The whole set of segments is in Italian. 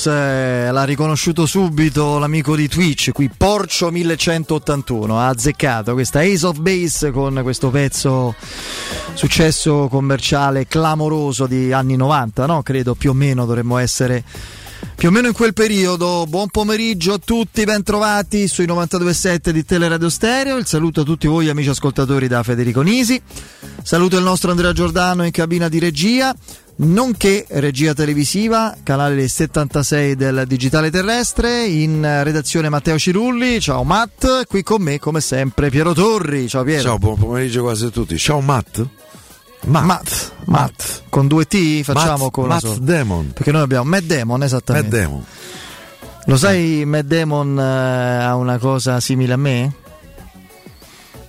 Wants, eh, l'ha riconosciuto subito l'amico di Twitch, qui Porcio 1181, ha azzeccato questa Ace of Base con questo pezzo successo commerciale clamoroso di anni 90, no? Credo più o meno dovremmo essere più o meno in quel periodo. Buon pomeriggio a tutti, bentrovati sui 92.7 di Teleradio Stereo. Il saluto a tutti voi amici ascoltatori da Federico Nisi. Saluto il nostro Andrea Giordano in cabina di regia, nonché regia televisiva, canale 76 del Digitale Terrestre, in redazione Matteo Cirulli. Ciao Matt, qui con me come sempre Piero Torri. Ciao Piero. Ciao, buon pomeriggio quasi a tutti. Ciao Matt. Matt. Matt, Matt. Con due T facciamo Matt, con Matt sola. Demon. Perché noi abbiamo Matt Matt esattamente. Demon. Lo sai, Matt Damon eh, ha una cosa simile a me?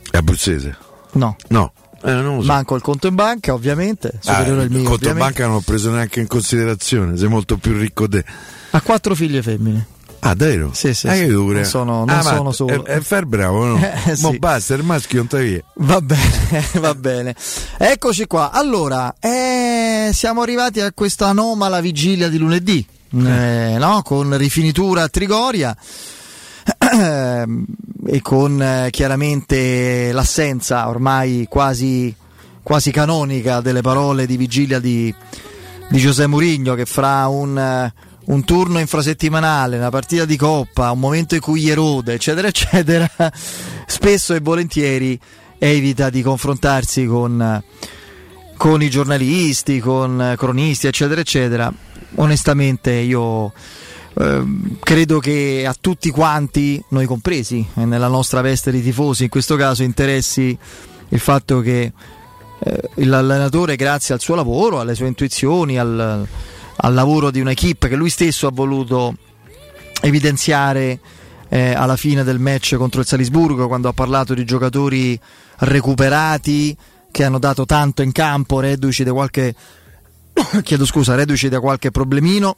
È abruzzese? No. No. Eh. Manco il conto in banca, ovviamente. Ah, mio. il conto in banca non ho preso neanche in considerazione. Sei molto più ricco te. Ha quattro figlie femmine. Ah, davvero? Sì, sì, Ah, sì. Non sono- non Ah, sono solo. È, è fer bravo, no? Eh, sì. Mo basta, il maschio non sta via. Va bene, va bene. Eccoci qua. Allora, eh, siamo arrivati a questa anomala vigilia di lunedì, eh, no? con rifinitura a Trigoria e con eh, chiaramente l'assenza ormai quasi, quasi canonica delle parole di vigilia di, di Giuseppe Mourinho che fra un, eh, un turno infrasettimanale, una partita di coppa, un momento in cui erode, eccetera, eccetera, spesso e volentieri evita di confrontarsi con, con i giornalisti, con eh, cronisti, eccetera, eccetera. Onestamente io ehm, credo che a tutti quanti, noi compresi, eh, nella nostra veste di tifosi, in questo caso interessi il fatto che eh, l'allenatore, grazie al suo lavoro, alle sue intuizioni, al, al lavoro di un'equipe che lui stesso ha voluto evidenziare eh, alla fine del match contro il Salisburgo, quando ha parlato di giocatori recuperati che hanno dato tanto in campo, reduci da qualche, chiedo scusa, reduci da qualche problemino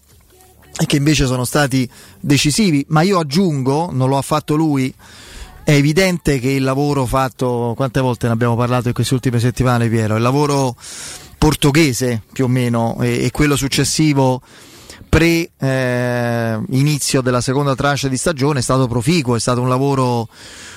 e che invece sono stati decisivi. Ma io aggiungo, non lo ha fatto lui, è evidente che il lavoro fatto, quante volte ne abbiamo parlato in queste ultime settimane, Piero, il lavoro portoghese più o meno e, e quello successivo pre eh, inizio della seconda tranche di stagione è stato proficuo, è stato un lavoro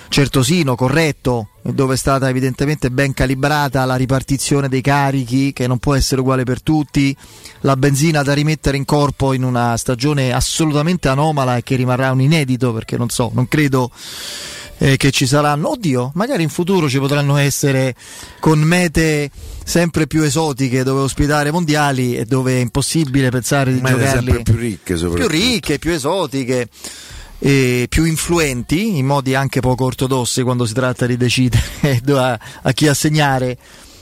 certosino, corretto, dove è stata evidentemente ben calibrata la ripartizione dei carichi, che non può essere uguale per tutti, la benzina da rimettere in corpo in una stagione assolutamente anomala e che rimarrà un inedito, perché non so, non credo eh, che ci saranno, oddio, magari in futuro ci potranno essere con mete sempre più esotiche dove ospitare mondiali e dove è impossibile pensare di Mete giocarli. sempre più ricche, più ricche, più esotiche e più influenti in modi anche poco ortodossi quando si tratta di decidere a, a chi assegnare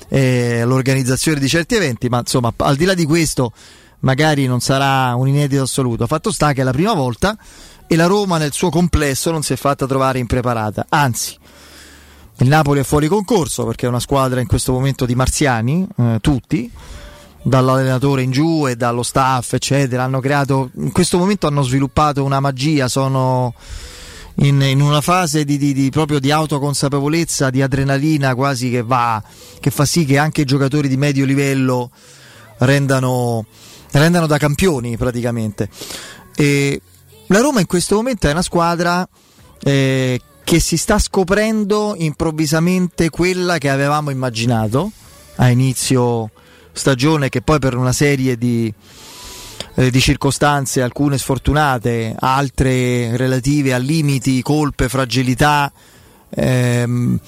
eh, l'organizzazione di certi eventi, ma insomma al di là di questo magari non sarà un inedito assoluto. Fatto sta che è la prima volta e la Roma nel suo complesso non si è fatta trovare impreparata, anzi Il Napoli è fuori concorso perché è una squadra in questo momento di marziani, eh, tutti, dall'allenatore in giù e dallo staff, eccetera. Hanno creato, in questo momento hanno sviluppato una magia, sono in, in una fase di, di, di, proprio di autoconsapevolezza, di adrenalina quasi che va, che fa sì che anche i giocatori di medio livello rendano, rendano da campioni praticamente. E la Roma in questo momento è una squadra eh, che si sta scoprendo improvvisamente quella che avevamo immaginato a inizio stagione, che poi per una serie di, eh, di circostanze, alcune sfortunate, altre relative a limiti, colpe, fragilità. Ehm,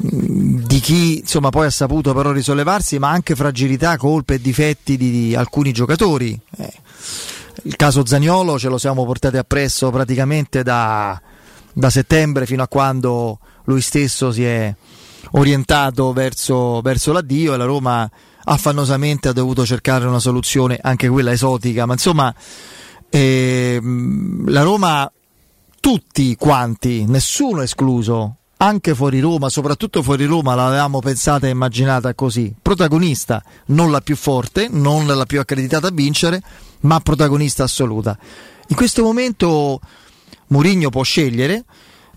di chi insomma poi ha saputo però risollevarsi, ma anche fragilità, colpe e difetti di, di alcuni giocatori. Eh, il caso Zagnolo ce lo siamo portati appresso praticamente da, da settembre fino a quando lui stesso si è orientato verso, verso l'addio e la Roma affannosamente ha dovuto cercare una soluzione, anche quella esotica, ma insomma eh, la Roma, tutti quanti, nessuno escluso, anche fuori Roma, soprattutto fuori Roma l'avevamo pensata e immaginata così, protagonista, non la più forte, non la più accreditata a vincere, ma protagonista assoluta. In questo momento Murigno può scegliere,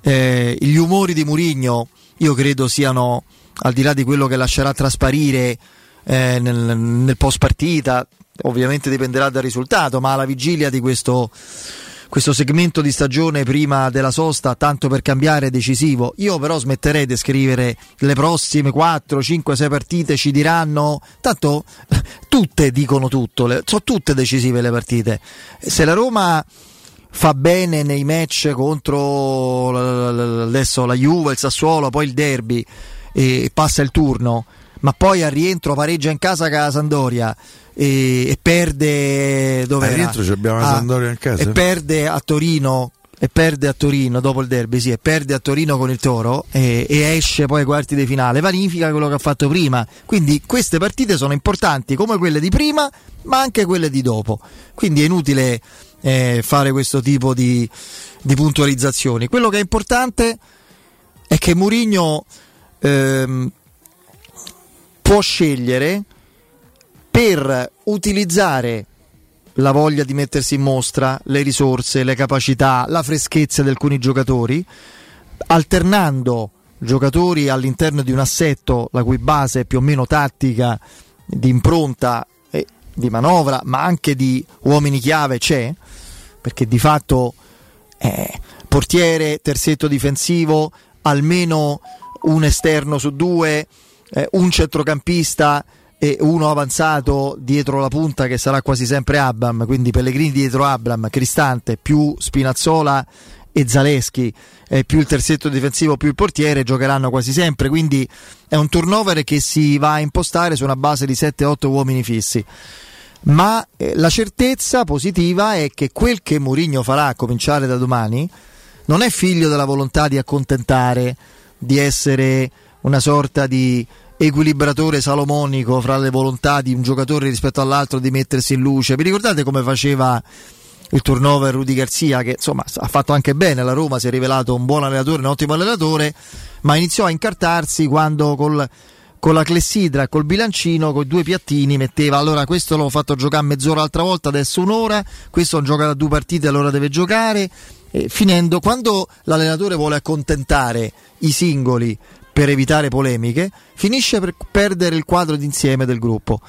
eh, gli umori di Murigno io credo siano, al di là di quello che lascerà trasparire eh, nel, nel post partita, ovviamente dipenderà dal risultato, ma alla vigilia di questo, questo segmento di stagione prima della sosta, tanto per cambiare decisivo. Io però smetterei di scrivere le prossime 4, 5, 6 partite ci diranno, tanto tutte dicono tutto, le, sono tutte decisive le partite. Se la Roma fa bene nei match contro adesso la Juve, il Sassuolo, poi il derby e passa il turno, ma poi al rientro pareggia in casa con la Sandoria e, e perde dove al rientro abbiamo la ah, Sandoria in casa e perde a Torino e perde a Torino dopo il derby, sì, e perde a Torino con il Toro e, e, esce poi ai quarti di finale, vanifica quello che ha fatto prima. Quindi queste partite sono importanti come quelle di prima, ma anche quelle di dopo. Quindi è inutile eh, fare questo tipo di, di, puntualizzazioni. Quello che è importante è che Mourinho ehm, può scegliere per utilizzare la voglia di mettersi in mostra, le risorse, le capacità, la freschezza di alcuni giocatori, alternando giocatori all'interno di un assetto la cui base è più o meno tattica, di impronta e di manovra, ma anche di uomini chiave c'è, perché di fatto eh, portiere, terzetto difensivo, almeno un esterno su due, eh, un centrocampista e uno avanzato dietro la punta che sarà quasi sempre Abram, quindi Pellegrini dietro Abram, Cristante più Spinazzola e Zaleschi, eh, più il terzetto difensivo più il portiere giocheranno quasi sempre, quindi è un turnover che si va a impostare su una base di 7-8 uomini fissi. Ma eh, la certezza positiva è che quel che Mourinho farà a cominciare da domani non è figlio della volontà di accontentare, di essere una sorta di equilibratore salomonico fra le volontà di un giocatore rispetto all'altro di mettersi in luce. Vi ricordate come faceva il turnover Rudy Garzia che insomma ha fatto anche bene la Roma, si è rivelato un buon allenatore, un ottimo allenatore, ma iniziò a incartarsi quando col, con la clessidra, col bilancino, con due piattini metteva allora questo l'ho fatto giocare mezz'ora l'altra volta, adesso un'ora, questo non gioca da due partite, allora deve giocare. E finendo, quando l'allenatore vuole accontentare i singoli per evitare polemiche, finisce per perdere il quadro d'insieme del gruppo.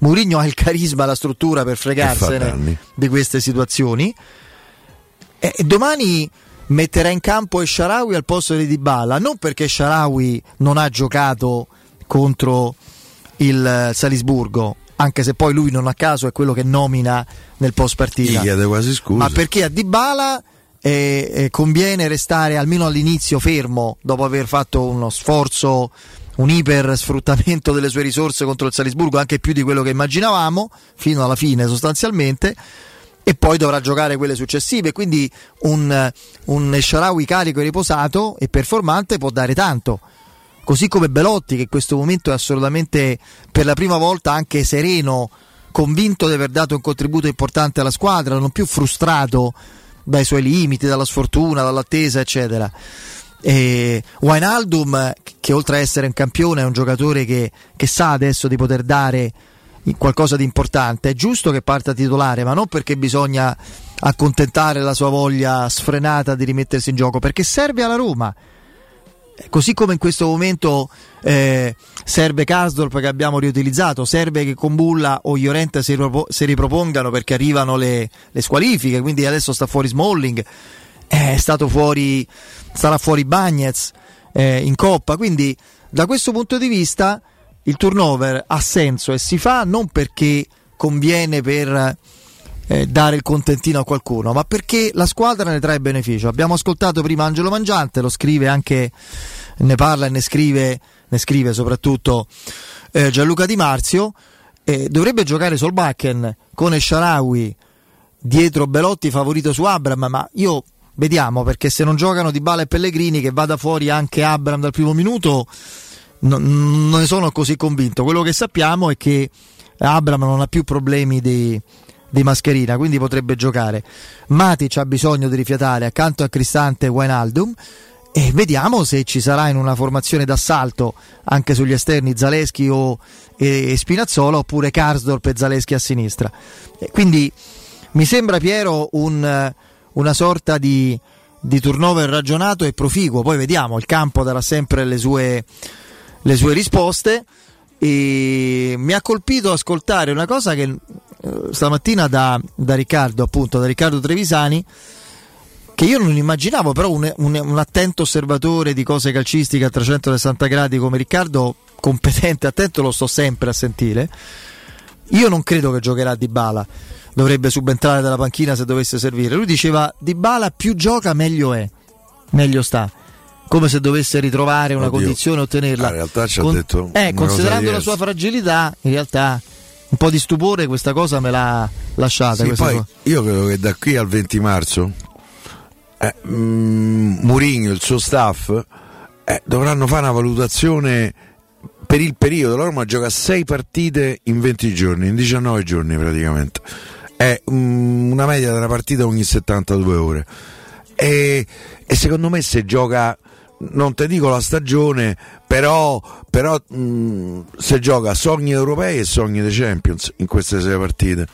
Mourinho ha il carisma, la struttura per fregarsene di queste situazioni. E domani metterà in campo Esharawi al posto di Dybala, non perché Esharawi non ha giocato contro il Salisburgo, anche se poi lui non a caso è quello che nomina nel post partita. Ma perché a Dybala e, e conviene restare almeno all'inizio fermo dopo aver fatto uno sforzo un iper sfruttamento delle sue risorse contro il Salisburgo, anche più di quello che immaginavamo, fino alla fine sostanzialmente, e poi dovrà giocare quelle successive. Quindi un, un Sharawi carico e riposato e performante può dare tanto. Così come Belotti, che in questo momento è assolutamente per la prima volta anche sereno, convinto di aver dato un contributo importante alla squadra, non più frustrato dai suoi limiti, dalla sfortuna, dall'attesa, eccetera. E Wijnaldum, che oltre a essere un campione, è un giocatore che, che sa adesso di poter dare qualcosa di importante. È giusto che parta titolare, ma non perché bisogna accontentare la sua voglia sfrenata di rimettersi in gioco, perché serve alla Roma. Così come in questo momento eh, serve Karsdorp che abbiamo riutilizzato, serve che con Bulla o Llorente si, ripropo- si ripropongano perché arrivano le, le, squalifiche, quindi adesso sta fuori Smalling, è stato fuori, sarà fuori Bagnez eh, in Coppa, quindi da questo punto di vista il turnover ha senso e si fa non perché conviene per eh, dare il contentino a qualcuno, ma perché la squadra ne trae beneficio. Abbiamo ascoltato prima Angelo Mangiante, lo scrive anche, ne parla e ne scrive, ne scrive soprattutto eh, Gianluca Di Marzio. Eh, dovrebbe giocare Solbakken con Esharawi dietro Belotti favorito su Abram, ma io vediamo perché se non giocano Di Bala e Pellegrini che vada fuori anche Abram dal primo minuto non, ne sono così convinto. Quello che sappiamo è che Abram non ha più problemi di, di mascherina, quindi potrebbe giocare. Matic ha bisogno di rifiatare accanto a Cristante Wijnaldum e vediamo se ci sarà in una formazione d'assalto anche sugli esterni Zaleschi o e, e Spinazzola oppure Karsdorp e Zaleschi a sinistra. E quindi mi sembra Piero un, una sorta di, di turnover ragionato e proficuo, poi vediamo, il campo darà sempre le sue le sue risposte e mi ha colpito ascoltare una cosa che stamattina da, da, Riccardo, appunto, da Riccardo Trevisani, che io non immaginavo, però un, un, un, attento osservatore di cose calcistiche a 360 gradi come Riccardo, competente, attento, lo sto sempre a sentire. Io non credo che giocherà Di Bala, dovrebbe subentrare dalla panchina se dovesse servire. Lui diceva Di Bala più gioca meglio è, meglio sta come se dovesse ritrovare una Oddio. condizione e ottenerla. Ah, in realtà ci ha Con, detto. Eh, considerando la sua fragilità, in realtà un po' di stupore questa cosa me l'ha lasciata. Sì, poi io credo che da qui al 20 marzo eh, mm, Murigno e il suo staff eh, dovranno fare una valutazione per il periodo. La Roma gioca 6 partite in 20 giorni, in 19 giorni praticamente. È mm, una media della partita ogni 72 ore. E, e secondo me se gioca non ti dico la stagione, però, però mh, se gioca sogni europei e sogni dei Champions in queste sei partite,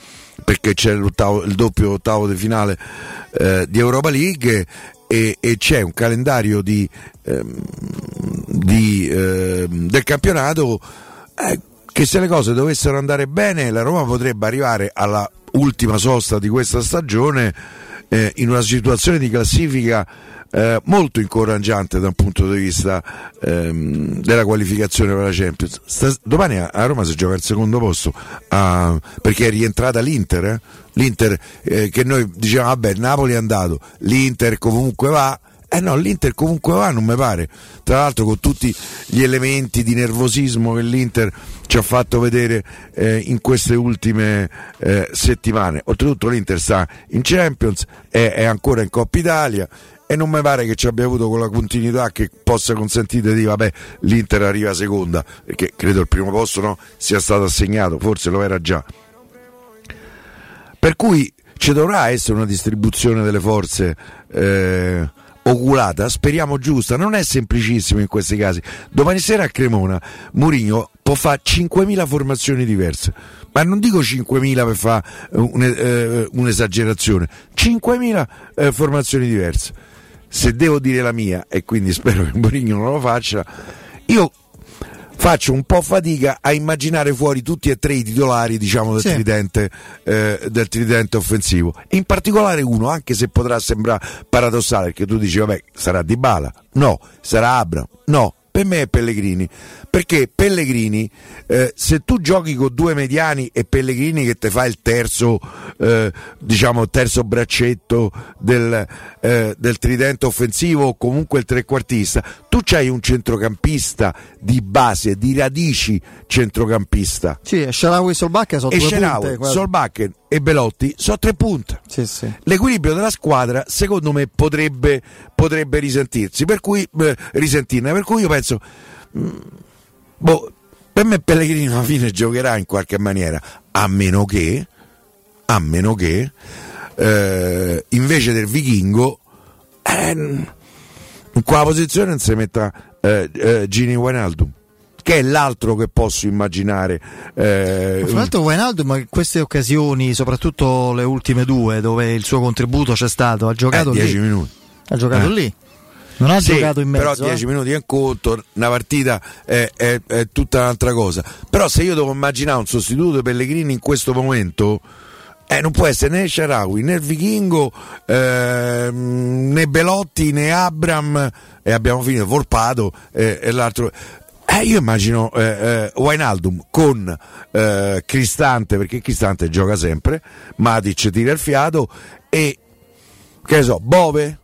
perché c'è il doppio ottavo di finale eh, di Europa League e, e, c'è un calendario di, ehm, di, eh, del campionato eh, che se le cose dovessero andare bene la Roma potrebbe arrivare alla ultima sosta di questa stagione eh, in una situazione di classifica eh, molto incoraggiante da un punto di vista ehm, della qualificazione per la Champions. Stas- domani a, a, Roma si gioca al secondo posto a, perché è rientrata l'Inter. Eh? L'Inter eh, che noi diciamo, vabbè, Napoli è andato, l'Inter comunque va. Eh no, l'Inter comunque va, non mi pare. Tra l'altro con tutti gli elementi di nervosismo che l'Inter ci ha fatto vedere eh, in queste ultime eh, settimane. Oltretutto l'Inter sta in Champions, è, è ancora in Coppa Italia e non mi pare che ci abbia avuto quella continuità che possa consentire di vabbè l'Inter arriva seconda perché credo il primo posto no, sia stato assegnato forse lo era già. Per cui ci dovrà essere una distribuzione delle forze eh, oculata speriamo giusta non è semplicissimo in questi casi. Domani sera a Cremona Mourinho può fare 5.000 formazioni diverse ma non dico 5.000 per fare eh, un'esagerazione 5.000 eh, formazioni diverse se devo dire la mia, e quindi spero che Mourinho non lo faccia, io faccio un po' fatica a immaginare fuori tutti e tre i titolari diciamo, del, sì. tridente, eh, del tridente offensivo. In particolare uno, anche se potrà sembrare paradossale, perché tu dici, vabbè, sarà Di Bala, no, sarà Abram, no, per me è Pellegrini perché Pellegrini eh, se tu giochi con due mediani e Pellegrini che ti fa il terzo eh, diciamo terzo braccetto del, eh, del, tridente offensivo o comunque il trequartista tu c'hai un centrocampista di base di radici centrocampista. Sì, Sharawi e Solbakken sono e due Sharawi, punte, Solbakken e Belotti sono tre punte. Sì, sì. l'equilibrio della squadra secondo me potrebbe, potrebbe risentirsi. Per cui eh, risentirne. Per cui io penso mh, mm, boh, per me Pellegrini alla fine giocherà in qualche maniera a meno che a meno che eh, invece del vichingo eh, in quella posizione non si metta eh, eh, Gini Wijnaldum che è l'altro che posso immaginare eh, Fra l'altro Wijnaldum in queste occasioni, soprattutto le ultime due dove il suo contributo c'è stato, ha giocato eh, lì. 10 minuti Ha giocato Eh. lì. Non ha Sì, giocato in mezzo. però 10 eh. minuti è un conto, una partita è, è- è tutta un'altra cosa. Però se io devo immaginare un sostituto di Pellegrini in questo momento, eh, non può essere né Sharawi né il Vichingo ehm, né Belotti né Abram e abbiamo finito Volpato eh, e l'altro. Eh, io immagino eh, eh, Wijnaldum con eh, Cristante, perché Cristante gioca sempre, Matic tira il fiato e che ne so, Bove?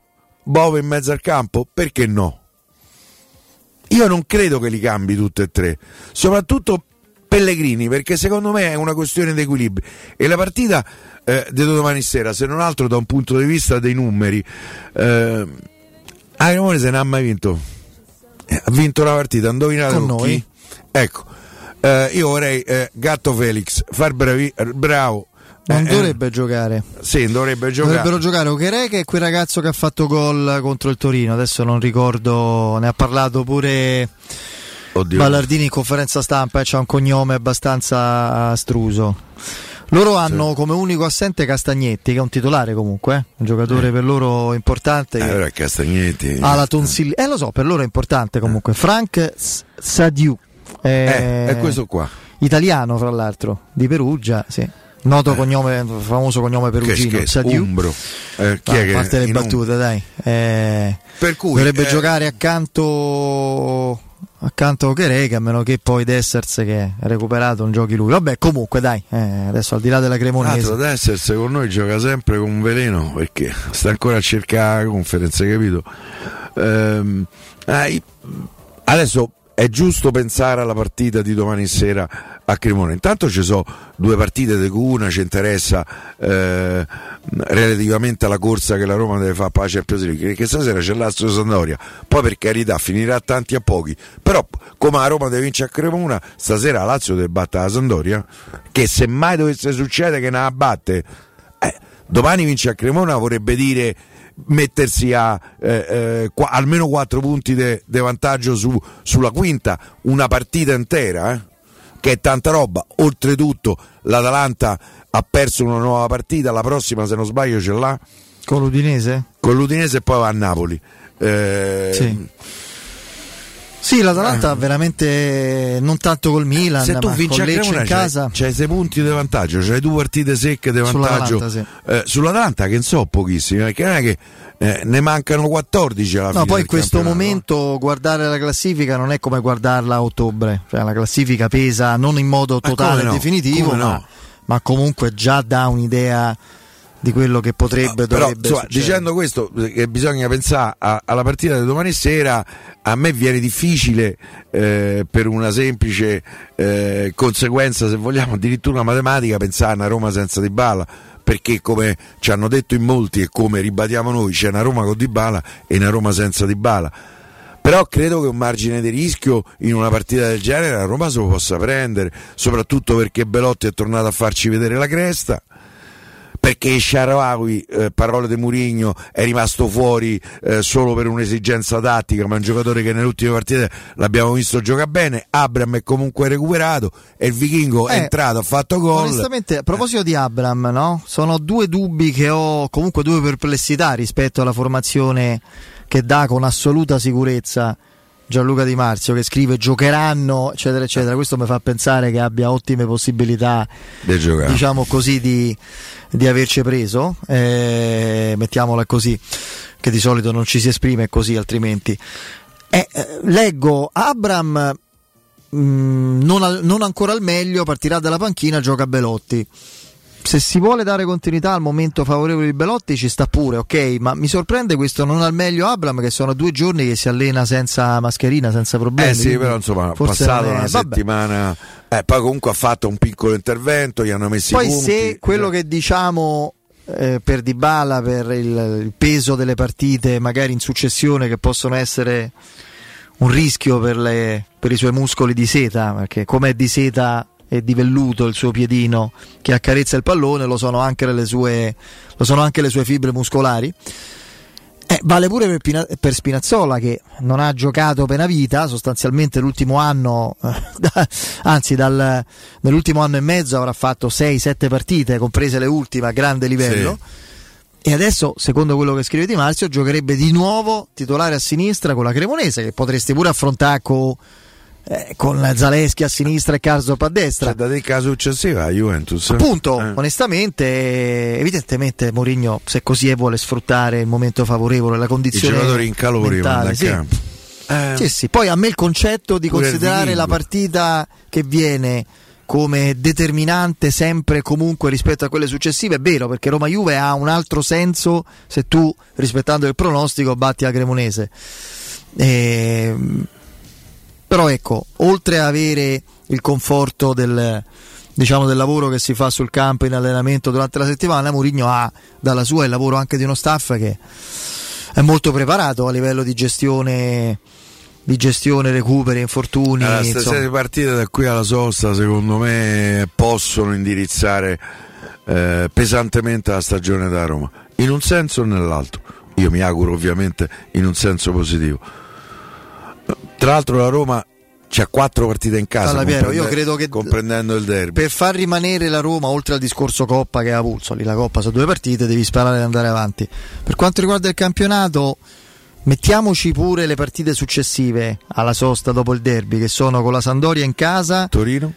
Bove in mezzo al campo? Perché no? Io non credo che li cambi tutti e tre, soprattutto Pellegrini, perché secondo me è una questione di equilibrio. E la partita eh, di domani sera, se non altro da un punto di vista dei numeri, eh, Agrimone se ne ha mai vinto. Eh, Ha vinto la partita, indovinate Con con noi? chi? Ecco, eh, io vorrei eh, Gatto Felix far bravi- bravo. Non Eh, dovrebbe giocare. Sì, dovrebbe giocare. Dovrebbero giocare Ocherè che è quel ragazzo che ha fatto gol contro il Torino. Adesso non ricordo, ne ha parlato pure Oddio. Ballardini in conferenza stampa. e c'ha un cognome abbastanza astruso. Loro hanno come unico assente Castagnetti, che è un titolare comunque, eh, un giocatore per loro importante. Eh, che ora Castagnetti. ha la tonsillite. Eh, lo so, per loro è importante comunque. Frank Sadiu. Eh, è questo qua. Italiano, fra l'altro, di Perugia, sì. Noto cognome, famoso cognome Eh. Che perugino. scherzo, Sadiu. Umbro. Eh, chi No, è a che parte le battute, dai. Eh, Per cui, dovrebbe eh, giocare accanto accanto a Ocherega, a meno che poi Dessers che è recuperato non giochi lui. Vabbè, comunque dai, eh, adesso al di là della Cremonese. Altro Desser secondo noi gioca sempre con un veleno perché sta ancora a cercare la conferenza, capito? Ehm, eh, adesso è giusto pensare alla partita di domani sera a Cremona. Intanto ci sono due partite di cui una ci interessa eh, relativamente alla corsa che la Roma deve fare per la Champions League, perché stasera c'è l'Astro Sandoria, poi per carità finirà tanti a pochi, però come la Roma deve vincere a Cremona, stasera la Lazio deve battere la Sandoria, che se mai dovesse succedere che ne batte, eh, domani vince a Cremona vorrebbe dire mettersi a eh, eh, qua- almeno 4 punti di vantaggio su- sulla quinta, una partita intera, eh, che è tanta roba. Oltretutto l'Atalanta ha perso una nuova partita, la prossima se non sbaglio ce l'ha Con l'Udinese? con l'Udinese e poi va a Napoli. Eh, Sì. Sì, l'Atalanta veramente non tanto col Milan, Se tu vinci a Cremona in casa. c'hai, 6 punti di vantaggio, c'hai due partite secche di vantaggio Sull'Atalanta, Eh, sull'Atalanta che non so pochissimi, perché non è che eh, ne mancano 14 alla No, fine poi in questo momento guardare la classifica non è come guardarla a ottobre, cioè la classifica pesa non in modo totale e no? definitivo, no? ma, ma comunque già dà un'idea di quello che potrebbe, Però dovrebbe insomma, succedere. dicendo questo, eh, che bisogna pensare a- alla partita di domani sera, a me viene difficile eh, per una semplice eh, conseguenza, se vogliamo, addirittura matematica, pensare a una Roma senza Di Bala. Perché come ci hanno detto in molti e come ribadiamo noi, c'è una Roma con Di Bala e una Roma senza Di Bala. Però credo che un margine di rischio in una partita del genere la Roma se lo possa prendere, soprattutto perché Belotti è tornato a farci vedere la cresta perché Sharawi, eh, parole di Murigno, è rimasto fuori eh, solo per un'esigenza tattica, ma è un giocatore che nelle ultime partite l'abbiamo visto giocare bene, Abram è comunque recuperato e il Vichingo è Eh, entrato, ha fatto gol. Onestamente, a proposito di Abram, no? sono due dubbi che ho, comunque due perplessità rispetto alla formazione che dà con assoluta sicurezza Gianluca Di Marzio, che scrive giocheranno, eccetera, eccetera. Questo mi fa pensare che abbia ottime possibilità, diciamo così, di, di averci preso, eh, mettiamola così, che di solito non ci si esprime così, altrimenti. Eh, eh, leggo Abram mm, non, al- non ancora al meglio, partirà dalla panchina, gioca Belotti. Se si vuole dare continuità al momento favorevole di Belotti ci sta pure, ok, ma mi sorprende questo non al meglio Abram che sono due giorni che si allena senza mascherina, senza problemi. Eh sì, però insomma, è- una vabbè. settimana, eh, poi comunque ha fatto un piccolo intervento, gli hanno messi Poi i punti. se quello che diciamo eh, per Dybala, per il, il peso delle partite magari in successione che possono essere un rischio per, le- per i suoi muscoli di seta, perché com'è di seta e di velluto il suo piedino che accarezza il pallone, lo sono anche le sue, lo sono anche le sue fibre muscolari. Eh, vale pure per, Pina- per Spinazzola che non ha giocato per una vita, sostanzialmente l'ultimo anno, da- anzi dal, nell'ultimo anno e mezzo avrà fatto 6-7 partite, comprese le ultime a grande livello. E adesso, secondo quello che scrive Di Marzio, giocherebbe di nuovo titolare a sinistra con la Cremonese, che potresti pure affrontare co- eh, con Zaleschi a sinistra e Karsdorp a destra. C'è da dei caso successivi a Juventus. Appunto, Eh. onestamente, evidentemente Mourinho, se così è, vuole sfruttare il momento favorevole, la I condizione giocatori in calore mentale, sì. campo. Eh, Sì, sì. Poi a me il concetto di Pure considerare la partita che viene come determinante sempre e comunque rispetto a quelle successive è vero perché Roma Juve ha un altro senso se tu rispettando il pronostico batti la Cremonese. Ehm, però ecco, oltre ad avere il conforto del, diciamo, del lavoro che si fa sul campo in allenamento durante la settimana, Mourinho ha dalla sua il lavoro anche di uno staff che è molto preparato a livello di gestione, di gestione recuperi, infortuni. Allora, insomma. sei partite da qui alla sosta, secondo me, possono indirizzare eh, pesantemente la stagione da Roma, in un senso o nell'altro. Io mi auguro ovviamente in un senso positivo. Tra l'altro la Roma c'ha quattro partite in casa, Allora, Piero, io credo che- comprendendo il derby. Per far rimanere la Roma oltre al discorso Coppa che ha pulso, lì la Coppa sono due partite, devi sparare e andare avanti. Per quanto riguarda il campionato, mettiamoci pure le partite successive alla sosta dopo il derby, che sono con la Sandoria in casa Torino?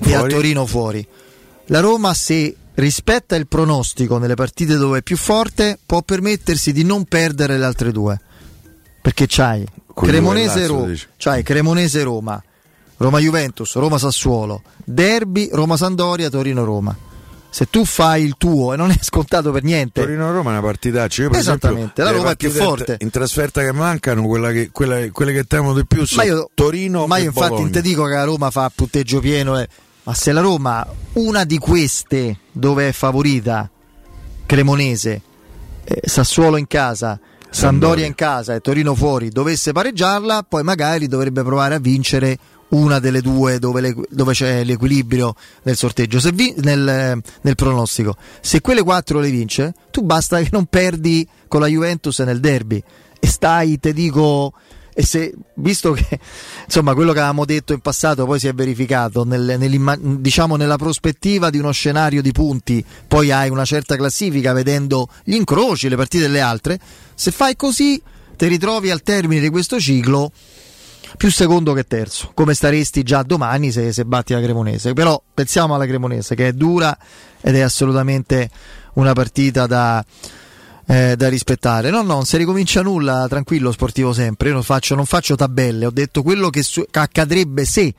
e a Fuori? Torino fuori. La Roma, se rispetta il pronostico nelle partite dove è più forte, può permettersi di non perdere le altre due. Perché c'hai Cremonese Roma, dici. c'hai Cremonese Roma, Roma Juventus, Roma Sassuolo, Derby, Roma Sandoria, Torino Roma. Se tu fai il tuo e non è scontato per niente, Torino-Roma è una partitaccia. Io, per Esattamente, esempio, la Roma è più forte. In trasferta che mancano, quella che- quella- quelle che temo di più sono ma io, Torino ma io infatti Bologna. non ti dico che la Roma fa punteggio pieno, eh, ma se la Roma, una di queste dove è favorita, Cremonese, eh, Sassuolo in casa, Sandoria in casa e Torino fuori, dovesse pareggiarla, poi magari dovrebbe provare a vincere una delle due dove, le- dove c'è l'equilibrio nel sorteggio, vi- nel, nel pronostico. Se quelle quattro le vince, tu basta che non perdi con la Juventus nel derby e stai, te dico, e se, visto che insomma quello che avevamo detto in passato poi si è verificato nel- diciamo nella prospettiva di uno scenario di punti poi hai una certa classifica vedendo gli incroci le partite delle altre se fai così ti ritrovi al termine di questo ciclo più secondo che terzo come staresti già domani se, se batti la Cremonese. Però pensiamo alla Cremonese che è dura ed è assolutamente una partita da eh, da rispettare. No, no, non si ricomincia nulla, tranquillo, sportivo sempre. Io non faccio, non faccio tabelle, ho detto quello che, su- accadrebbe se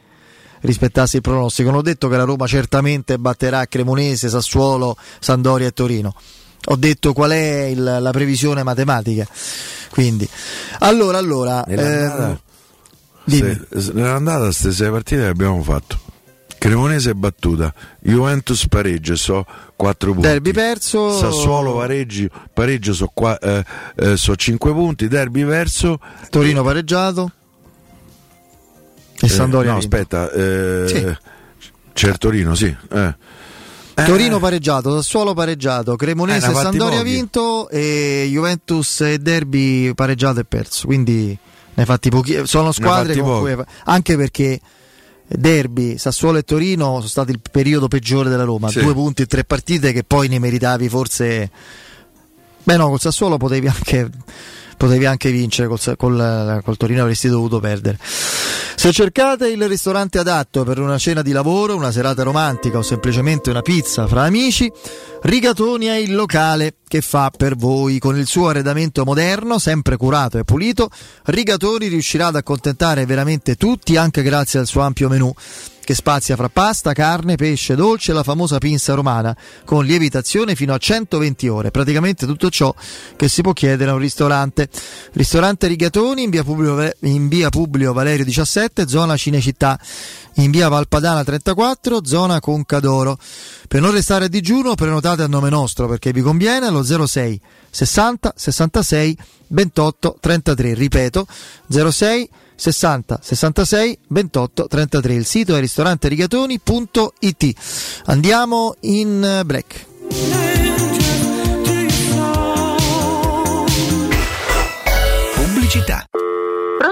rispettasse il pronostico. Non ho detto che la Roma certamente batterà Cremonese, Sassuolo, Sandoria e Torino. Ho detto qual è il- la previsione matematica. Quindi, allora, allora, Nell'andata, ehm, dimmi. se- nell'andata queste sei partite che abbiamo fatto. Cremonese battuta, Juventus pareggio, so 4 punti. Derby perso. Sassuolo pareggio, pareggio so, qua, eh, eh, so 5 punti, derby verso. Torino pareggiato. E eh, Sandoria no, vinto. aspetta, eh, Sì. c'è Torino, sì. eh. Eh, Torino pareggiato, Sassuolo pareggiato, Cremonese Eh, e Sandoria pochi. vinto e Juventus e Derby pareggiato e perso. Quindi ne fatti pochi. Sono squadre fatti con pochi. cui anche perché Derby, Sassuolo e Torino sono stati il periodo peggiore della Roma. Sì. Due punti in tre partite che poi ne meritavi forse. Beh, no, col Sassuolo potevi anche. Potevi anche vincere col, col, col Torino, avresti dovuto perdere. Se cercate il ristorante adatto per una cena di lavoro, una serata romantica o semplicemente una pizza fra amici, Rigatoni è il locale che fa per voi. Con il suo arredamento moderno, sempre curato e pulito, Rigatoni riuscirà ad accontentare veramente tutti anche grazie al suo ampio menù che spazia fra pasta, carne, pesce, dolce e la famosa pinza romana con lievitazione fino a 120 ore, praticamente tutto ciò che si può chiedere a un ristorante. Ristorante Rigatoni in via Publio, in via Publio Valerio 17, zona Cinecittà, in via Valpadana 34, zona Concadoro. Per non restare a digiuno prenotate a nome nostro perché vi conviene allo 06 60 66 28 33, ripeto 06 60 66 28 33. Il sito è ristorante rigatoni.it. Andiamo in eh, break. Pubblicità.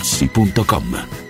artigianamaterassi.com.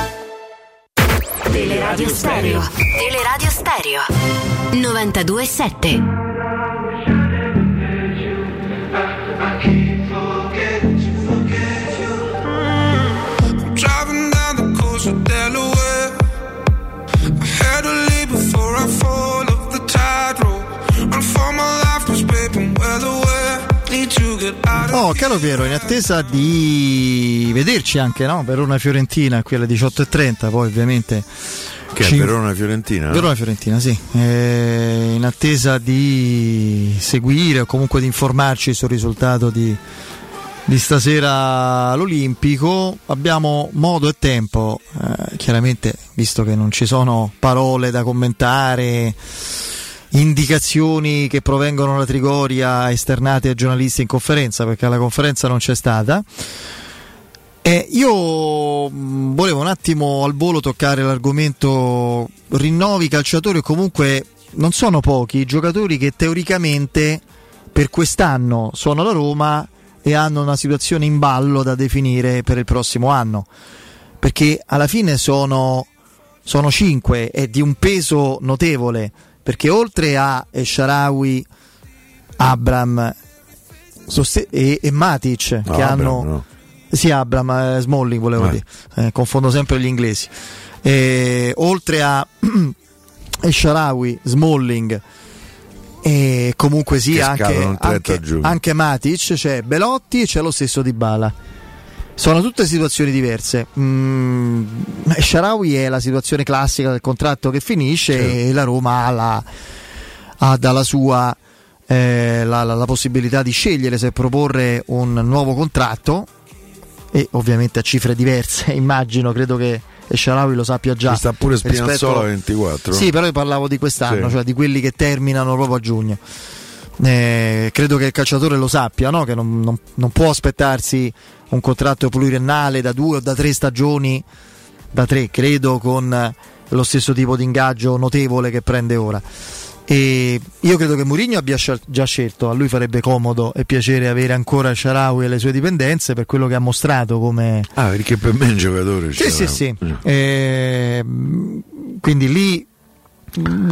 Teleradio Stereo. Teleradio Stereo. 92.7. Driving down the coast of Delaware. I had to leave before I fall off the tightrope. Run for my life, cause baby, I'm well Oh, caro Piero, in attesa di vederci anche no? Verona Fiorentina qui alle 18.30, poi ovviamente. Che è Verona Fiorentina? Verona Fiorentina, sì. Eh, in attesa di seguire o comunque di informarci sul risultato di, di stasera all'Olimpico, abbiamo modo e tempo, eh, chiaramente visto che non ci sono parole da commentare, indicazioni che provengono da Trigoria esternate ai giornalisti in conferenza, perché la conferenza non c'è stata. Eh, io mh, volevo un attimo al volo toccare l'argomento rinnovi calciatori o comunque non sono pochi i giocatori che teoricamente per quest'anno sono alla Roma e hanno una situazione in ballo da definire per il prossimo anno perché alla fine sono, sono cinque e di un peso notevole perché oltre a Sharawi, Abram soste- e, e Matic No, che Abram, hanno no. sì Abram eh, Smalling volevo Eh. dire Eh, confondo sempre gli inglesi Eh, oltre a Sharawi, Smalling e comunque sì Che anche, scadono il 30 anche, anche Matic c'è Belotti e c'è lo stesso Di Bala sono tutte situazioni diverse. Mm, Sharawi è la situazione classica del contratto che finisce Certo. e la Roma ha, la- ha dalla sua eh, la, la- la possibilità di scegliere se proporre un nuovo contratto e ovviamente a cifre diverse, immagino, credo che Sharawi lo sappia già. Ci sta pure Spinazzola rispetto- 24. Sì, però io parlavo di quest'anno, Sì. cioè di quelli che terminano proprio a giugno. Eh, credo che il calciatore lo sappia, no? che non, non- non può aspettarsi un contratto pluriennale da due o da tre stagioni, da tre credo, con lo stesso tipo di ingaggio notevole che prende ora. E io credo che Mourinho abbia già scelto, a lui farebbe comodo e piacere avere ancora Sharawi e le sue dipendenze per quello che ha mostrato come, Ah, perché per me è un giocatore. sì, cioè, sì, sì. eh. Quindi lì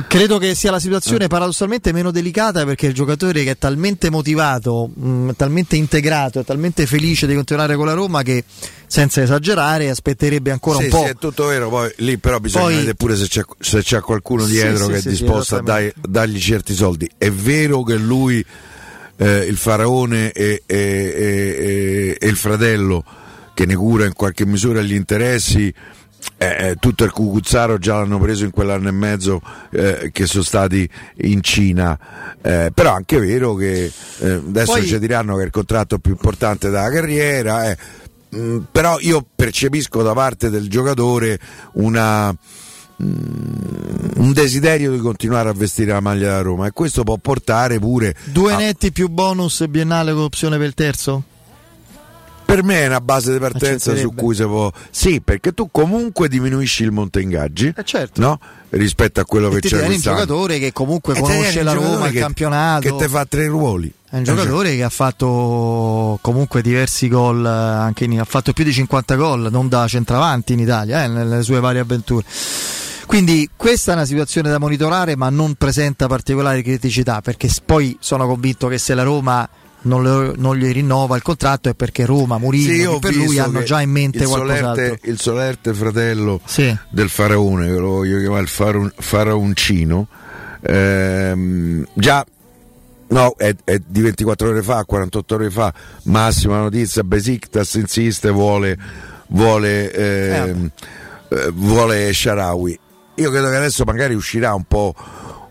credo che sia la situazione paradossalmente meno delicata perché il giocatore che è talmente motivato, mh, talmente integrato, è talmente felice di continuare con la Roma che senza esagerare aspetterebbe ancora Sì, un po'. sì, è tutto vero, poi lì però bisogna Poi- vedere pure se c'è, se c'è qualcuno dietro sì, che è sì, sì, disposto a dai- dargli certi soldi. È vero che lui, eh, il faraone e- e- e- e il fratello che ne cura in qualche misura gli interessi, eh, eh, tutto il cucuzzaro già l'hanno preso in quell'anno e mezzo eh, che sono stati in Cina, Eh, però anche è vero che eh, adesso Poi- ci diranno che è il contratto più importante della carriera, eh. Mm, però io percepisco da parte del giocatore una, mm, un desiderio di continuare a vestire la maglia della Roma e questo può portare pure Due a- netti più bonus biennale con opzione per il terzo? Per me è una base di partenza su cui si può sì perché tu comunque diminuisci il monte ingaggi Eh certo. no? rispetto a quello E che ti c'è tieni un giocatore che comunque E te conosce la Roma, giocatore il che- campionato. che ti fa tre ruoli È un giocatore che ha fatto comunque diversi gol, eh, anche in- ha fatto più di 50 gol, non da centravanti in Italia, eh, nelle sue varie avventure. Quindi questa è una situazione da monitorare, ma non presenta particolari criticità, perché poi sono convinto che se la Roma non, le- non gli rinnova il contratto è perché Roma, Mourinho, Sì, per lui hanno già in mente il qualcos'altro. solerte, il solerte fratello Sì. del faraone, che lo voglio chiamare il faraon- faraoncino, ehm, già no, è, è di 24 ore fa, 48 ore fa, massima notizia, Besiktas insiste, vuole, vuole, ehm, eh, vuole Sharawi. Io credo che adesso magari uscirà un po',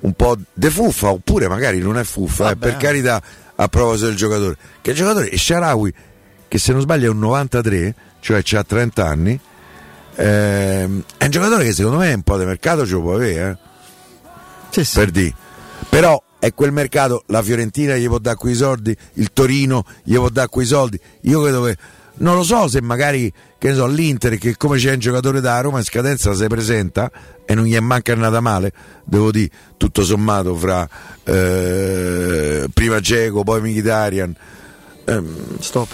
un po' de fuffa, oppure magari non è fuffa, eh, per carità, a proposito del giocatore. Che il giocatore è Sharawi, che se non sbaglio è un 93, cioè ha 30 anni, ehm, è un giocatore che secondo me un po' di mercato ce lo può avere, eh Sì, sì. per dire. Però è quel mercato, la Fiorentina gli può dare quei soldi, il Torino gli può dare quei soldi. Io credo che non lo so se magari che ne so, l'Inter che come c'è un giocatore da Roma in scadenza si presenta e non gli è manca nata male, devo dire, tutto sommato fra eh, prima Geco, poi Mkhitaryan. ehm, Stop.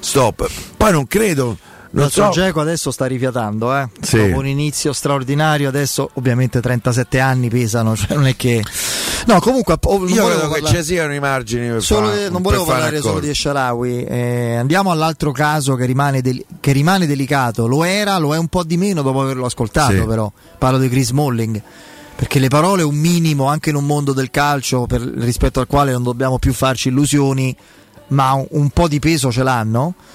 stop. Poi non credo, non so, Geco adesso sta rifiatando, eh. Sì. dopo un inizio straordinario, adesso ovviamente 37 anni pesano, cioè non è che... No, comunque oh, non io volevo credo che parlare- ci siano i margini per Solo fa- di- non volevo fare parlare solo di Sharawi, eh, andiamo all'altro caso che rimane, del- che rimane delicato, lo era, lo è un po' di meno dopo averlo ascoltato Sì. però, parlo di Chris Molling, perché le parole un minimo anche in un mondo del calcio per- rispetto al quale non dobbiamo più farci illusioni, ma un, un po' di peso ce l'hanno, Eh,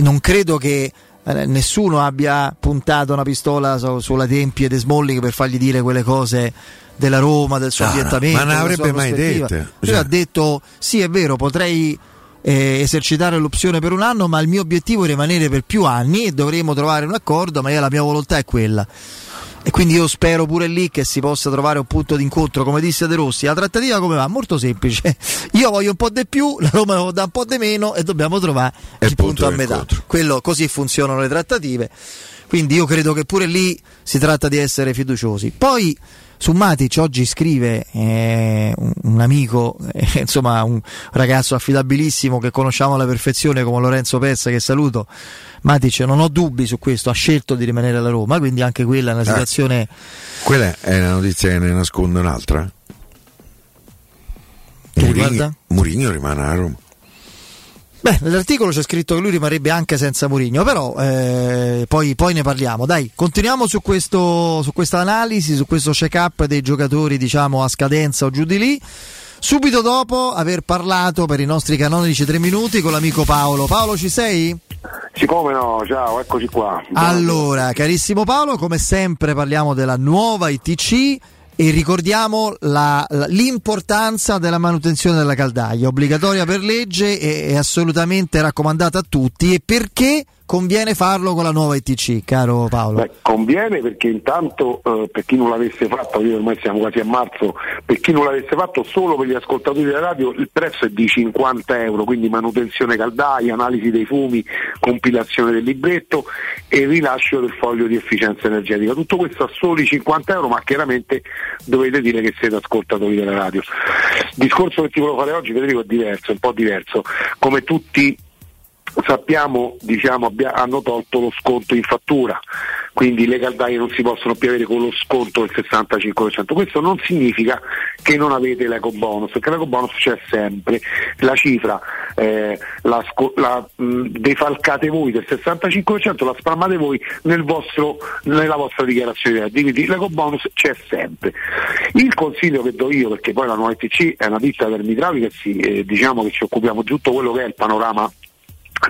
non credo che eh, nessuno abbia puntato una pistola su- sulla tempie di Smalling per fargli dire quelle cose della Roma, del suo No, no, ambientamento. ma non avrebbe mai. Lui Cioè- ha detto: Sì, è vero, potrei eh, esercitare l'opzione per un anno, ma il mio obiettivo è rimanere per più anni e dovremo trovare un accordo. Ma io la mia volontà è quella. E quindi io spero pure lì che si possa trovare un punto d'incontro, come disse De Rossi. La trattativa come va? Molto semplice. Io voglio un po' di più, la Roma dà un po' di meno e dobbiamo trovare E il punto, punto a metà. Quello, così funzionano le trattative. Quindi io credo che pure lì si tratta di essere fiduciosi. Poi su Matic oggi scrive eh, un, un amico, eh, insomma un ragazzo affidabilissimo che conosciamo alla perfezione come Lorenzo Pezza che saluto. Matic non ho dubbi su questo, ha scelto di rimanere alla Roma, quindi anche quella è una situazione Quella è una notizia che ne nasconde un'altra. Che? Murigno rimane a Roma. Beh, nell'articolo c'è scritto che lui rimarrebbe anche senza Murigno, però eh, poi, poi ne parliamo. Dai, continuiamo su, questo, su questa analisi, su questo check-up dei giocatori, diciamo, a scadenza o giù di lì. Subito dopo aver parlato per i nostri canonici tre minuti con l'amico Paolo. Paolo, ci sei? Siccome no, ciao, eccoci qua. Allora, carissimo Paolo, come sempre parliamo della nuova ITC e ricordiamo la- la- l'importanza della manutenzione della caldaia, obbligatoria per legge e, e assolutamente raccomandata a tutti. E perché conviene farlo con la nuova ITC, caro Paolo. Beh, conviene perché intanto eh, per chi non l'avesse fatto, io ormai siamo quasi a marzo, per chi non l'avesse fatto solo per gli ascoltatori della radio il prezzo è di 50 euro, quindi manutenzione caldaia, analisi dei fumi, compilazione del libretto e rilascio del foglio di efficienza energetica. Tutto questo a soli 50 euro, ma chiaramente dovete dire che siete ascoltatori della radio. Il discorso che ti volevo fare oggi, Federico, è diverso, un po' diverso. Come tutti sappiamo, diciamo, abbia- hanno tolto lo sconto in fattura, quindi le caldaie non si possono più avere con lo sconto del 65%. Questo non significa che non avete l'eco bonus, perché l'eco bonus c'è sempre, la cifra eh, la, la, mh, defalcate voi del 65%, la spalmate voi nel vostro- nella vostra dichiarazione di redditi. quindi l'eco bonus c'è sempre. Il consiglio che do io, perché poi la nuova ITC è una ditta termidraulica, si, eh, diciamo che ci occupiamo di tutto quello che è il panorama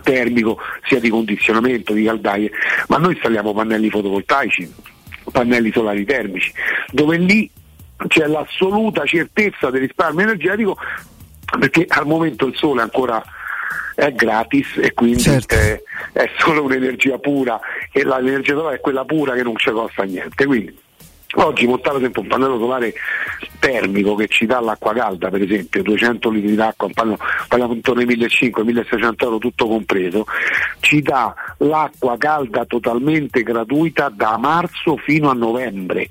termico, sia di condizionamento, di caldaie, ma noi installiamo pannelli fotovoltaici, pannelli solari termici, dove lì c'è l'assoluta certezza del risparmio energetico perché al momento il sole ancora è gratis e quindi Certo. eh, è solo un'energia pura e l'energia solare è quella pura che non ci costa niente. Quindi Oggi montare sempre un pannello solare termico che ci dà l'acqua calda, per esempio, 200 litri d'acqua, un pannello- parliamo intorno ai 1500-1600 euro tutto compreso, ci dà l'acqua calda totalmente gratuita da marzo fino a novembre.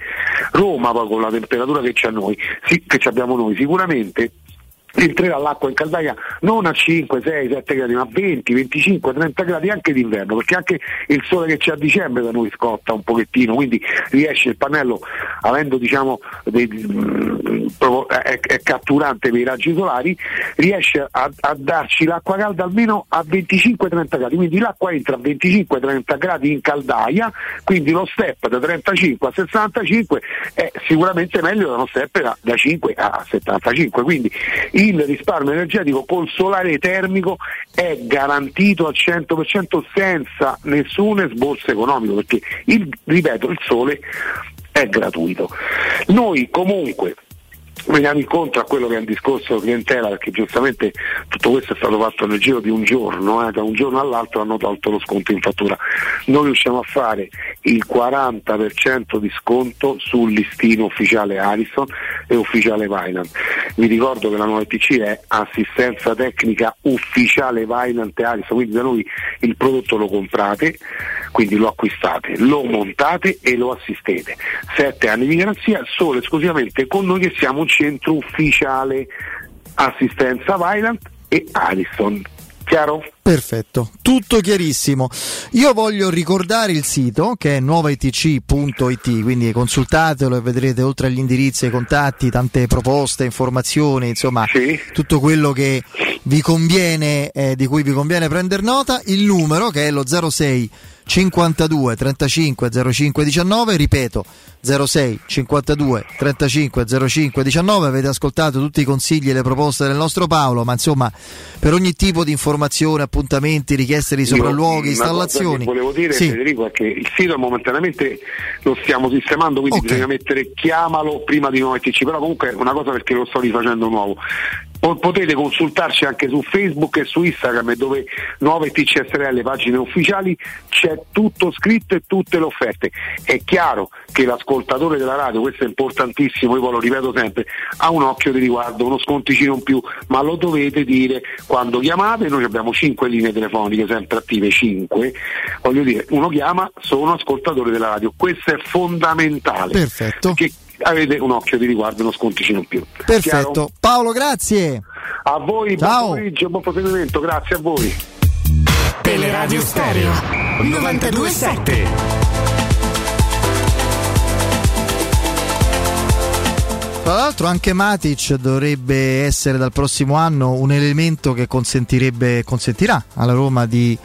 Roma poi con la temperatura che, noi, che abbiamo noi, sicuramente entrerà l'acqua in caldaia non a 5, 6, 7 gradi, ma a 20, 25, 30 gradi anche d'inverno, perché anche il sole che c'è a dicembre da noi scotta un pochettino, quindi riesce il pannello, avendo diciamo dei- mm, è, è catturante per i raggi solari, riesce a, a darci l'acqua calda almeno a 25-30 gradi, quindi l'acqua entra a 25-30 gradi in caldaia, quindi lo step da 35 a 65 è sicuramente meglio da uno step da, da 5 a 75, quindi il risparmio energetico col solare termico è garantito al 100% senza nessun esborso economico, perché il, ripeto, il sole è gratuito. Noi comunque veniamo incontro a quello che è un discorso clientela perché giustamente tutto questo è stato fatto nel giro di un giorno, eh, da un giorno all'altro hanno tolto lo sconto in fattura. Noi riusciamo a fare il 40% di sconto sul listino ufficiale Arison e ufficiale Vinant. Vi ricordo che la nuova ETC è assistenza tecnica ufficiale Vinant e Arison, quindi da noi il prodotto lo comprate, quindi lo acquistate, lo montate e lo assistete. Sette anni di garanzia solo e esclusivamente con noi che siamo un centro ufficiale assistenza Vinant e Arison. Chiaro? Perfetto, tutto chiarissimo. Io voglio ricordare il sito che è nuovaitc.it, quindi consultatelo e vedrete oltre agli indirizzi e ai contatti tante proposte, informazioni, insomma tutto quello che vi conviene, eh, di cui vi conviene prendere nota. Il numero che è lo 06 52 35 05 19, ripeto 06 52 35 05 19, avete ascoltato tutti i consigli e le proposte del nostro Paolo, ma insomma per ogni tipo di informazione, appuntamenti, richieste di sopralluoghi, Io, installazioni. volevo dire Sì. Federico è che il sito momentaneamente lo stiamo sistemando, quindi bisogna mettere chiamalo prima di nuovo ETC, però comunque è una cosa perché lo sto rifacendo nuovo. Po- potete consultarci anche su Facebook e su Instagram dove nuove TCSR, le pagine ufficiali, c'è tutto scritto e tutte le offerte. È chiaro che l'ascoltatore della radio, questo è importantissimo, io lo ripeto sempre, ha un occhio di riguardo, uno sconticino in più, ma lo dovete dire quando chiamate, noi abbiamo 5 linee telefoniche sempre attive, 5, voglio dire, uno chiama, sono ascoltatore della radio, questo è fondamentale. Perfetto. Perché avete un occhio di riguardo, uno sconticino in più. Chiaro? Perfetto. Paolo, grazie. A voi, Ciao. buon pomeriggio, buon proseguimento, grazie a voi. Teleradio Stereo 927. Tra l'altro anche Matic dovrebbe essere dal prossimo anno un elemento che consentirebbe, consentirà alla Roma di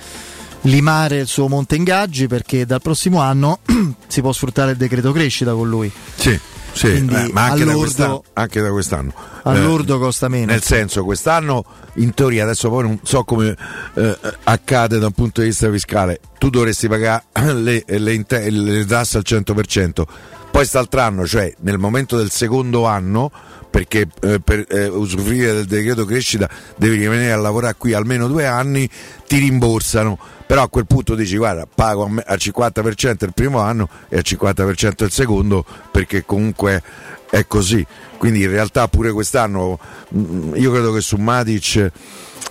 limare il suo monte ingaggi perché dal prossimo anno si può sfruttare il decreto crescita con lui. Sì, sì, eh, ma anche da, all'ordo- quest'anno, anche da quest'anno. All'ordo Eh, costa meno. Nel senso, quest'anno in teoria, adesso poi non so come eh, accade da un punto di vista fiscale, tu dovresti pagare le, le, le tasse al 100%, poi quest'altro anno, cioè nel momento del secondo anno, perché eh, per eh, usufruire del decreto crescita devi rimanere a lavorare qui almeno due anni, ti rimborsano. Però a quel punto dici guarda pago al 50% il primo anno e al 50% il secondo perché comunque è così. Quindi in realtà pure quest'anno mm, io credo che su Matic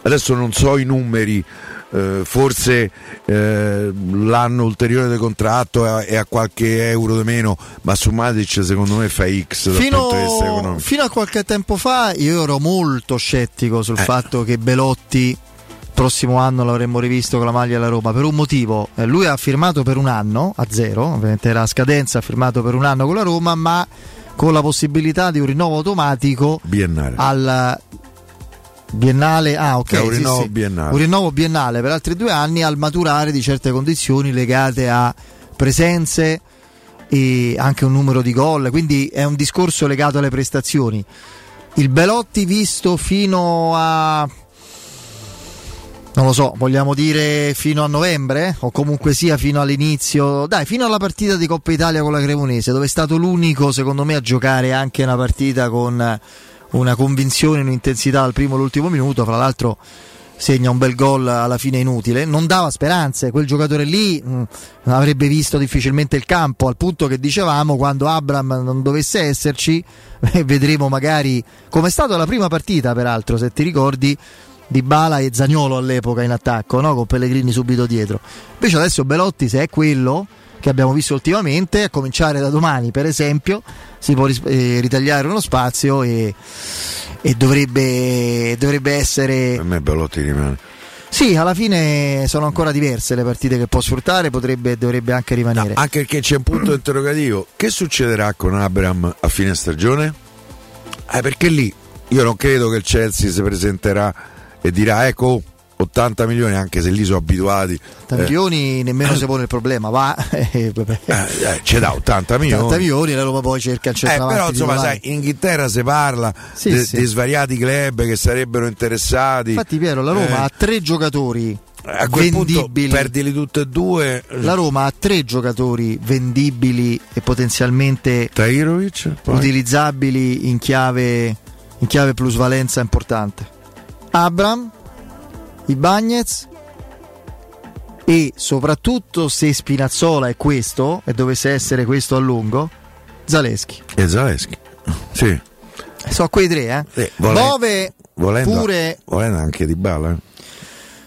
adesso non so i numeri. Eh, forse eh, l'anno ulteriore del contratto è a, qualche euro di meno, ma su Matic secondo me fa X Fino, fino a qualche tempo fa io ero molto scettico sul Eh. fatto che Belotti prossimo anno l'avremmo rivisto con la maglia della Roma per un motivo. Eh, lui ha firmato per un anno a zero, ovviamente era a scadenza, ha firmato per un anno con la Roma, ma con la possibilità di un rinnovo automatico Biennale. al biennale. Ah, ok. È un sì, rinnovo sì. biennale. Un rinnovo biennale per altri due anni al maturare di certe condizioni legate a presenze e anche un numero di gol. Quindi è un discorso legato alle prestazioni. Il Belotti visto fino a non lo so, vogliamo dire fino a novembre o comunque sia fino all'inizio, dai, fino alla partita di Coppa Italia con la Cremonese, dove è stato l'unico secondo me a giocare anche una partita con una convinzione, un'intensità dal primo all'ultimo minuto, fra l'altro segna un bel gol alla fine inutile, non dava speranze, quel giocatore lì mh, avrebbe visto difficilmente il campo, al punto che dicevamo quando Abram non dovesse esserci, eh, vedremo magari come è stata la prima partita peraltro, se ti ricordi, di Bala e Zagnolo all'epoca in attacco, no? con Pellegrini subito dietro. Invece adesso Belotti, se è quello che abbiamo visto ultimamente, a cominciare da domani per esempio, si può eh, ritagliare uno spazio e, e dovrebbe, dovrebbe essere... Per me Belotti rimane. Sì, alla fine sono ancora diverse le partite che può sfruttare, potrebbe dovrebbe anche rimanere. Anche perché c'è un punto interrogativo. Che succederà con Abram a fine stagione? Eh, perché lì io non credo che il Chelsea si presenterà e dirà ecco 80 milioni, anche se lì sono abituati. 80 Eh, milioni nemmeno si pone il problema, va. eh, eh, eh, c'è da 80 milioni. 80 milioni la Roma poi cerca il Eh, centravanti però insomma, sai, in Inghilterra si parla Sì, de- sì. di svariati club che sarebbero interessati. Infatti Piero, la Roma Eh, ha tre giocatori a quel punto vendibili. perdili tutte e due. La Roma ha tre giocatori vendibili e potenzialmente Tahirovic, poi- utilizzabili in chiave, in chiave plusvalenza importante. Abram, Ibagnez e soprattutto se Spinazzola è questo e dovesse essere questo a lungo, Zaleschi. e Zaleschi. Sì. So quei tre, eh. Sì, vole- Bove volendo, pure volendo anche di Bala.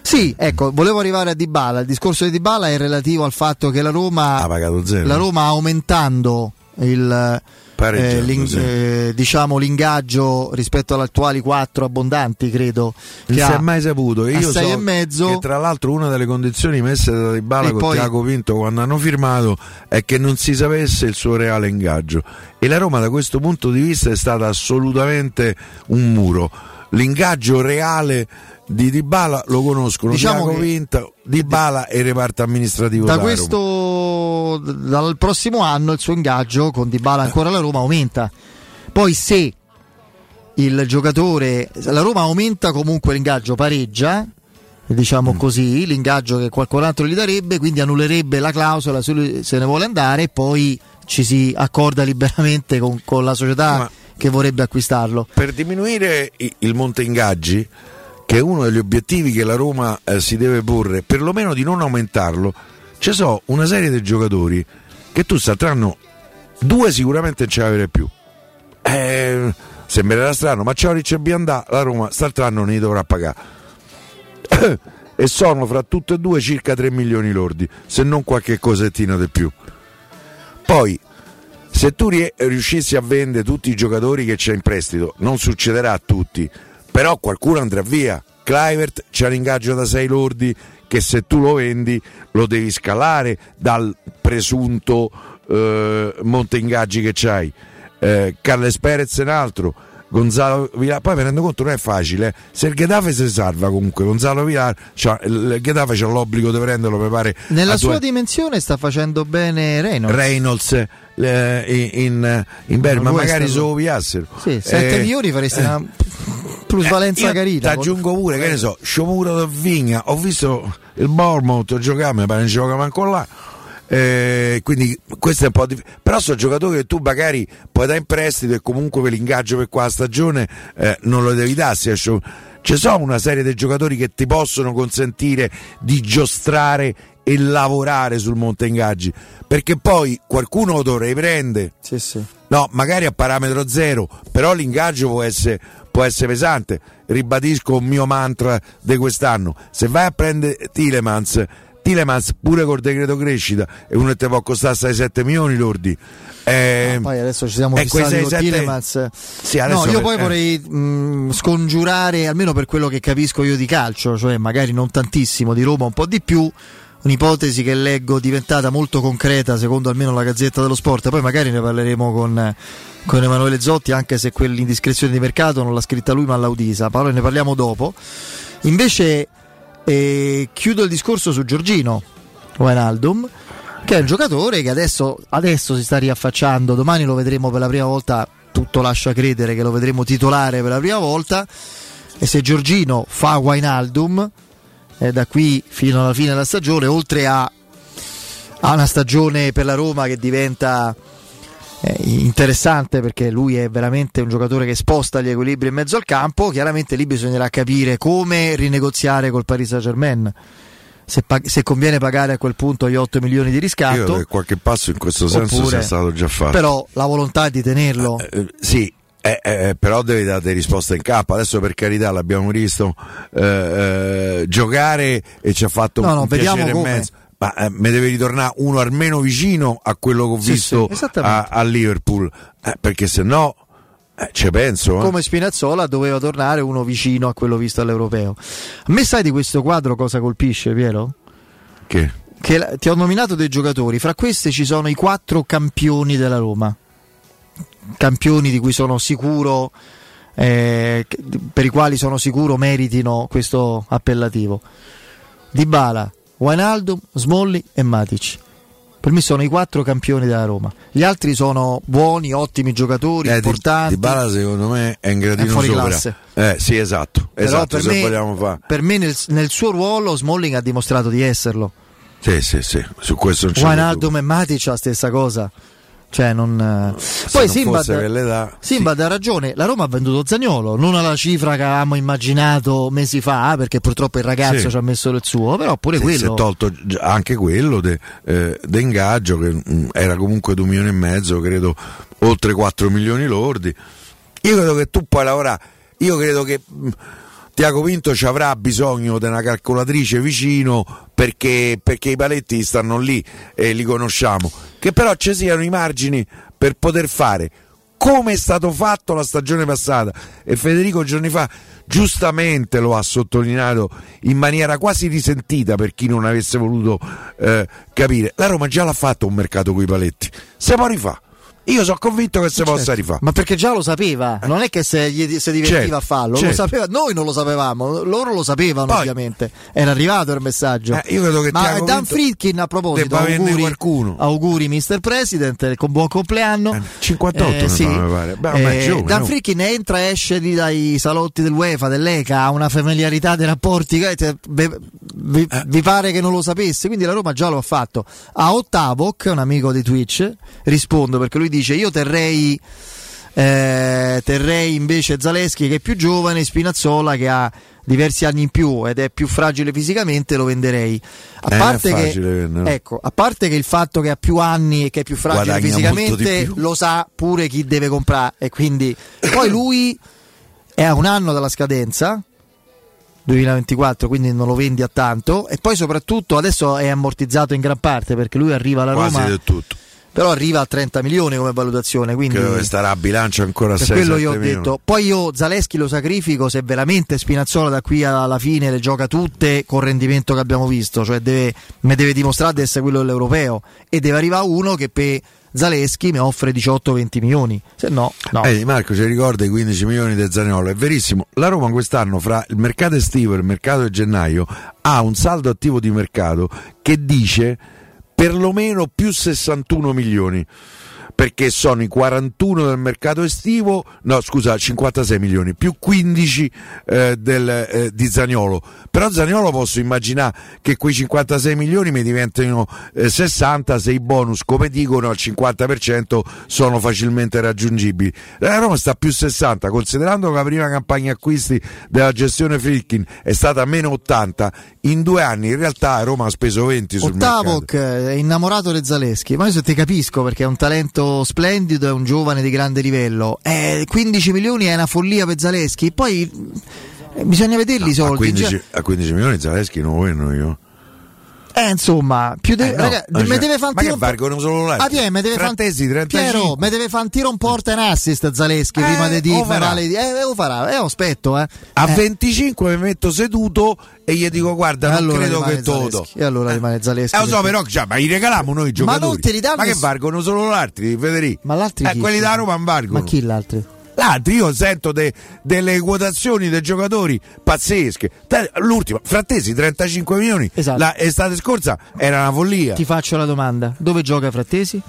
Sì, ecco, volevo arrivare a Dybala. Il discorso di Dybala è relativo al fatto che la Roma Ha pagato zero. la Roma aumentando il eh, l'in- sì. eh, diciamo l'ingaggio rispetto agli attuali quattro abbondanti, credo. Non si è mai saputo. Io so e mezzo. che tra l'altro una delle condizioni messe da Dybala E con poi- Tiago Pinto quando hanno firmato è che non si sapesse il suo reale ingaggio. E la Roma da questo punto di vista è stata assolutamente un muro. L'ingaggio reale di Dybala lo conoscono Diciamo Tiago che- Pinto, Dybala e il reparto amministrativo da questo dal prossimo anno il suo ingaggio con Dybala ancora alla Roma aumenta. Poi se il giocatore la Roma aumenta comunque l'ingaggio, pareggia Mm. diciamo così, l'ingaggio che qualcun altro gli darebbe, quindi annullerebbe la clausola se lui se ne vuole andare e poi ci si accorda liberamente con, con la società Ma- che vorrebbe acquistarlo. Per diminuire il monte ingaggi, che è uno degli obiettivi che la Roma eh, si deve porre, perlomeno di non aumentarlo, ci sono una serie di giocatori che tu salteranno due sicuramente non ce l'avere più. Eh, sembrerà strano, ma Cioric e Biandà la Roma salteranno ne dovrà pagare. e sono fra tutte e due circa 3 milioni lordi, se non qualche cosettina di più. Poi, se tu riuscissi a vendere tutti i giocatori che c'è in prestito, non succederà a tutti, però qualcuno andrà via. Clivert c'ha l'ingaggio da 6 lordi che se tu lo vendi lo devi scalare dal presunto eh, monte ingaggi che c'hai. Eh, Carles Perez è un altro. Gonzalo Villar, poi mi rendo conto non è facile, eh. se il Getafe si salva comunque, Gonzalo Villar, c'ha- il Getafe c'ha l'obbligo di prenderlo, mi pare. Nella sua due- dimensione sta facendo bene Reynolds. Reynolds eh, in, in, Berma, Ma magari questo- so piassero. Sì, 7 milioni faresti una plusvalenza Io carina. Ti aggiungo pure, che ne so, Sciomuro da Vigna, ho visto il Bournemouth giocare, mi pare non gioca manco là. Eh, quindi questo è un po' di... però sono giocatori che tu magari puoi dare in prestito e comunque per l'ingaggio per qua stagione eh, non lo devi darsi ci sono una serie di giocatori che ti possono consentire di giostrare e lavorare sul monte ingaggi perché poi qualcuno lo dovrei prendere Sì, sì. No, magari a parametro zero, però l'ingaggio può essere, può essere pesante. Ribadisco un mio mantra di quest'anno. Se vai a prendere Tilemans, Tilemans pure col decreto crescita è uno che ti può costare 6-7 milioni lordi. Eh, Poi adesso ci siamo e fissati con 6-7 Tielemans. Sì, no, io per- poi eh. vorrei mh, scongiurare, almeno per quello che capisco io di calcio, cioè magari non tantissimo, di Roma un po' di più, un'ipotesi che leggo diventata molto concreta, secondo almeno la Gazzetta dello Sport, poi magari ne parleremo con, con Emanuele Zotti, anche se quell'indiscrezione di mercato non l'ha scritta lui ma l'Audisa, Paolo ne parliamo dopo. Invece eh, chiudo il discorso su Giorgino Wijnaldum che è un giocatore che adesso, adesso si sta riaffacciando, domani lo vedremo per la prima volta, tutto lascia credere che lo vedremo titolare per la prima volta. E se Giorgino fa Wijnaldum eh, da qui fino alla fine della stagione, oltre a, a una stagione per la Roma che diventa interessante perché lui è veramente un giocatore che sposta gli equilibri in mezzo al campo, chiaramente lì bisognerà capire come rinegoziare col Paris Saint Germain. Se, pag- se conviene pagare a quel punto gli 8 milioni di Io riscatto, che qualche passo in questo senso Oppure- sia stato già fatto. però la volontà di tenerlo. Eh, sì, eh, eh, però devi dare risposte in campo. Adesso per carità l'abbiamo visto eh, eh, giocare e ci ha fatto No, un, no, un piacere e mezzo. Ma eh, mi deve ritornare uno almeno vicino a quello che ho Sì, visto sì, a, a Liverpool. Eh, perché se no eh, ci penso. eh. come Spinazzola doveva tornare uno vicino a quello visto all'europeo. A me sai di questo quadro cosa colpisce, Piero? Che? Che ti ho nominato dei giocatori, fra questi ci sono i quattro campioni della Roma. Campioni di cui sono sicuro, eh, per i quali sono sicuro meritino questo appellativo. Dybala, Wijnaldum, Smolli e Matic. Per me sono i quattro campioni della Roma. Gli altri sono buoni, ottimi giocatori, Eh, di, importanti. di Bala secondo me è un gradino È fuori sopra. classe. Eh, sì, esatto. Però esatto per se me, vogliamo fare. per me nel, nel suo ruolo Smalling ha dimostrato di esserlo. Sì, sì, sì, su questo non c'è Wijnaldum e Matic la stessa cosa. Cioè non... eh. Se Poi non Simbad, Simbad ha ragione, la Roma ha venduto Zagnolo, non alla cifra che avevamo immaginato mesi fa, perché purtroppo il ragazzo Sì. ci ha messo il suo, però pure Sì, Si quello... è tolto anche quello de, eh, de che mm, era comunque 2 milioni e mezzo, credo oltre 4 milioni lordi. Io credo che tu puoi lavorare, io credo che mm, Tiago Pinto ci avrà bisogno di una calcolatrice vicino perché, perché i paletti stanno lì e li conosciamo. Che però ci siano i margini per poter fare come è stato fatto la stagione passata. E Federico giorni fa giustamente lo ha sottolineato in maniera quasi risentita per chi non avesse voluto eh, capire. La Roma già l'ha fatto un mercato coi paletti. Se può rifà io sono convinto che si possa Certo, rifare Ma perché già lo sapeva, non è che se gli si divertiva Certo, a farlo, lo certo. sapeva, noi non lo sapevamo, loro lo sapevano Poi- ovviamente, era arrivato il messaggio. Eh, io credo che Ma Dan Friedkin a proposito, auguri, qualcuno. auguri Mr. President, con buon compleanno. 58 Eh, sì. mi pare. Beh, è Eh, giovane, Dan no? Friedkin entra e esce di dai salotti dell'UEFA, dell'ECA, ha una familiarità dei rapporti, che te- vi, Eh. vi pare che non lo sapesse, quindi la Roma già lo ha fatto. A Ottavok, un amico di Twitch, rispondo perché lui dice io terrei eh, terrei invece Zaleschi che è più giovane, Spinazzola che ha diversi anni in più ed è più fragile fisicamente, lo venderei. A, Eh, parte, è che, facile venderlo. ecco, a parte che il fatto che ha più anni e che è più fragile Guadagna fisicamente lo sa pure chi deve comprare e quindi poi lui è a un anno dalla scadenza 2024 quindi non lo vendi a tanto e poi soprattutto adesso è ammortizzato in gran parte perché lui arriva alla Quasi Roma del tutto. Però arriva a 30 milioni come valutazione quindi che starà a bilancio ancora a per 6 quello io ho detto. poi io Zaleschi lo sacrifico se veramente Spinazzola da qui alla fine le gioca tutte col rendimento che abbiamo visto cioè deve, me deve dimostrare di essere quello dell'europeo. E deve arrivare uno che per Zaleschi mi offre 18-20 milioni se no no. Eh, Marco ci ricorda i 15 milioni del Zaniolo, è verissimo. La Roma quest'anno fra il mercato estivo e il mercato di gennaio ha un saldo attivo di mercato che dice perlomeno più 61 milioni. Perché sono i 41 del mercato estivo, no scusa, 56 milioni, più 15 eh, del, eh, di Zaniolo. Però Zaniolo posso immaginare che quei 56 milioni mi diventino eh, 60 se i bonus, come dicono, al 50% sono facilmente raggiungibili. La Roma sta più 60, considerando che la prima campagna acquisti della gestione Fritkin è stata meno 80, in due anni in realtà Roma ha speso 20 sul mercato. Ottavok è innamorato di Zaleschi, ma io se ti capisco perché è un talento splendido, è un giovane di grande livello. Eh, 15 milioni è una follia per Zaleschi, poi eh, bisogna vederli i a, soldi. 15, Cioè, a 15 milioni Zaleschi non lo vogliono io. Eh, insomma, più de- Eh, no, raga, cioè, deve fare un ma tiro che valgono solo là? Ah, tiè, me deve 35. Piero, me deve fare un tiro un porta in assist Zaleschi Eh, prima di dire vale di- eh, lo farà, eh, aspetto, eh. A Eh, 25 mi metto seduto e gli dico guarda non allora credo che todo. E allora rimane Zaleschi. Eh, lo so, perché- però, cioè, ma li regaliamo noi i giocatori. non te li danno Ma che valgono solo l'altri, Federico? Ma l'altri Eh, quelli da Roma non valgono. Ma chi l'altro? L'altro, io sento de- delle quotazioni dei giocatori pazzesche. L'ultima, Frattesi, 35 milioni. Esatto. La estate scorsa era una follia. Ti faccio la domanda. Dove gioca Frattesi?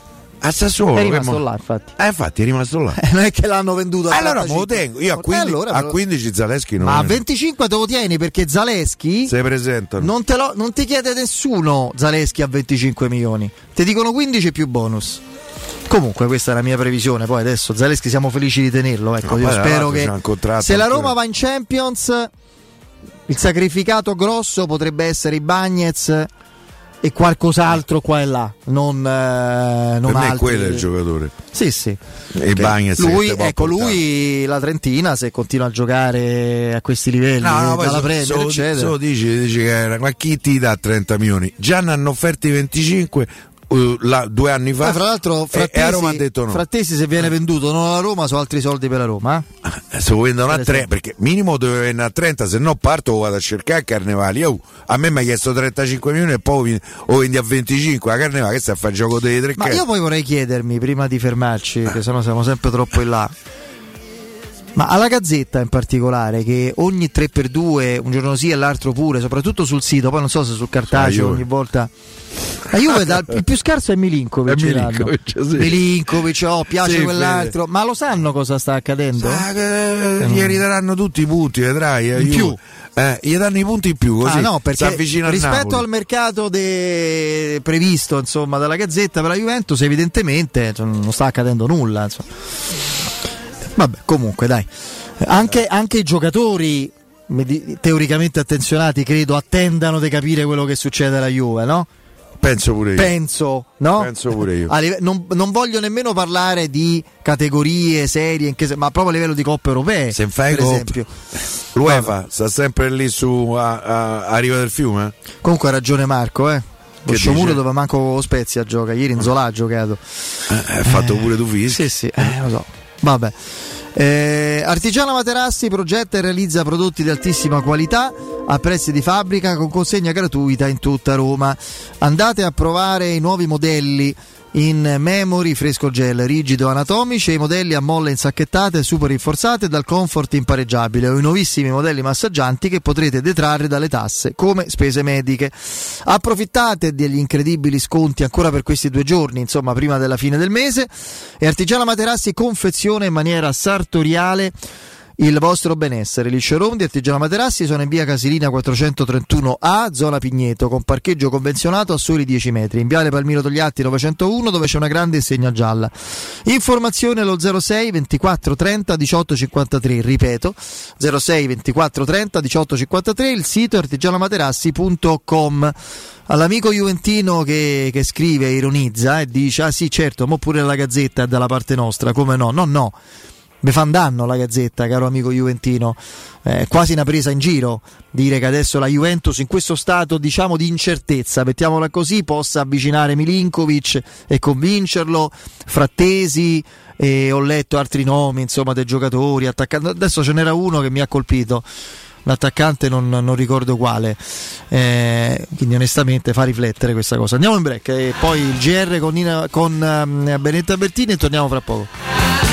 A Sassuolo. È rimasto là, infatti. Eh, infatti, è rimasto là. Eh, non è che l'hanno venduto a allora me lo 45. tengo. Io a Eh, 15, allora a me lo- 15 Zaleschi non Ma a lo- 25 te lo tieni perché Zaleschi se presentano. non, te lo- non ti chiede nessuno Zaleschi a 25 milioni. Ti dicono 15 più bonus. Comunque questa è la mia previsione, poi adesso Zaleschi siamo felici di tenerlo, ecco, No, io spero che se la. Roma va in Champions il sacrificato grosso potrebbe essere i Bagnets e qualcos'altro qua e là, non, eh, non per me altri. quello è il giocatore. Sì, sì. E i Bagnets lui, ecco, lui la Trentina se continua a giocare a questi livelli No, no, dalla so, Premier, so- eccetera. so dici, dici che era, ma chi ti dà 30 milioni? Già ne hanno offerti 25 uh, là, due anni fa. Poi, fra l'altro, Frattesi, e, a Roma ha detto no. Frattesi se viene venduto non alla Roma sono altri soldi per la Roma. eh? Eh, Se lo vendono a Per 3 esempio. perché minimo deve venire a 30 se no parto lo vado a cercare a Carnevali Oh, a me mi ha chiesto 35 milioni e poi o vendi a 25 a Carnevali che sta a fare il gioco dei tre Ma io poi vorrei chiedermi, prima di fermarci, che sennò siamo sempre troppo in là. Ma alla Gazzetta in particolare, che ogni 3x2, un giorno sì e l'altro pure, soprattutto sul sito, poi non so se sul cartaceo ogni volta. La Juve dal- il più scarso è Milinkovic. È. Milinkovic, sì. Milinkovic, oh, piace Sì, quell'altro. Ma lo sanno cosa sta accadendo? Ah, che- gli ridaranno tutti i punti, vedrai. eh, In Juve. più. Eh, gli danno i punti in più così Ah, no, perché rispetto al mercato de- previsto insomma, dalla Gazzetta per la Juventus, evidentemente insomma, non sta accadendo nulla. insomma. Vabbè, comunque, dai. Anche, anche i giocatori teoricamente attenzionati, credo, attendano di capire quello che succede alla Juve, no? Penso pure io. Penso, no? Penso pure io. Live- non, non voglio nemmeno parlare di categorie serie, se- ma proprio a livello di coppe europee. Se fai per esempio. L'UEFA sta sempre lì su a, a- a Riva del Fiume? eh? Comunque ha ragione Marco, eh. Lo sciomuro dove manco Spezia gioca, ieri in Zola ha giocato. Eh, Hai fatto pure tu fischi? Sì, sì, eh, lo so. Vabbè. Eh, Artigiana Materassi progetta e realizza prodotti di altissima qualità a prezzi di fabbrica con consegna gratuita in tutta Roma. Andate a provare i nuovi modelli in memory, fresco gel, rigido, anatomici e i modelli a molle insacchettate super rinforzate dal comfort impareggiabile. O i nuovissimi modelli massaggianti che potrete detrarre dalle tasse come spese mediche. Approfittate degli incredibili sconti ancora per questi due giorni, insomma prima della fine del mese. E Artigiana Materassi confeziona in maniera sartoriale il vostro benessere. Il showroom di Artigiano Materassi sono in via Casilina 431A, zona Pigneto, con parcheggio convenzionato a soli 10 metri. In viale Palmiro Togliatti 901, dove c'è una grande insegna gialla. Informazione allo 06 24 30 18 53, ripeto, 06 24 30 18 53, il sito è artigianomaterassi.com. All'amico Juventino che, che scrive, ironizza e dice: Ah sì, certo, ma pure la gazzetta è dalla parte nostra, come no? No, no. Mi fa danno la gazzetta, caro amico Juventino. È quasi una presa in giro dire che adesso la Juventus in questo stato diciamo di incertezza, mettiamola così, possa avvicinare Milinkovic e convincerlo, Frattesi e ho letto altri nomi insomma dei giocatori, attaccanti. Adesso ce n'era uno che mi ha colpito l'attaccante non, non ricordo quale eh, quindi onestamente fa riflettere questa cosa andiamo in break e poi il GR con, Nina, con um, Benetta Bertini e torniamo fra poco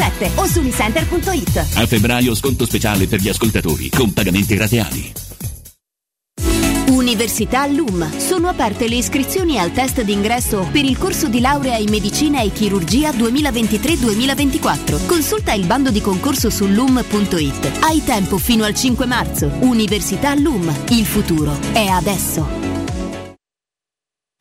1177 o su unicenter.it. A febbraio sconto speciale per gli ascoltatori con pagamenti rateali. Università LUM. Sono aperte le iscrizioni al test d'ingresso per il corso di laurea in medicina e chirurgia 2023-2024. Consulta il bando di concorso su lum.it. Hai tempo fino al 5 marzo. Università LUM. Il futuro è adesso.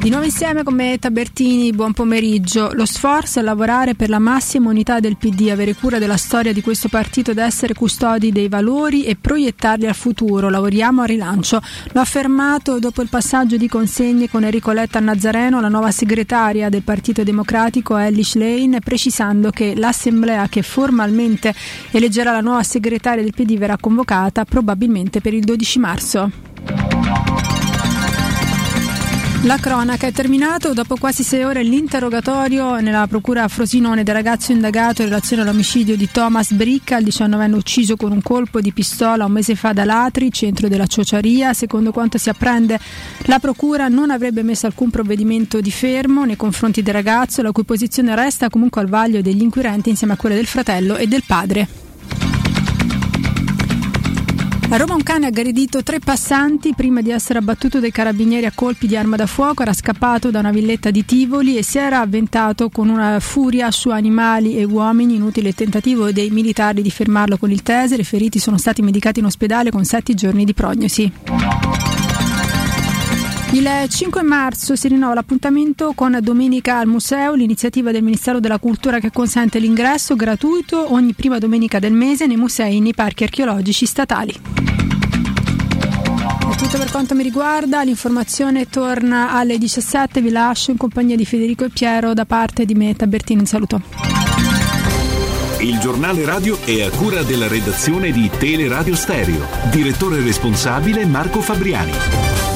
Di nuovo insieme con me Tabertini, buon pomeriggio. Lo sforzo è lavorare per la massima unità del PD, avere cura della storia di questo partito ed essere custodi dei valori e proiettarli al futuro. Lavoriamo al rilancio. L'ho affermato dopo il passaggio di consegne con Enrico Letta Nazareno, la nuova segretaria del Partito Democratico Elish Lane, precisando che l'assemblea che formalmente eleggerà la nuova segretaria del PD verrà convocata probabilmente per il 12 marzo. La cronaca è terminato dopo quasi sei ore l'interrogatorio nella procura a Frosinone del ragazzo indagato in relazione all'omicidio di Thomas Bricca, il 19enne ucciso con un colpo di pistola un mese fa da Latri, centro della Ciociaria. Secondo quanto si apprende, la procura non avrebbe messo alcun provvedimento di fermo nei confronti del ragazzo, la cui posizione resta comunque al vaglio degli inquirenti insieme a quelle del fratello e del padre. A Roma un cane ha aggredito tre passanti prima di essere abbattuto dai carabinieri a colpi di arma da fuoco, era scappato da una villetta di Tivoli e si era avventato con una furia su animali e uomini, inutile il tentativo dei militari di fermarlo con il taser, i feriti sono stati medicati in ospedale con sette giorni di prognosi. Il 5 marzo si rinnova l'appuntamento con Domenica al Museo, l'iniziativa del Ministero della Cultura che consente l'ingresso gratuito ogni prima domenica del mese nei musei e nei parchi archeologici statali. Tutto per quanto mi riguarda, l'informazione torna alle 17, vi lascio in compagnia di Federico e Piero da parte di me, Tabertini, un saluto. Il giornale radio è a cura della redazione di Teleradio Stereo. Direttore responsabile Marco Fabriani.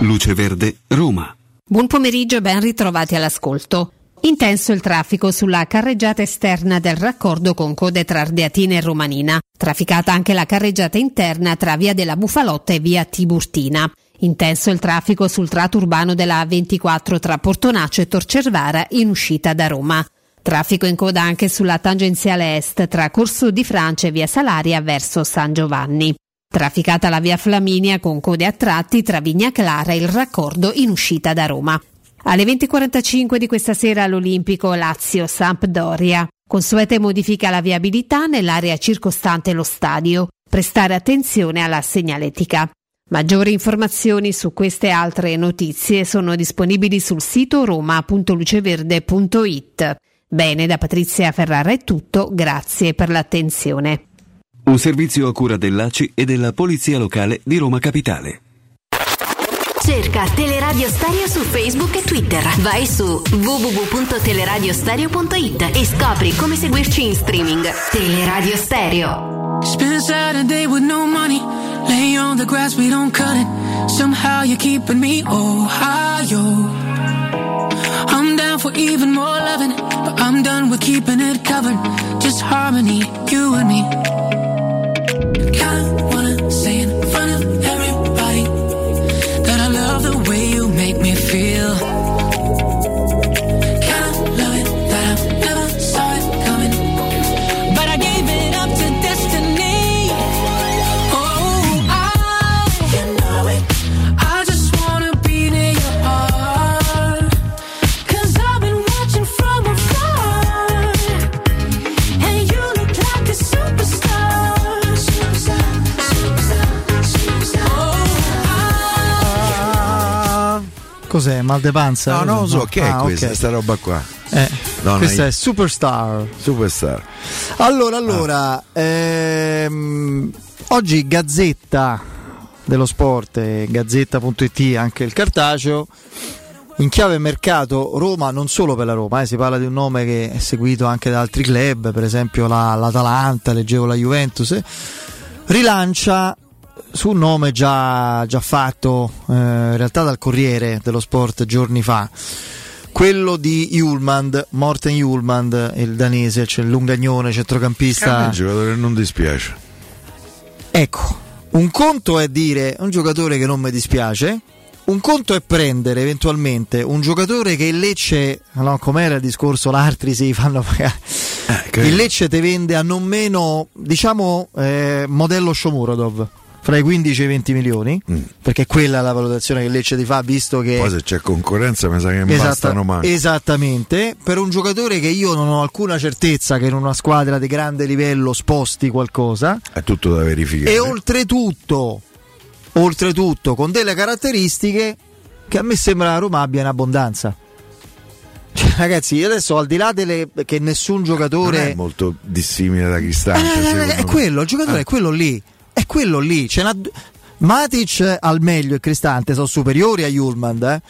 Luce Verde, Roma. Buon pomeriggio e ben ritrovati all'ascolto. Intenso il traffico sulla carreggiata esterna del raccordo con code tra Ardeatina e Romanina. Trafficata anche la carreggiata interna tra via della Bufalotta e via Tiburtina. Intenso il traffico sul tratto urbano della A24 tra Portonaccio e Torcervara in uscita da Roma. Traffico in coda anche sulla tangenziale est tra Corso di Francia e via Salaria verso San Giovanni. Trafficata la via Flaminia con code a tratti tra Vigna Clara e il raccordo in uscita da Roma. Alle 20.45 di questa sera all'Olimpico Lazio-Sampdoria. Consuete modifica alla viabilità nell'area circostante lo stadio. Prestare attenzione alla segnaletica. Maggiori informazioni su queste altre notizie sono disponibili sul sito roma.luceverde.it. Bene, da Patrizia Ferrara è tutto, grazie per l'attenzione. Un servizio a cura dell'ACI e della Polizia Locale di Roma Capitale. Cerca Teleradio Stereo su Facebook e Twitter. Vai su www.teleradiostereo.it e scopri come seguirci in streaming. Teleradio Stereo. Spend Saturday with no money. Lay on the grass, we don't cut it. Somehow you're keeping me Ohio. I'm down for even more loving, but I'm done with keeping it covered. Just harmony, you and me. Wanna say in front of everybody that I love the way you make me feel. Cos'è? Mal de panza? No, non lo so, che è Ah, questa, ok. sta roba qua? Eh, No, questa no, è Superstar. Superstar. Allora, allora, ehm, oggi Gazzetta dello Sport, Gazzetta.it, anche il cartaceo, in chiave mercato Roma, non solo per la Roma, eh, si parla di un nome che è seguito anche da altri club, per esempio la, l'Atalanta, leggevo la Juventus, eh, rilancia su un nome già, già fatto eh, in realtà dal Corriere dello Sport giorni fa quello di Julmand, Morten Julmand, il danese, cioè il lungagnone, centrocampista. È un giocatore che non dispiace. Ecco, un conto è dire un giocatore che non mi dispiace, un conto è prendere eventualmente un giocatore che il Lecce, no, com'era il discorso, l'altri si fanno pagare. Eh, il Lecce ti vende a non meno, diciamo, eh, modello Shomurodov fra i 15 e i 20 milioni, mm. perché quella è la valutazione che Lecce ti fa, visto che... Poi se c'è concorrenza mi sa che Esatta, bastano mai. Esattamente, per un giocatore che io non ho alcuna certezza che in una squadra di grande livello sposti qualcosa. È tutto da verificare. E oltretutto, oltretutto con delle caratteristiche che a me sembra la Roma abbia in abbondanza. Cioè, ragazzi, io adesso al di là delle che nessun giocatore non è molto dissimile da Cristante, eh, è quello, il giocatore eh. è quello lì è quello lì. Ce n'ha... Matic al meglio e Cristante sono superiori a Julmand. Eh?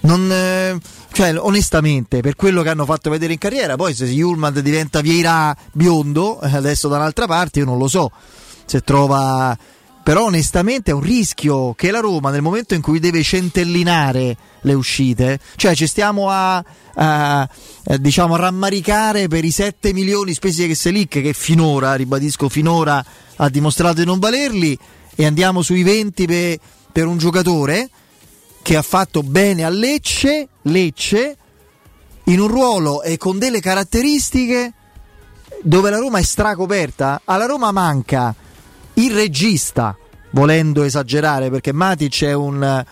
Non, eh, cioè, onestamente, per quello che hanno fatto vedere in carriera, poi se Julmand diventa Vieira biondo, eh, adesso da un'altra parte, io non lo so. Se trova però onestamente è un rischio che la Roma nel momento in cui deve centellinare le uscite, cioè ci stiamo a, a, a diciamo, rammaricare per i 7 milioni spesi che Selic che finora, ribadisco finora, ha dimostrato di non valerli e andiamo sui 20 per, per un giocatore che ha fatto bene a Lecce, Lecce in un ruolo e con delle caratteristiche dove la Roma è stracoperta, alla Roma manca il regista, volendo esagerare, perché Matic è un...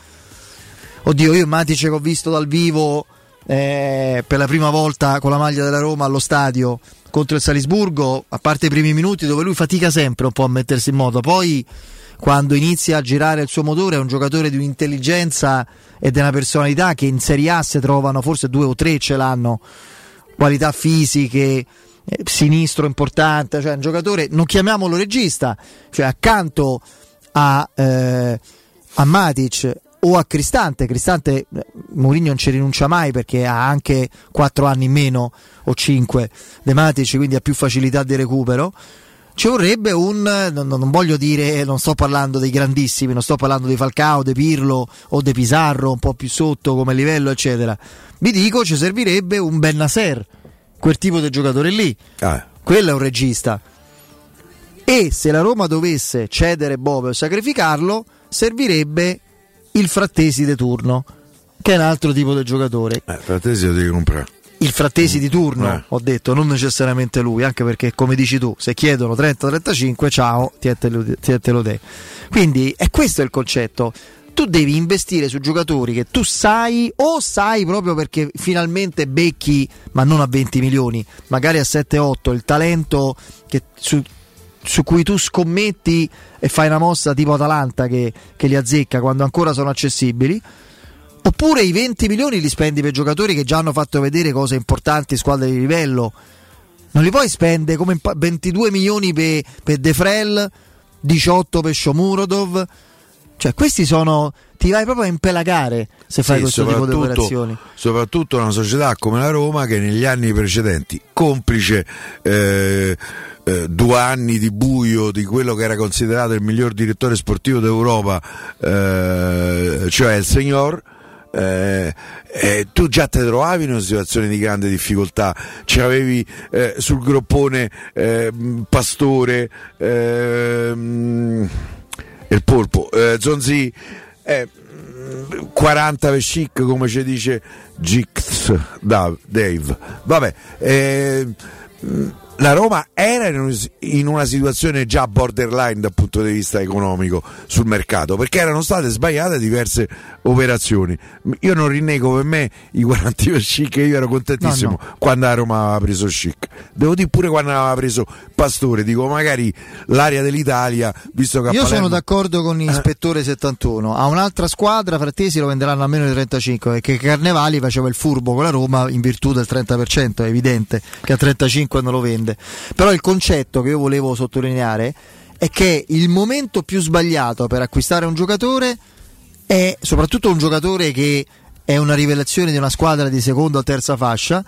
Oddio, io Matic che ho visto dal vivo eh, per la prima volta con la maglia della Roma allo stadio contro il Salisburgo, a parte i primi minuti dove lui fatica sempre un po' a mettersi in moto, poi quando inizia a girare il suo motore è un giocatore di un'intelligenza e di una personalità che in Serie A si trovano, forse due o tre ce l'hanno, qualità fisiche, sinistro importante, cioè un giocatore, non chiamiamolo regista, cioè accanto a, eh, a Matic o a Cristante, Cristante eh, Mourinho non ci rinuncia mai perché ha anche 4 anni in meno o 5 De Matic, quindi ha più facilità di recupero. Ci vorrebbe un, non, voglio dire, non sto parlando dei grandissimi, non sto parlando di Falcao, De Pirlo o De Pisarro, un po' più sotto come livello, eccetera. Vi dico, ci servirebbe un Ben Nasser quel tipo di giocatore lì. Ah. Quello è un regista. E se la Roma dovesse cedere Bobe o sacrificarlo, servirebbe il Frattesi di turno, che è un altro tipo di giocatore. Eh, Frattesi lo devi comprare. Il Frattesi di turno, eh. ho detto, non necessariamente lui, anche perché come dici tu, se chiedono 30-35, ciao, ti te lo dai. Quindi è questo il concetto tu devi investire su giocatori che tu sai o sai proprio perché finalmente becchi, ma non a 20 milioni, magari a 7-8, il talento che, su, su, cui tu scommetti e fai una mossa tipo Atalanta che, che li azzecca quando ancora sono accessibili. Oppure i 20 milioni li spendi per giocatori che già hanno fatto vedere cose importanti, squadre di livello. Non li puoi spendere come 22 milioni per, per De Frel, 18 per Shomurodov cioè, questi sono. Ti vai proprio a impelagare se fai sì, questo tipo di operazioni. Soprattutto una società come la Roma che negli anni precedenti, complice eh, eh, due anni di buio di quello che era considerato il miglior direttore sportivo d'Europa, eh, cioè il signor. Eh, eh, tu già ti trovavi in una situazione di grande difficoltà, c'avevi eh, sul groppone eh, Pastore, ehm, il polpo. Eh, Zonzi, eh, 40 per chic come ci dice Gix Dave. Vabbè, eh, la Roma era in una situazione già borderline dal punto di vista economico sul mercato perché erano state sbagliate diverse operazioni. Io non rinnego per me i 40 per Chic, io ero contentissimo no, no. quando la Roma aveva preso Chic. Devo dire pure quando aveva preso Pastore, dico magari l'area dell'Italia, visto che Io Palermo... sono d'accordo con l'ispettore eh. 71. A un'altra squadra Frattesi lo venderanno a meno di 35 perché Carnevali faceva il furbo con la Roma in virtù del 30%, è evidente che a 35 non lo vende grande. Però il concetto che io volevo sottolineare è che il momento più sbagliato per acquistare un giocatore è soprattutto un giocatore che è una rivelazione di una squadra di seconda o terza fascia,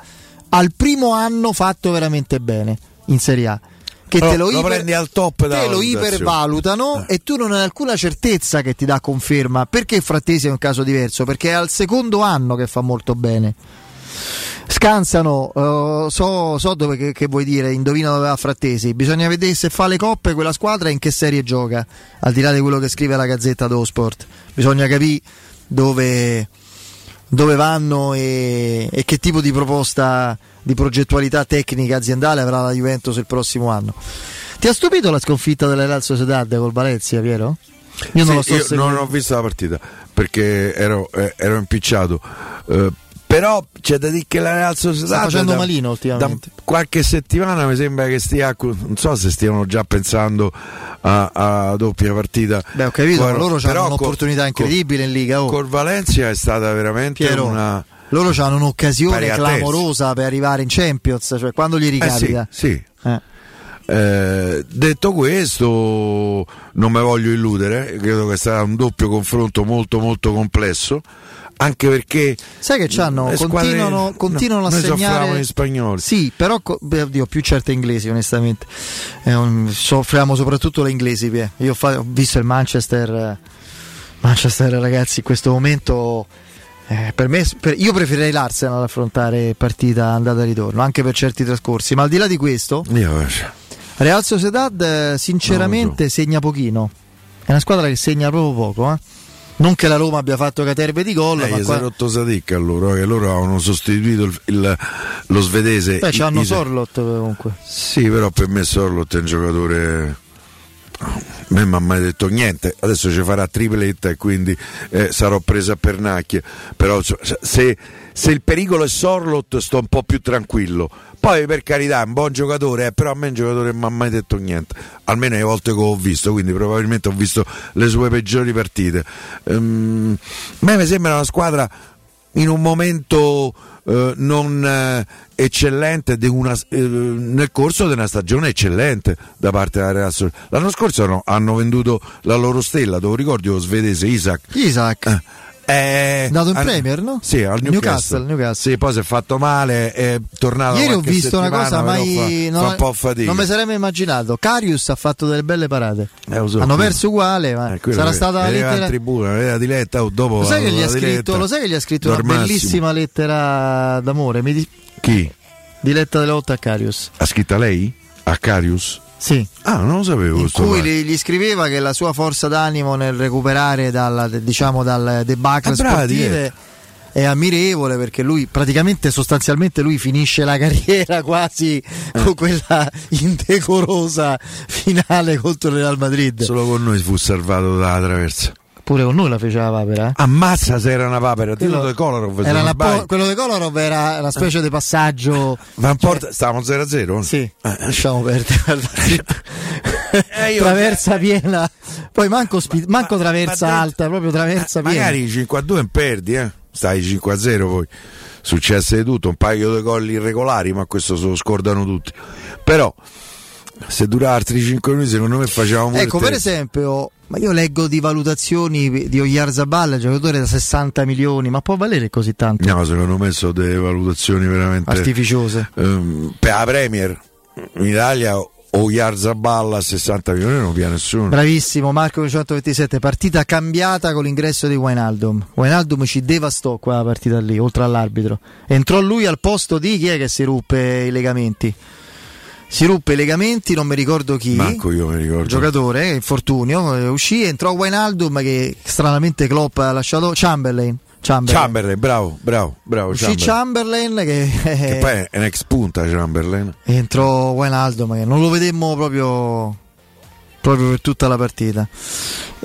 al primo anno fatto veramente bene in Serie A. Che Però te lo, lo iper- te lo ipervalutano e tu non hai alcuna certezza che ti dà conferma. Perché Frattesi è un caso diverso? Perché è al secondo anno che fa molto bene. Scansano, eh, so, so dove che, che vuoi dire, indovina dove va Frattesi. Bisogna vedere se fa le coppe quella squadra e in che serie gioca, al di là di quello che scrive la Gazzetta dello Sport. Bisogna capire dove, dove vanno e, e che tipo di proposta di progettualità tecnica aziendale avrà la Juventus il prossimo anno. Ti ha stupito la sconfitta della Real Sociedad col Valencia, Piero? Io non Sì, lo sto io non ho visto la partita perché ero, eh, ero impicciato. Eh, però c'è da dire che la Real Sociedad Sta facendo da- malino ultimamente. Da qualche settimana mi sembra che stia, non so se stiano già pensando a, a doppia partita. Beh, ho capito, Guarda, loro hanno un'opportunità col- incredibile in Liga. oh. Col Valencia è stata veramente Piero, una. Loro hanno un'occasione clamorosa per arrivare in Champions, cioè quando gli Eh sì, ricapita. sì. Eh. Eh, detto questo, non mi voglio illudere, credo che sarà un doppio confronto molto molto complesso. Anche perché Sai che c'hanno, squadre- continuano, continuano no, a segnare gli spagnoli. Sì, però beh, oddio, più certe inglesi, onestamente. Eh, un- soffriamo soprattutto le inglesi. Io ho, fa- ho visto il Manchester. Manchester, ragazzi, in questo momento. eh, per me, per- io preferirei l'Arsenal affrontare partita andata e ritorno, anche per certi trascorsi. Ma al di là di questo, Io, Real Sociedad, eh, sinceramente, segna pochino. È una squadra che segna proprio poco. eh. Non che la Roma abbia fatto caterve di gol, Eh, ma gli si qua- è rotto Sadik allora, che loro avevano sostituito il- il- lo svedese. Beh, c'hanno Isaac. Sorlot comunque. Sì, però per me Sorlot è un giocatore. A me mi ha mai detto niente, adesso ci farà tripletta e quindi eh, sarò presa a pernacchie. Però se, se il pericolo è Sorlot sto un po' più tranquillo. Poi per carità è un buon giocatore, eh, però a me è un giocatore che mi ha mai detto niente, almeno le volte che ho visto, quindi probabilmente ho visto le sue peggiori partite. Ehm, a me mi sembra una squadra in un momento eh, non eh, eccellente una- eh, nel corso di una stagione eccellente da parte della Real Sociedad. L'anno scorso hanno, hanno venduto la loro stella, te lo ricordi lo svedese Isaac? Isaac. Eh, Nato in al- Premier, no? Sì, al Newcastle. Newcastle, Newcastle. Sì, poi si è fatto male, è tornato Ieri ho visto una cosa fa, non, fa un po' fatica. non mi sarei mai immaginato. Carius ha fatto delle belle parate. Eh, so, Hanno perso uguale, ma Eh, sarà che- stata la lettera. in tribuna, vedeva diletta, oh, dopo Lo sai, che gli ha la scritto, lo sai che gli ha scritto una bellissima lettera d'amore? Mi di- Chi? Diletta delle lotte a Carius. Ha scritta lei? A Carius? Sì. Ah, non lo sapevo. In cui gli, gli scriveva che la sua forza d'animo nel recuperare dal, diciamo, dal debacle Ah, sportive è ammirevole perché lui praticamente sostanzialmente lui finisce la carriera quasi Eh. con quella indecorosa finale contro il Real Madrid. Solo con noi fu salvato dalla traversa. Pure con noi la faceva la papera. eh. Ammazza se era una papera, dillo Quello- di Kolarov. Era sbaglio. po- quello di Kolarov era una specie di passaggio. Van Porta, stavamo 0-0? Sì, lasciamo perdere. guarda, sì. Eh, traversa piena, poi manco, spi- manco traversa ma dentro- alta, proprio traversa piena. Magari 5-2 non perdi, eh. Stai 5-0 poi. Successe di tutto, un paio di gol irregolari, ma questo se lo scordano tutti. Però, se dura altri 5 minuti, secondo me facevamo pure Ecco, per esempio, ma io leggo di valutazioni di Oyarzabal, giocatore da 60 milioni, ma può valere così tanto? No, secondo me sono delle valutazioni veramente Artificiose. Ehm, per la Premier in Italia o Yarzaballa a 60 milioni non via nessuno. Bravissimo Marco 927, partita cambiata con l'ingresso di Wijnaldum. Wijnaldum ci devastò quella partita lì, oltre all'arbitro. Entrò lui al posto di chi è che si ruppe i legamenti? Si ruppe i legamenti, non mi ricordo chi. Manco io mi ricordo. giocatore, infortunio, eh, uscì, entrò Wijnaldum che stranamente Klopp ha lasciato Chamberlain. Chamberlain. Chamberlain, bravo, bravo, bravo. Uscì Chamberlain. Chamberlain che, Che poi è un ex punta Chamberlain. entrò Wijnaldum che non lo vedemmo proprio proprio per tutta la partita.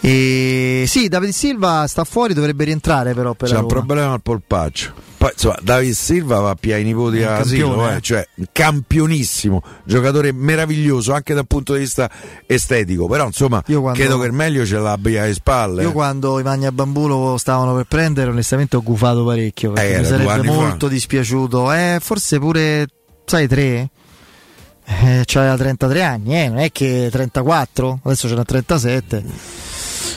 E sì, Davide Silva sta fuori, dovrebbe rientrare però per C'è un problema al polpaccio. Poi insomma, David Silva va a piai nipoti È un all'asilo, eh, cioè campionissimo, giocatore meraviglioso anche dal punto di vista estetico. Però insomma, Io quando- credo che il meglio ce l'abbia alle spalle. Io quando i Magna Bambulo stavano per prendere, onestamente ho gufato parecchio. Perché Eh, mi sarebbe anni fa. molto dispiaciuto. Eh, forse pure, sai, tre? Eh, c'aveva 33 anni, eh, non è che 34, adesso ce n'ha 37.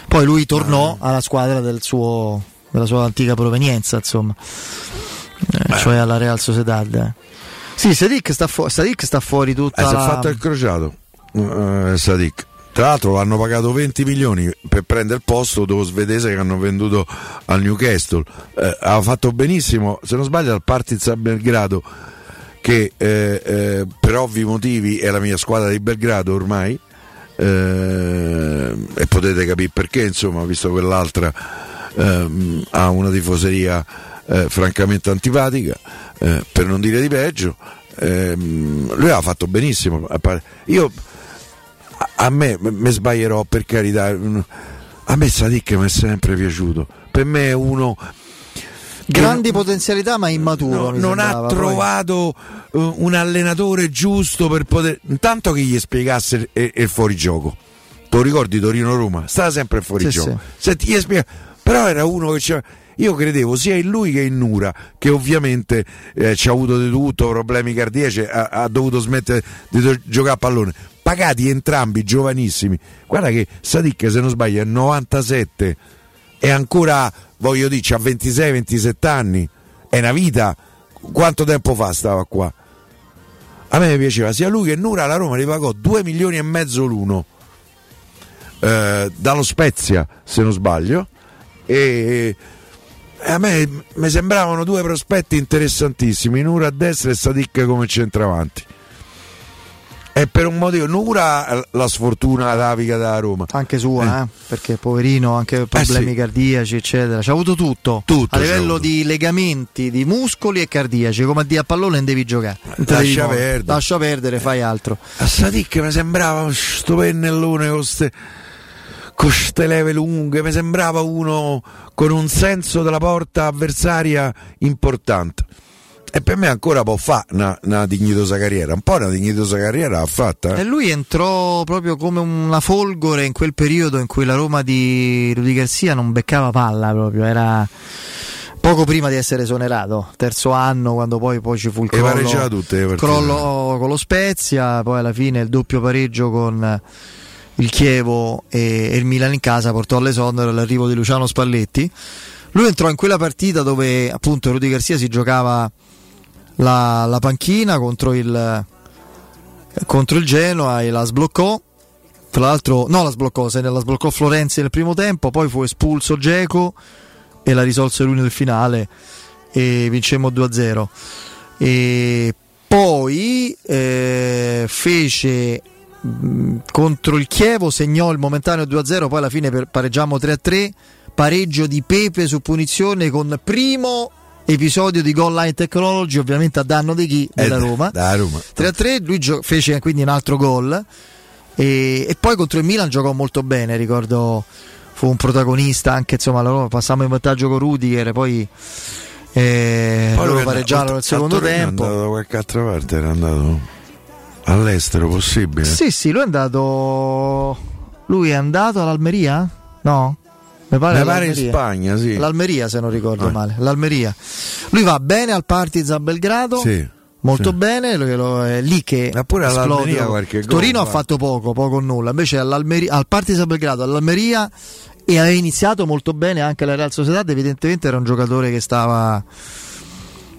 Poi lui tornò alla squadra del suo, della sua antica provenienza, insomma, eh, cioè alla Real Sociedad. eh. Sì, Sadik sta, fu- Sadik sta fuori tutta Eh, si è la... fatto il crociato eh, Sadik. Tra l'altro l'hanno pagato 20 milioni per prendere il posto dello svedese che hanno venduto al Newcastle. Eh, ha fatto benissimo, se non sbaglio, al Partizan Belgrado, che eh, eh, per ovvi motivi è la mia squadra di Belgrado ormai. eh, e potete capire perché, insomma, visto quell'altra ehm, ha una tifoseria eh, francamente antipatica, eh, per non dire di peggio. Ehm, lui ha fatto benissimo. Io a- me mi sbaglierò per carità. A me Sadik mi è sempre piaciuto. Per me è uno Grandi potenzialità ma immaturo. mi non ha sembrava, trovato eh, un allenatore giusto per poter. Intanto che gli spiegasse il, il- fuorigioco. Te lo ricordi Torino-Roma? Stava sempre fuorigioco. Sì, Senti, gli spiega- Però era uno che c'era. Io credevo sia in lui che in Nura, che ovviamente eh, ci ha avuto di tutto, problemi cardiaci, ha, ha dovuto smettere di to- giocare a pallone. Pagati entrambi, giovanissimi. Guarda che Sadik, se non sbaglio, è 97 e ancora, voglio dire, ha 26-27 anni. È una vita. Quanto tempo fa stava qua? A me piaceva sia lui che Nura, la Roma li pagò 2 milioni e mezzo l'uno. Eh, dallo Spezia, se non sbaglio. E a me mi sembravano due prospetti interessantissimi, Nura a destra e Sadik come centravanti. E per un motivo, Nura eh, la sfortuna atavica della Roma. Anche sua, eh, perché poverino, anche problemi sì. cardiaci, eccetera. C'ha avuto tutto. Tutto a livello di legamenti, di muscoli e cardiaci. Come a dire a pallone non devi giocare. Non Lascia devi perdere. Lascia perdere, fai altro. A Sadik mi sembrava sto pennellone con ste, con ste leve lunghe, mi sembrava uno con un senso della porta avversaria importante. E per me ancora può fare una, una dignitosa carriera, un po' una dignitosa carriera l'ha fatta. eh. E lui entrò proprio come una folgore in quel periodo in cui la Roma di Rudy Garcia non beccava palla proprio, era poco prima di essere esonerato, terzo anno quando poi, poi ci fu il crollo, tutte crollo con lo Spezia, poi alla fine il doppio pareggio con il Chievo e, e il Milan in casa portò all'esonero l'arrivo di Luciano Spalletti. Lui entrò in quella partita dove appunto Rudy Garcia si giocava la, la panchina contro il, contro il Genoa e la sbloccò. Tra l'altro, no, la sbloccò, se la sbloccò Florenzi nel primo tempo, poi fu espulso Geco e la risolse lui nel finale e vincemmo 2-0. E poi eh, fece mh, contro il Chievo, segnò il momentaneo 2-0, poi alla fine pareggiamo 3-3, pareggio di Pepe su punizione con primo episodio di goal line technology, ovviamente a danno di chi? Della Eh, Roma. da Roma. 3-3, lui gio- fece quindi un altro gol e, e poi contro il Milan giocò molto bene, ricordo fu un protagonista anche insomma la Roma passammo in vantaggio con Rudiger poi eh, Poi loro pareggiarono nel secondo a tempo È andato da qualche altra parte, era andato all'estero, possibile? sì sì lui è andato lui è andato all'Almeria? no? Mi pare, Mi pare in. Spagna, sì. l'Almeria se non ricordo Eh. male l'Almeria lui va bene al Partizan Belgrado Sì. molto Sì. bene lo- è lì che Ma pure esplode. qualche gol, Torino ha guarda. fatto poco poco o nulla invece al Partizan Belgrado all'Almeria e aveva iniziato molto bene anche la Real Sociedad evidentemente era un giocatore che stava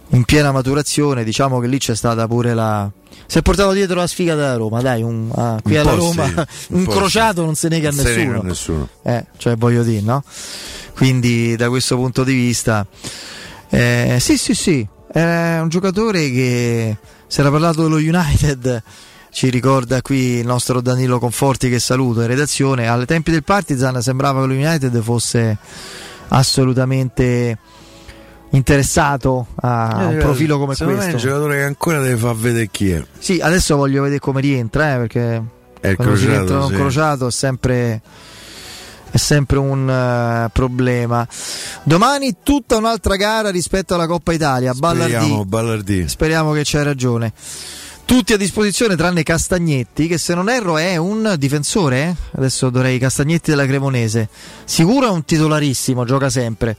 in piena maturazione diciamo che lì c'è stata pure la si è portato dietro la sfiga della Roma dai un- ah, qui Un alla Roma sì, un un crociato non se nega a Non se nega nessuno a nessuno. eh, cioè voglio dire, no? Quindi da questo punto di vista, eh, sì, sì, sì, è un giocatore che si era parlato dello United, ci ricorda qui il nostro Danilo Conforti che saluto in redazione, ai tempi del Partizan sembrava che lo United fosse assolutamente interessato a un Eh, profilo come me è un questo. giocatore che ancora deve far vedere chi è. Sì, adesso voglio vedere come rientra, eh, perché È il crociato, sì. crociato è sempre, è sempre un eh, problema. Domani tutta un'altra gara rispetto alla Coppa Italia. Ballardì. Speriamo, Ballardì. Speriamo che c'hai ragione. Tutti a disposizione tranne Castagnetti, che se non erro è un difensore. eh? Adesso dovrei Castagnetti della Cremonese. Sicuro è un titolarissimo, gioca sempre.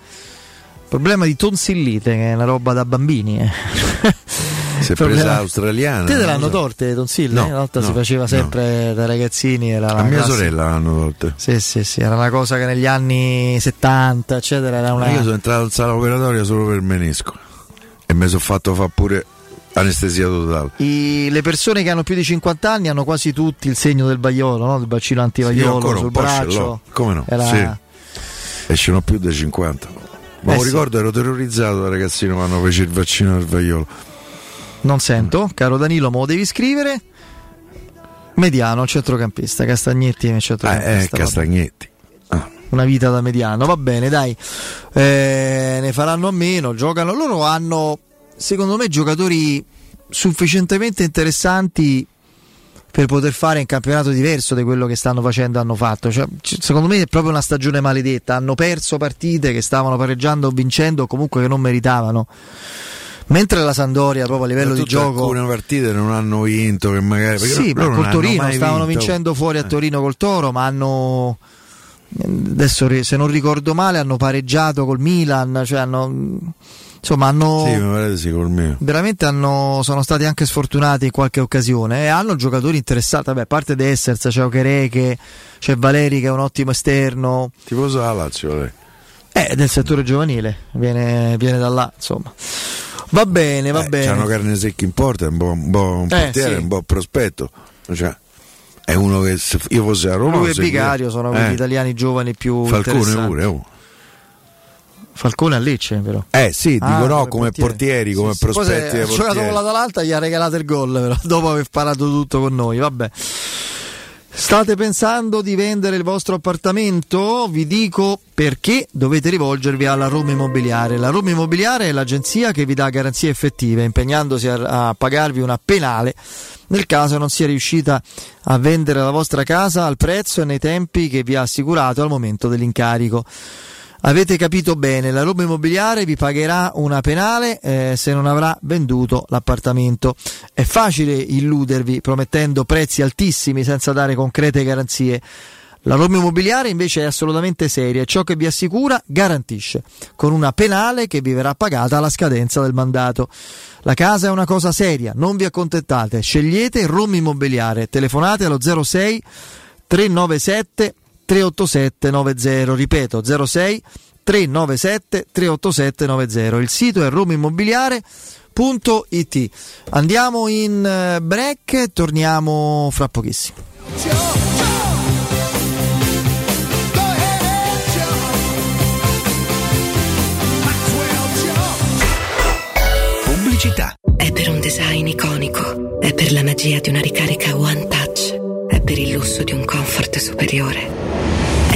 Problema di tonsillite, che è una roba da bambini. eh. Si è Problema- presa australiana. Te te l'hanno so. torte, tonsille? No, Una volta si no, faceva no. sempre da ragazzini. Era A mia classica- sorella l'hanno tolte. Sì, sì, sì, era una cosa che negli anni 70, eccetera, era una... Io sono entrato in sala operatoria solo per il menisco e mi sono fatto fare pure anestesia totale. I- le persone che hanno più di 50 anni hanno quasi tutti il segno del vaiolo, no? del bacino Io antivaiolo ancora sul braccio. Come no? Era- Sì. E ce n'ho più di 50. Ma Eh lo sì. ricordo, ero terrorizzato da ragazzino quando fece il vaccino del vaiolo. Non sento, caro Danilo, me lo devi scrivere. Mediano, centrocampista, Castagnetti Eh, eh, centrocampista. vabbè. Castagnetti. Una vita da mediano, va bene, dai. Eh, ne faranno a meno, giocano. Loro hanno, secondo me, giocatori sufficientemente interessanti per poter fare un campionato diverso di quello che stanno facendo hanno fatto. Cioè, secondo me è proprio una stagione maledetta. Hanno perso partite che stavano pareggiando o vincendo o comunque che non meritavano. Mentre la Sandoria, proprio a livello di gioco, alcune partite non hanno vinto che magari sì, ma col Torino stavano vinto. vincendo fuori a Eh. Torino col Toro, ma hanno adesso se non ricordo male hanno pareggiato col Milan, cioè hanno insomma hanno Sì, mi pare di sì veramente hanno, sono stati anche sfortunati in qualche occasione e hanno giocatori interessanti, vabbè, a parte De Essers, c'è Okereke, c'è Valeri che è un ottimo esterno, della Lazio lei. è del settore giovanile, viene, viene da là, insomma. Va bene, va Eh, bene. C'hanno carne secca in porta, è un, po', un, un Eh, portiere, sì. un po' prospetto. Cioè, è uno che se io fossi a Roma Lui e. Vicario sono quegli Eh, italiani giovani più Falcone pure, oh. Falcone a Lecce, però. Eh sì, dico Ah, no, come portieri, come Sì, sì. Prospetti dei ha giocato portieri. con l'Atalanta gli ha regalato il gol però, dopo aver sparato tutto con noi vabbè State pensando di vendere il vostro appartamento? Vi dico perché dovete rivolgervi alla Roma Immobiliare. La Roma Immobiliare è l'agenzia che vi dà garanzie effettive, impegnandosi a, a pagarvi una penale nel caso non sia riuscita a vendere la vostra casa al prezzo e nei tempi che vi ha assicurato al momento dell'incarico. Avete capito bene, la Roma Immobiliare vi pagherà una penale eh, se non avrà venduto l'appartamento. È facile illudervi promettendo prezzi altissimi senza dare concrete garanzie. La Roma Immobiliare invece è assolutamente seria e ciò che vi assicura garantisce, con una penale che vi verrà pagata alla scadenza del mandato. La casa è una cosa seria, non vi accontentate, scegliete Roma Immobiliare, telefonate allo 06 397 387 90, ripeto 06 397 387 90. Il sito è romaimmobiliare.it. Andiamo in eh, break e torniamo fra pochissimo. Pubblicità. È per un design iconico, è per la magia di una ricarica One Touch, è per il lusso di un comfort superiore.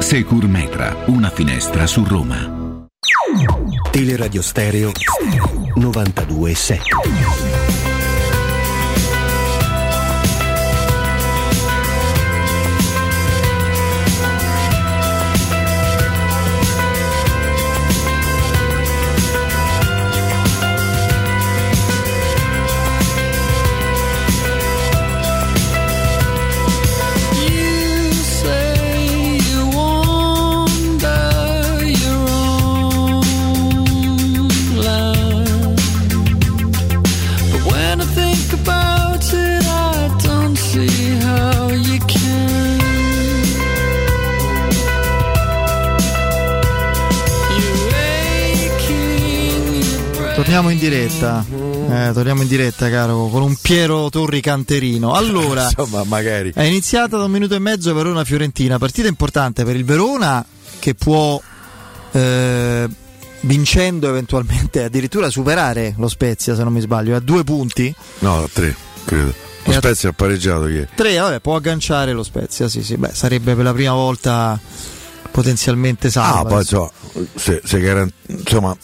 Secur Metra, una finestra su Roma. Teleradio Stereo 927. Torniamo in diretta. Eh, torniamo in diretta, caro, con un Piero Torri canterino. Allora, Insomma, magari. è iniziata da un minuto e mezzo Verona-Fiorentina. Partita importante per il Verona che può, eh, vincendo eventualmente, addirittura superare lo Spezia, se non mi sbaglio, a due punti. No, a tre, credo. Lo Spezia ha pareggiato ieri. Tre, vabbè, può agganciare lo Spezia, sì, sì. Beh, sarebbe per la prima volta potenzialmente salva. Ah, poi insomma, se, se garan- insomma,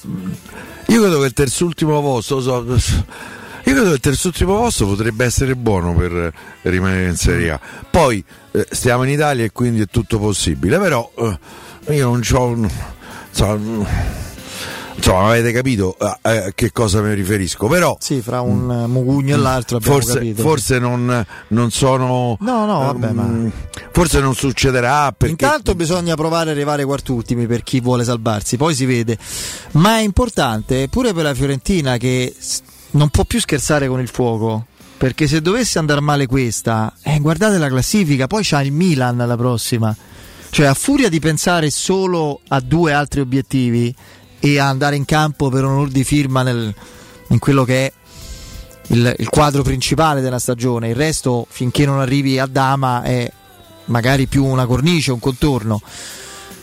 io credo che il terzultimo posto, so- io credo che il terzultimo posto potrebbe essere buono per rimanere in Serie A. Poi eh, stiamo in Italia e quindi è tutto possibile, però eh, io non ho. Insomma, insomma, avete capito a, a che cosa mi riferisco, però Sì, fra un eh, mugugno e l'altro abbiamo forse, capito. forse non, non sono. No, no, vabbè, ma- ehm, Forse non succederà perché. Intanto bisogna provare a arrivare quartultimi per chi vuole salvarsi, poi si vede. Ma è importante pure per la Fiorentina che non può più scherzare con il fuoco. perché se dovesse andare male questa, eh, guardate la classifica, poi c'ha il Milan la prossima. Cioè, a furia di pensare solo a due altri obiettivi e a andare in campo per onor di firma nel, in quello che è il, il, quadro principale della stagione, il resto finché non arrivi a Dama è magari più una cornice, un contorno.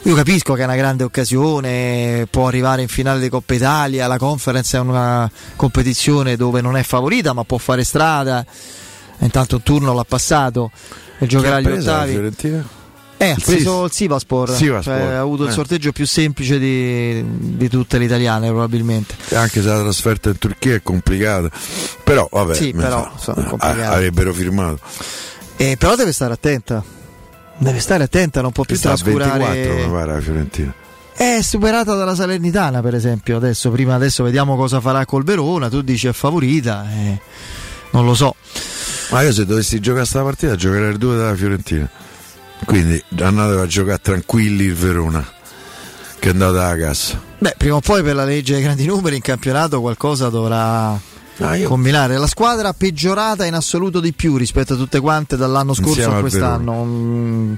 Io capisco che è una grande occasione, può arrivare in finale di Coppa Italia, la conference è una competizione dove non è favorita ma può fare strada, intanto un turno l'ha passato e giocherà agli ottavi. Eh, ha preso il Sivaspor, Sivaspor. Cioè, ha avuto eh. il sorteggio più semplice di, di, tutte le italiane probabilmente. Anche se la trasferta in Turchia è complicata, però vabbè, sì, però, so, avrebbero firmato. Eh, però deve stare attenta, deve stare attenta, non può più Sta trascurare. 24 mi pare la Fiorentina. È superata dalla Salernitana, per esempio. Adesso, prima adesso vediamo cosa farà col Verona. Tu dici è favorita, eh, non lo so. Ma io se dovessi giocare questa partita giocherei il 2 della Fiorentina. Quindi andate a giocare tranquilli il Verona, che è andata alla cassa. Beh, prima o poi per la legge dei grandi numeri in campionato qualcosa dovrà ah, io... combinare. La squadra peggiorata in assoluto di più rispetto a tutte quante dall'anno scorso Insieme a quest'anno.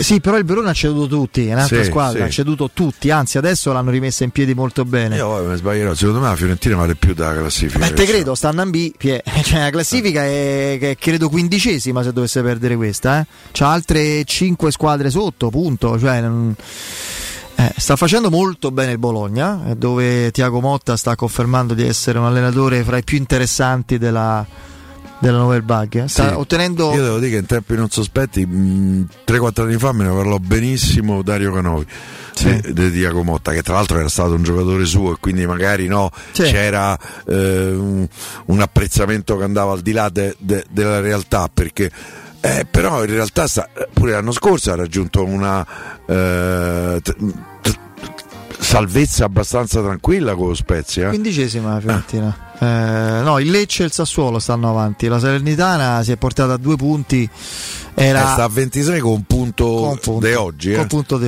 Sì, però il Verona ha ceduto tutti, è un'altra Sì, squadra, sì. ha ceduto tutti, anzi adesso l'hanno rimessa in piedi molto bene. Io poi mi sbaglierò, secondo me la Fiorentina vale più dalla classifica. Beh, te credo, stanno in B. Cioè, la classifica è, è, credo quindicesima se dovesse perdere questa. Eh. C'ha altre 5 squadre sotto, punto. Cioè, non- eh, sta facendo molto bene il Bologna, eh, dove Tiago Motta sta confermando di essere un allenatore fra i più interessanti della, della Novel Bug. eh. Sta Sì. ottenendo... Io devo dire che in tempi non sospetti, mh, 3-4 anni fa me ne parlò benissimo Dario Canovi di, di Diaco Motta, che tra l'altro era stato un giocatore suo e quindi magari no, Sì. c'era eh, un, un apprezzamento che andava al di là de- de- della realtà perché. eh, però in realtà sta- pure l'anno scorso ha raggiunto una eh, t- salvezza abbastanza tranquilla con lo Spezia. eh. Quindicesima la Fiorentina. Eh, no, il Lecce e il Sassuolo stanno avanti. La Salernitana si è portata a due punti. Era Eh, sta a 26 con un punto, di oggi, eh.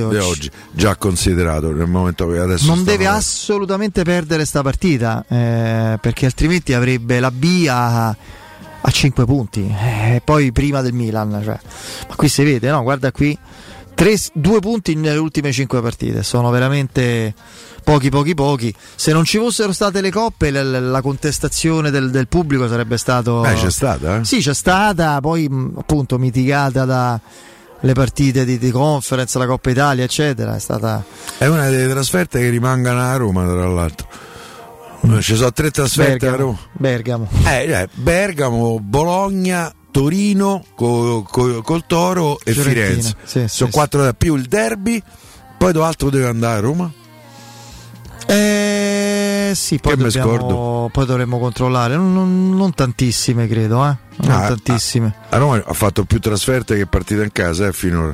Di oggi. già considerato nel momento che adesso non deve assolutamente perdere sta partita eh, perché altrimenti avrebbe la B a, a 5 punti eh, poi prima del Milan cioè. ma qui si vede no guarda qui tre, due punti nelle ultime 5 partite sono veramente pochi pochi pochi se non ci fossero state le coppe la, la- contestazione del, del pubblico sarebbe stato Eh, c'è stata, eh? sì c'è stata poi appunto mitigata da le partite di, di conference la Coppa Italia eccetera è stata È una delle trasferte che rimangono a Roma, tra l'altro. Ci sono tre trasferte a Roma. Bergamo. Eh, eh, Bergamo, Bologna, Torino co- co- col Toro e Fiorentina, Firenze. sì, sono sì, quattro da più il derby. Poi dove altro deve andare a Roma? Eh sì, poi, dobbiamo- poi dovremmo controllare. Non, non- non tantissime, credo, eh. Non Ah, tantissime. A Roma ha fatto più trasferte che partite in casa eh, finora.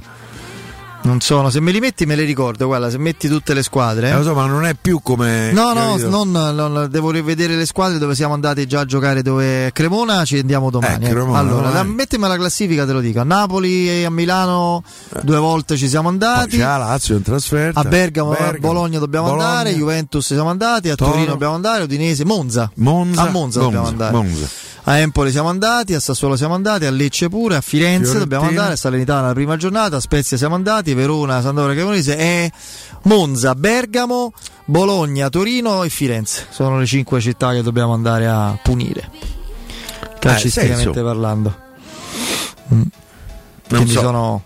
Non sono. Se me li metti, me le ricordo. Guarda, se metti tutte le squadre. Eh, lo so, ma non è più come. No, no, non, non- devo rivedere le squadre dove siamo andati già a giocare dove Cremona, ci andiamo domani. Eh, eh. Cremona, allora, la- mettimi la classifica, te lo dico. A Napoli e a Milano due volte ci siamo andati. Poi c'è la Lazio in trasferta. A Bergamo, a Bergamo, Bologna dobbiamo Bologna. andare, Juventus siamo andati, a Toro. Torino dobbiamo andare, Udinese, Monza. Monza, a Monza, dobbiamo Monza, andare. Monza. A Empoli siamo andati, a Sassuolo siamo andati, a Lecce pure, a Firenze Fiorentina. dobbiamo andare, a Salernitana la prima giornata, a Spezia siamo andati, Verona, Sandora Cremonese e Monza, Bergamo, Bologna, Torino e Firenze. Sono le cinque città che dobbiamo andare a punire. Calcisticamente senso. parlando. Mm. Non so. sono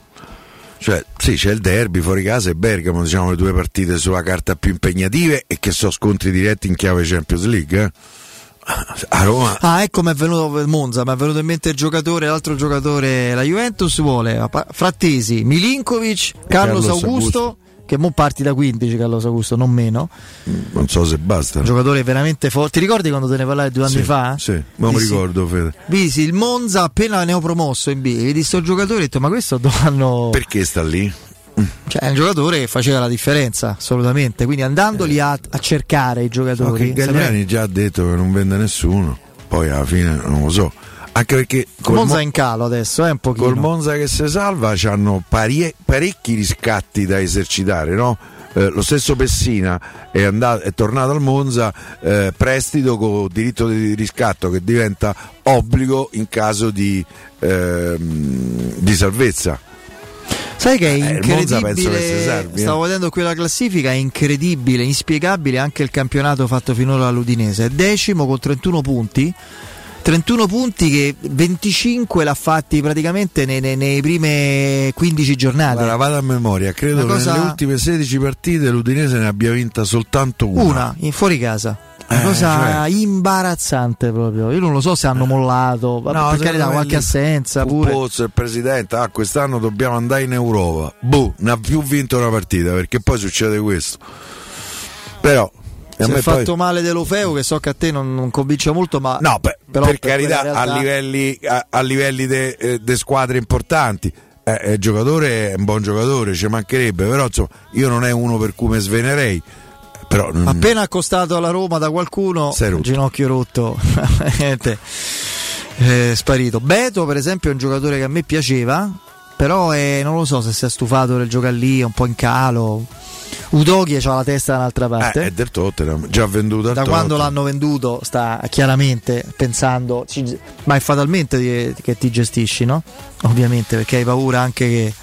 Cioè, sì, c'è il derby fuori casa e Bergamo, diciamo le due partite sulla carta più impegnative e che sono scontri diretti in chiave Champions League. eh. A Roma. Ah, ecco mi è venuto il Monza, mi è venuto in mente il giocatore, l'altro giocatore, la Juventus vuole Frattesi, Milinkovic, Carlos, Carlos Augusto, che mo parti da 15 Carlos Augusto, non meno. Non so se basta. Un giocatore veramente forte. Ti ricordi quando te ne parlai due anni Sì, fa? Sì, ma mi ricordo, Fede. Visi il Monza appena neopromosso in B, vedi sto giocatore e ho detto ma questo dovranno... Perché sta lì? Cioè è un giocatore che faceva la differenza, assolutamente. Quindi andandoli a, a cercare i No, giocatori... che Gagliani già ha detto che non vende nessuno. Poi alla fine non lo so. Anche perché col, Monza Mo- in calo adesso, è un pochino. col Monza che si salva hanno parecchi riscatti da esercitare, no? eh, lo stesso Pessina è, andato, è tornato al Monza eh, prestito con diritto di riscatto che diventa obbligo in caso di, ehm, di salvezza. Sai che è Eh, incredibile, eh. stavo vedendo qui la classifica, è incredibile, inspiegabile anche il campionato fatto finora dall'Udinese, è decimo con 31 punti, 31 punti che 25 l'ha fatti praticamente nei, nei- nei prime 15 giornate. Guarda, vado a memoria, credo Una che cosa- nelle ultime 16 partite l'Udinese ne abbia vinta soltanto una. Una, in fuori casa. Una Eh, cosa cioè- imbarazzante proprio. Io non lo so se hanno mollato, vabbè, No, per carità, qualche assenza pure. Pozzo, il presidente, ah, quest'anno dobbiamo andare in Europa. Boh, non ha più vinto una partita perché poi succede questo. Però, e Si è me poi- fatto male dell'Ofeo, che so che a te non, non convince molto, ma No, beh, per per carità, realtà- a livelli, a, a livelli de squadre importanti. Eh, il giocatore è un buon giocatore, ci mancherebbe, però insomma, io non è uno per cui mi svenerei. Però, mm, appena accostato alla Roma da qualcuno, ginocchio rotto, è sparito. Beto, per esempio, è un giocatore che a me piaceva, però è- non lo so se si è stufato del giocare lì, è un po' in calo. Udochi ha la testa da un'altra parte. eh, è del Tottenham, già venduto da quando Tottenham. l'hanno venduto sta chiaramente pensando, ma è fatalmente che ti gestisci, no? Ovviamente perché hai paura anche che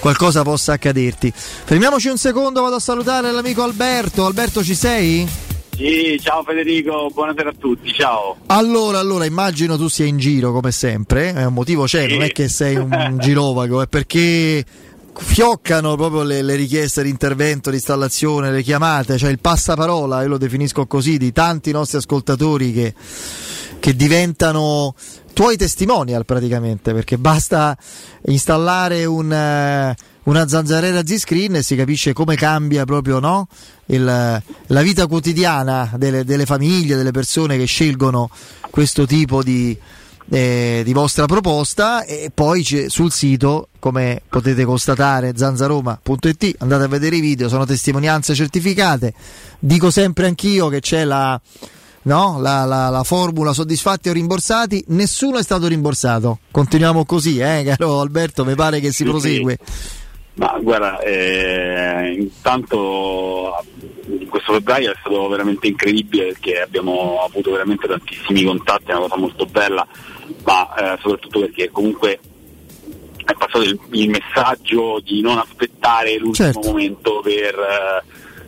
qualcosa possa accaderti. Fermiamoci un secondo, vado a salutare l'amico Alberto. Alberto ci sei? Sì, ciao Federico, buonasera a tutti, ciao. Allora, allora, immagino tu sia in giro come sempre, è un motivo c'è, non è che sei un girovago, è perché fioccano proprio le, le richieste di intervento, di installazione, le chiamate, cioè il passaparola, io lo definisco così, di tanti nostri ascoltatori che, che diventano tuoi testimonial praticamente, perché basta installare un, eh, una zanzarera Z-Screen e si capisce come cambia proprio no? Il- la vita quotidiana delle, delle famiglie, delle persone che scelgono questo tipo di, eh, di vostra proposta e poi sul sito come potete constatare zanzaroma.it andate a vedere i video sono testimonianze certificate dico sempre anch'io che c'è la, no? la, la- la formula soddisfatti o rimborsati nessuno è stato rimborsato continuiamo così eh, caro Alberto mi pare che si Sì, prosegue Ma guarda, eh, intanto questo febbraio è stato veramente incredibile perché abbiamo avuto veramente tantissimi contatti, è una cosa molto bella, ma eh, soprattutto perché comunque è passato il, il messaggio di non aspettare l'ultimo Certo. momento per, eh,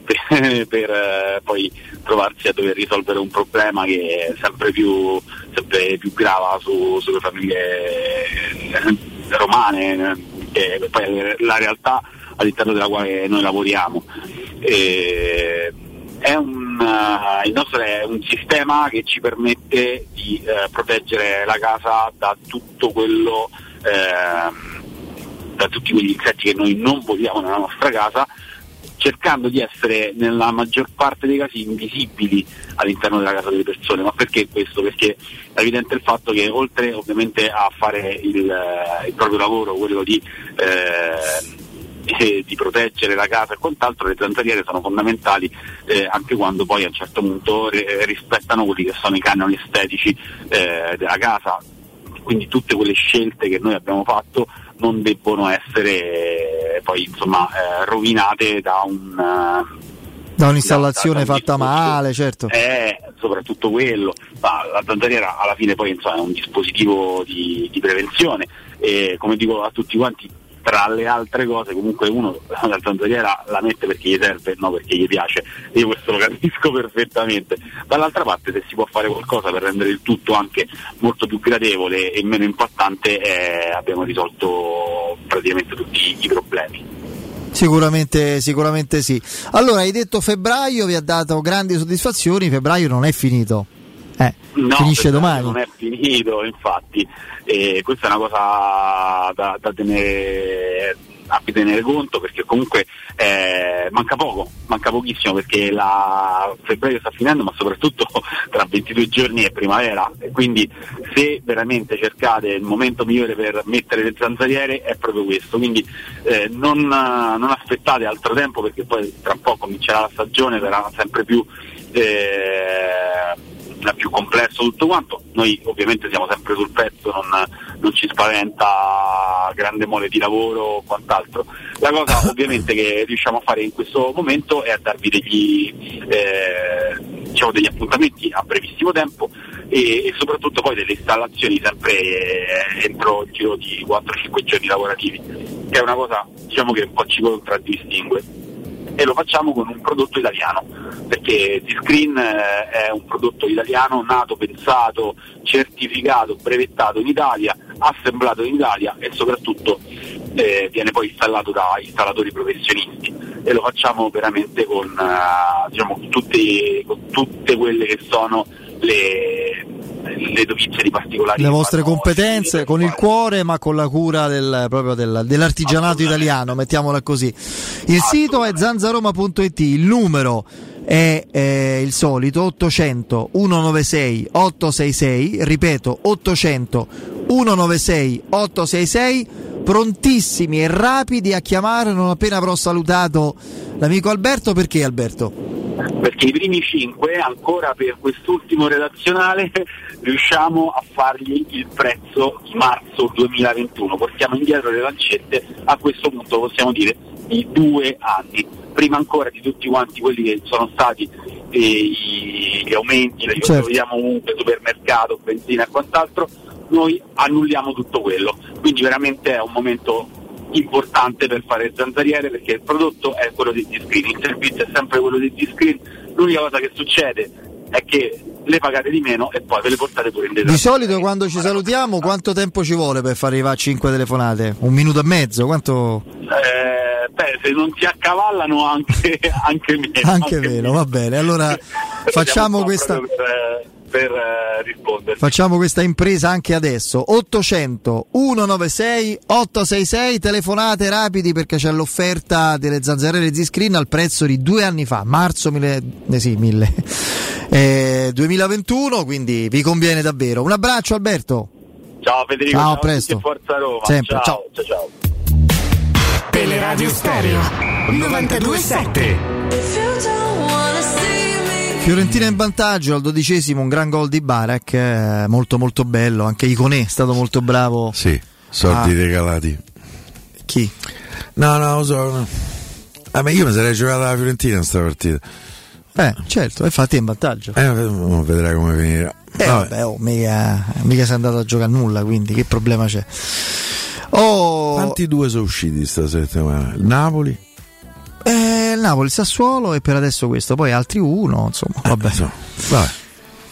per, per, eh, poi trovarsi a dover risolvere un problema che è sempre più, sempre più grava su- sulle famiglie eh, romane, che poi è la realtà all'interno della quale noi lavoriamo. E un, eh, il nostro è un sistema che ci permette di eh, proteggere la casa da tutto quello, ehm, da tutti quegli insetti che noi non vogliamo nella nostra casa, cercando di essere nella maggior parte dei casi invisibili all'interno della casa delle persone. Ma perché questo? Perché è evidente il fatto che oltre ovviamente a fare il, eh, il proprio lavoro, quello di eh, eh, di proteggere la casa e quant'altro, le zanzariere sono fondamentali eh, anche quando poi a un certo punto eh, rispettano quelli che sono i canoni estetici eh, della casa. Quindi tutte quelle scelte che noi abbiamo fatto non debbono essere poi insomma eh, rovinate da un eh, da un'installazione da- un fatta male certo. Eh, soprattutto quello. Ma la zanzariera alla fine poi insomma, è un dispositivo di, di prevenzione. E come dico a tutti quanti, tra le altre cose comunque uno la zanzariera la mette perché gli serve, no perché gli piace. Io questo lo capisco perfettamente. Dall'altra parte se si può fare qualcosa per rendere il tutto anche molto più gradevole e meno impattante eh, abbiamo risolto praticamente tutti i problemi. Sicuramente, sicuramente sì. Allora, hai detto febbraio vi ha dato grandi soddisfazioni, febbraio non è finito. Eh, No, finisce domani. Non è finito, infatti. E questa è una cosa da, da tenere, a cui tenere conto perché comunque eh, manca poco, manca pochissimo perché la febbraio sta finendo, ma soprattutto tra 22 giorni è primavera. E quindi se veramente cercate il momento migliore per mettere le zanzariere è proprio questo. Quindi eh, non, non aspettate altro tempo perché poi tra un po' comincerà la stagione, sarà sempre più eh, più complesso tutto quanto. Noi ovviamente siamo sempre sul pezzo, non, non ci spaventa grande mole di lavoro o quant'altro. La cosa ovviamente che riusciamo a fare in questo momento è a darvi degli, eh, diciamo, degli appuntamenti a brevissimo tempo e, e soprattutto poi delle installazioni sempre eh, entro il giro di 4-5 giorni lavorativi, che è una cosa diciamo, che un po' ci contraddistingue e lo facciamo con un prodotto italiano perché T-Screen eh, è un prodotto italiano nato, pensato, certificato, brevettato in Italia, assemblato in Italia e soprattutto eh, viene poi installato da installatori professionisti e lo facciamo veramente con, eh, diciamo, tutti- con tutte quelle che sono le, le dovizie di particolari le vostre competenze con il cuore ma con la cura del- proprio del- dell'artigianato italiano mettiamola così. Il sito è zanzaroma.it il numero è eh, il solito 800 196 866 ripeto 800 196 866 prontissimi e rapidi a chiamare non appena avrò salutato l'amico Alberto perché Alberto? perché i primi cinque, ancora per quest'ultimo redazionale, riusciamo a fargli il prezzo di marzo 2021. Portiamo indietro le lancette, a questo punto possiamo dire di due anni. Prima ancora di tutti quanti quelli che sono stati eh, i- gli aumenti, le Certo. vediamo ovunque, supermercato, benzina e quant'altro, noi annulliamo tutto quello. Quindi veramente è un momento importante per fare zanzariere perché il prodotto è quello di T-Screen, il servizio è sempre quello di T-Screen, l'unica cosa che succede è che le pagate di meno e poi ve le portate pure in Di detrazione. solito quando ci salutiamo quanto tempo ci vuole per far arrivare a 5 telefonate? Un minuto e mezzo? Quanto? Eh, se non si accavallano anche, anche meno. Anche meno, va bene. Allora facciamo questa, Per, per, eh, rispondere. facciamo questa impresa anche adesso. 800 196 866 telefonate rapidi perché c'è l'offerta delle zanzariere Z-Screen al prezzo di due anni fa, marzo mille, eh sì, mille, eh, 2021, quindi vi conviene davvero. Un abbraccio Alberto. Ciao Federico, Ciao, ciao, a presto. Forza Roma. Sempre, ciao, ciao. ciao. Teleradio Stereo 927 Fiorentina in vantaggio al dodicesimo, un gran gol di Barak, eh, molto molto bello, anche Iconè è stato molto bravo. Sì, soldi Ah. regalati. Chi? No, no, lo so. no. Ah, ma io mi sarei giocato alla Fiorentina in sta partita. Eh, certo, infatti è in vantaggio. Eh, vedrai come finirà. Eh, Vabbè. vabbè, oh, mica, mica sei andato a giocare a nulla, quindi che problema c'è? Oh, Quanti due sono usciti sta settimana? Napoli? eh, il Napoli, Sassuolo e per adesso questo, poi altri uno, insomma, vabbè. Vabbè,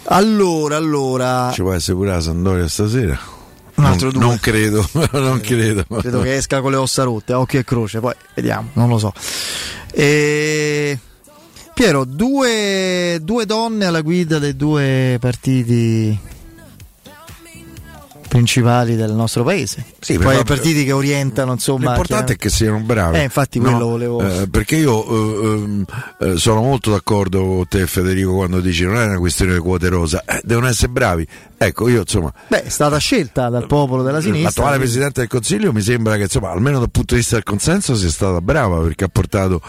Allora, allora, ci può essere pure la Sandoria stasera. Un altro non, due. non credo, non credo. credo che esca con le ossa rotte, occhio e croce, poi vediamo, non lo so. E... Piero, due, due donne alla guida dei due partiti principali del nostro paese. Sì, poi i partiti che orientano, insomma. L'importante è che siano bravi. Eh, infatti quello volevo- eh, perché io eh, ehm, eh, sono molto d'accordo con te Federico quando dici non è una questione di quote rosa, eh, devono essere bravi. Ecco, io insomma, Beh, è stata scelta dal popolo della sinistra. l'attuale quindi- Presidente del Consiglio mi sembra che insomma, almeno dal punto di vista del consenso sia stata brava perché ha portato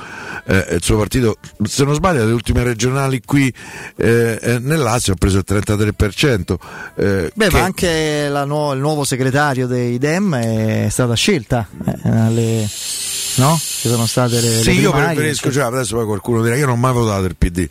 eh, il suo partito, se non sbaglio, alle ultime regionali qui eh, eh, nel Lazio ha preso il 33%. eh, Beh, che- ma anche la nuo- il nuovo segretario dei Dem è stata scelta. eh, alle- no? Ci sono state le. le Sì, io primarie, preferisco, cioè- adesso poi qualcuno dirà io non ho mai votato il PD,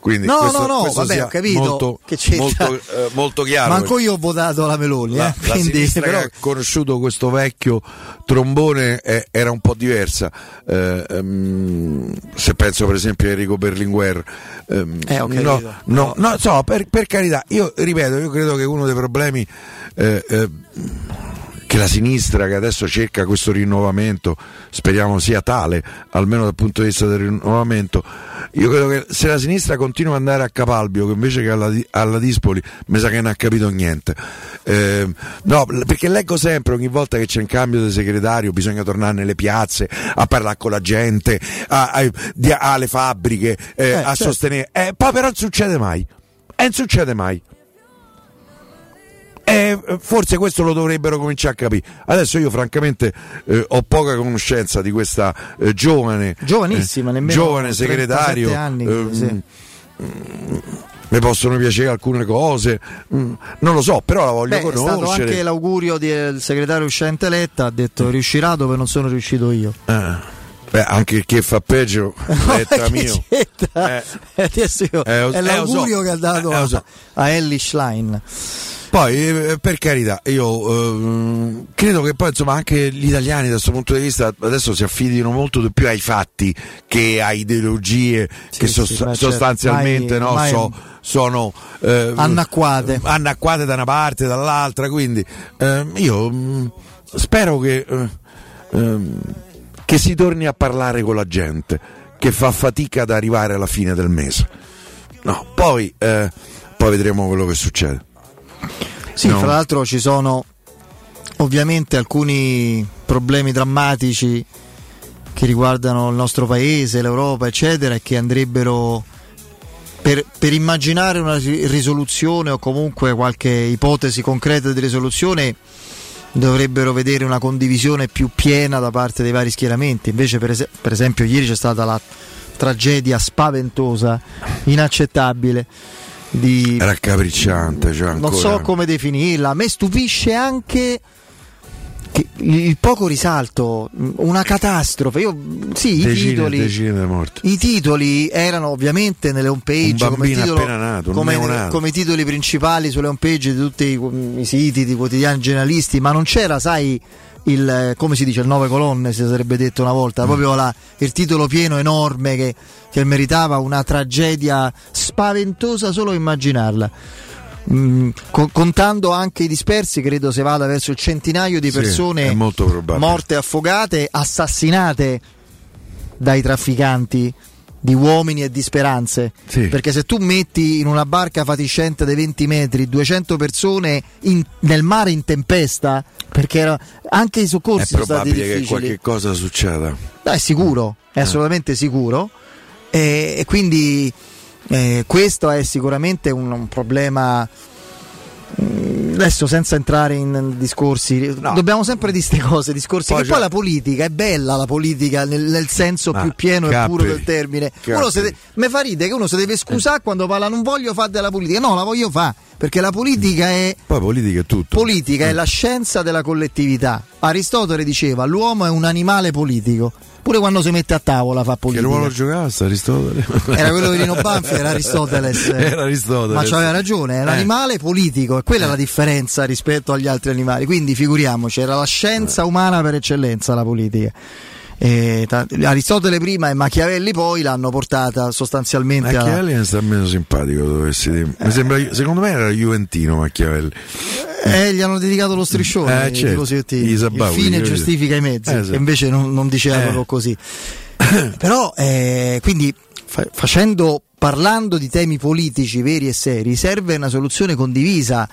quindi No, questo, no, no, questo vabbè, ho capito molto, che c'entra. molto, eh, molto chiaro. Manco io ho votato la Meloni, la, eh, la quindi, però- che ha conosciuto questo vecchio trombone eh, era un po' diversa. Eh, ehm, se penso per esempio a Enrico Berlinguer, ehm, Eh, ho no, capito. no, no, so, per, per carità, io ripeto, io credo che uno dei problemi eh, eh, che la sinistra che adesso cerca questo rinnovamento, speriamo sia tale, almeno dal punto di vista del rinnovamento, io credo che se la sinistra continua ad andare a Capalbio che invece che alla, alla Dispoli mi sa che non ha capito niente. Eh, no, perché leggo sempre ogni volta che c'è un cambio di segretario bisogna tornare nelle piazze a parlare con la gente, alle fabbriche, eh, Eh, a certo. sostenere. Eh, poi però non succede mai. E non succede mai. Eh, forse questo lo dovrebbero cominciare a capire. Adesso io francamente eh, ho poca conoscenza di questa eh, giovane, Giovanissima, eh, nemmeno giovane 37 segretario. anni, ehm, sì. mi possono piacere alcune cose, mm, non lo so, però la voglio Beh, è stato conoscere. anche l'augurio del segretario uscente Letta, ha detto riuscirà dove non sono riuscito io. Eh, beh, anche chi fa peggio, letta mio. c'entra? Eh, adesso io- Eh, è eh, l'augurio so. che ha dato Eh, so. a, a Ellie Schlein. Poi, eh, per carità, io ehm, credo che poi insomma anche gli italiani da questo punto di vista adesso si affidino molto di più ai fatti che a ideologie che sì, sos- beh, certo. sostanzialmente no, Ormai- so- sono eh, Annacquate. annacquate da una parte e dall'altra. Quindi ehm, io mm, spero che, eh, ehm, che si torni a parlare con la gente che fa fatica ad arrivare alla fine del mese. No, poi, eh, poi vedremo quello che succede. Sì, No. fra l'altro ci sono ovviamente alcuni problemi drammatici che riguardano il nostro paese, l'Europa, eccetera, e che andrebbero per, per immaginare una ri- risoluzione o comunque qualche ipotesi concreta di risoluzione dovrebbero vedere una condivisione più piena da parte dei vari schieramenti. Invece, per, es- per esempio, ieri c'è stata la tragedia spaventosa, inaccettabile di Raccapricciante, cioè non ancora. so come definirla. A me stupisce anche che il poco risalto, una catastrofe. Io, sì, i decine, titoli. di morti. I titoli erano ovviamente nelle home page Un come, titolo- nato, come, come titoli principali sulle home page di tutti i, i siti di quotidiani generalisti, ma non c'era, sai, il come si dice, il nove colonne, si sarebbe detto una Mm. volta, proprio la- il titolo pieno enorme che, che meritava una tragedia spaventosa solo immaginarla. Mm, co- contando anche i dispersi, credo si vada verso il centinaio di Sì, persone probabile. morte affogate, assassinate dai trafficanti di uomini e di speranze. Sì. Perché se tu metti in una barca fatiscente dei 20 metri 200 persone in- nel mare in tempesta, perché era- anche i È soccorsi sono stati probabile che difficili. qualche cosa succeda. No, è sicuro, è assolutamente sicuro. E, e quindi eh, questo è sicuramente un, un problema. Mm, Adesso senza entrare in discorsi, dobbiamo sempre di queste cose, discorsi Poi che poi la politica è bella, la politica nel, nel senso Ma più pieno e Capri, puro del termine. De- mi fa ridere che uno si deve scusare quando parla non voglio fare della politica, no, la voglio fare, perché la politica è Poi politica è tutto. politica è la scienza della collettività. Aristotele diceva l'uomo è un animale politico. Pure quando si mette a tavola fa Che politica. ruolo giocava Aristotele? Era quello di Rino Banfi, era Aristoteles. Era Aristotele. Ma c'aveva ragione, un Eh. animale politico e quella è la differenza rispetto agli altri animali. Quindi figuriamoci, era la scienza Eh. umana per eccellenza la politica. E ta- Aristotele prima e Machiavelli poi l'hanno portata sostanzialmente a... Machiavelli mi sta meno simpatico, dovessi dire. Mi sembra, secondo me era Juventino Machiavelli. Eh, gli hanno dedicato lo striscione, Eh, certo, tifosetti. i il fine giustifica i mezzi, Eh, che invece non, non diceva Eh. così. Però, eh, quindi, fa- facendo, parlando di temi politici veri e seri, serve una soluzione condivisa.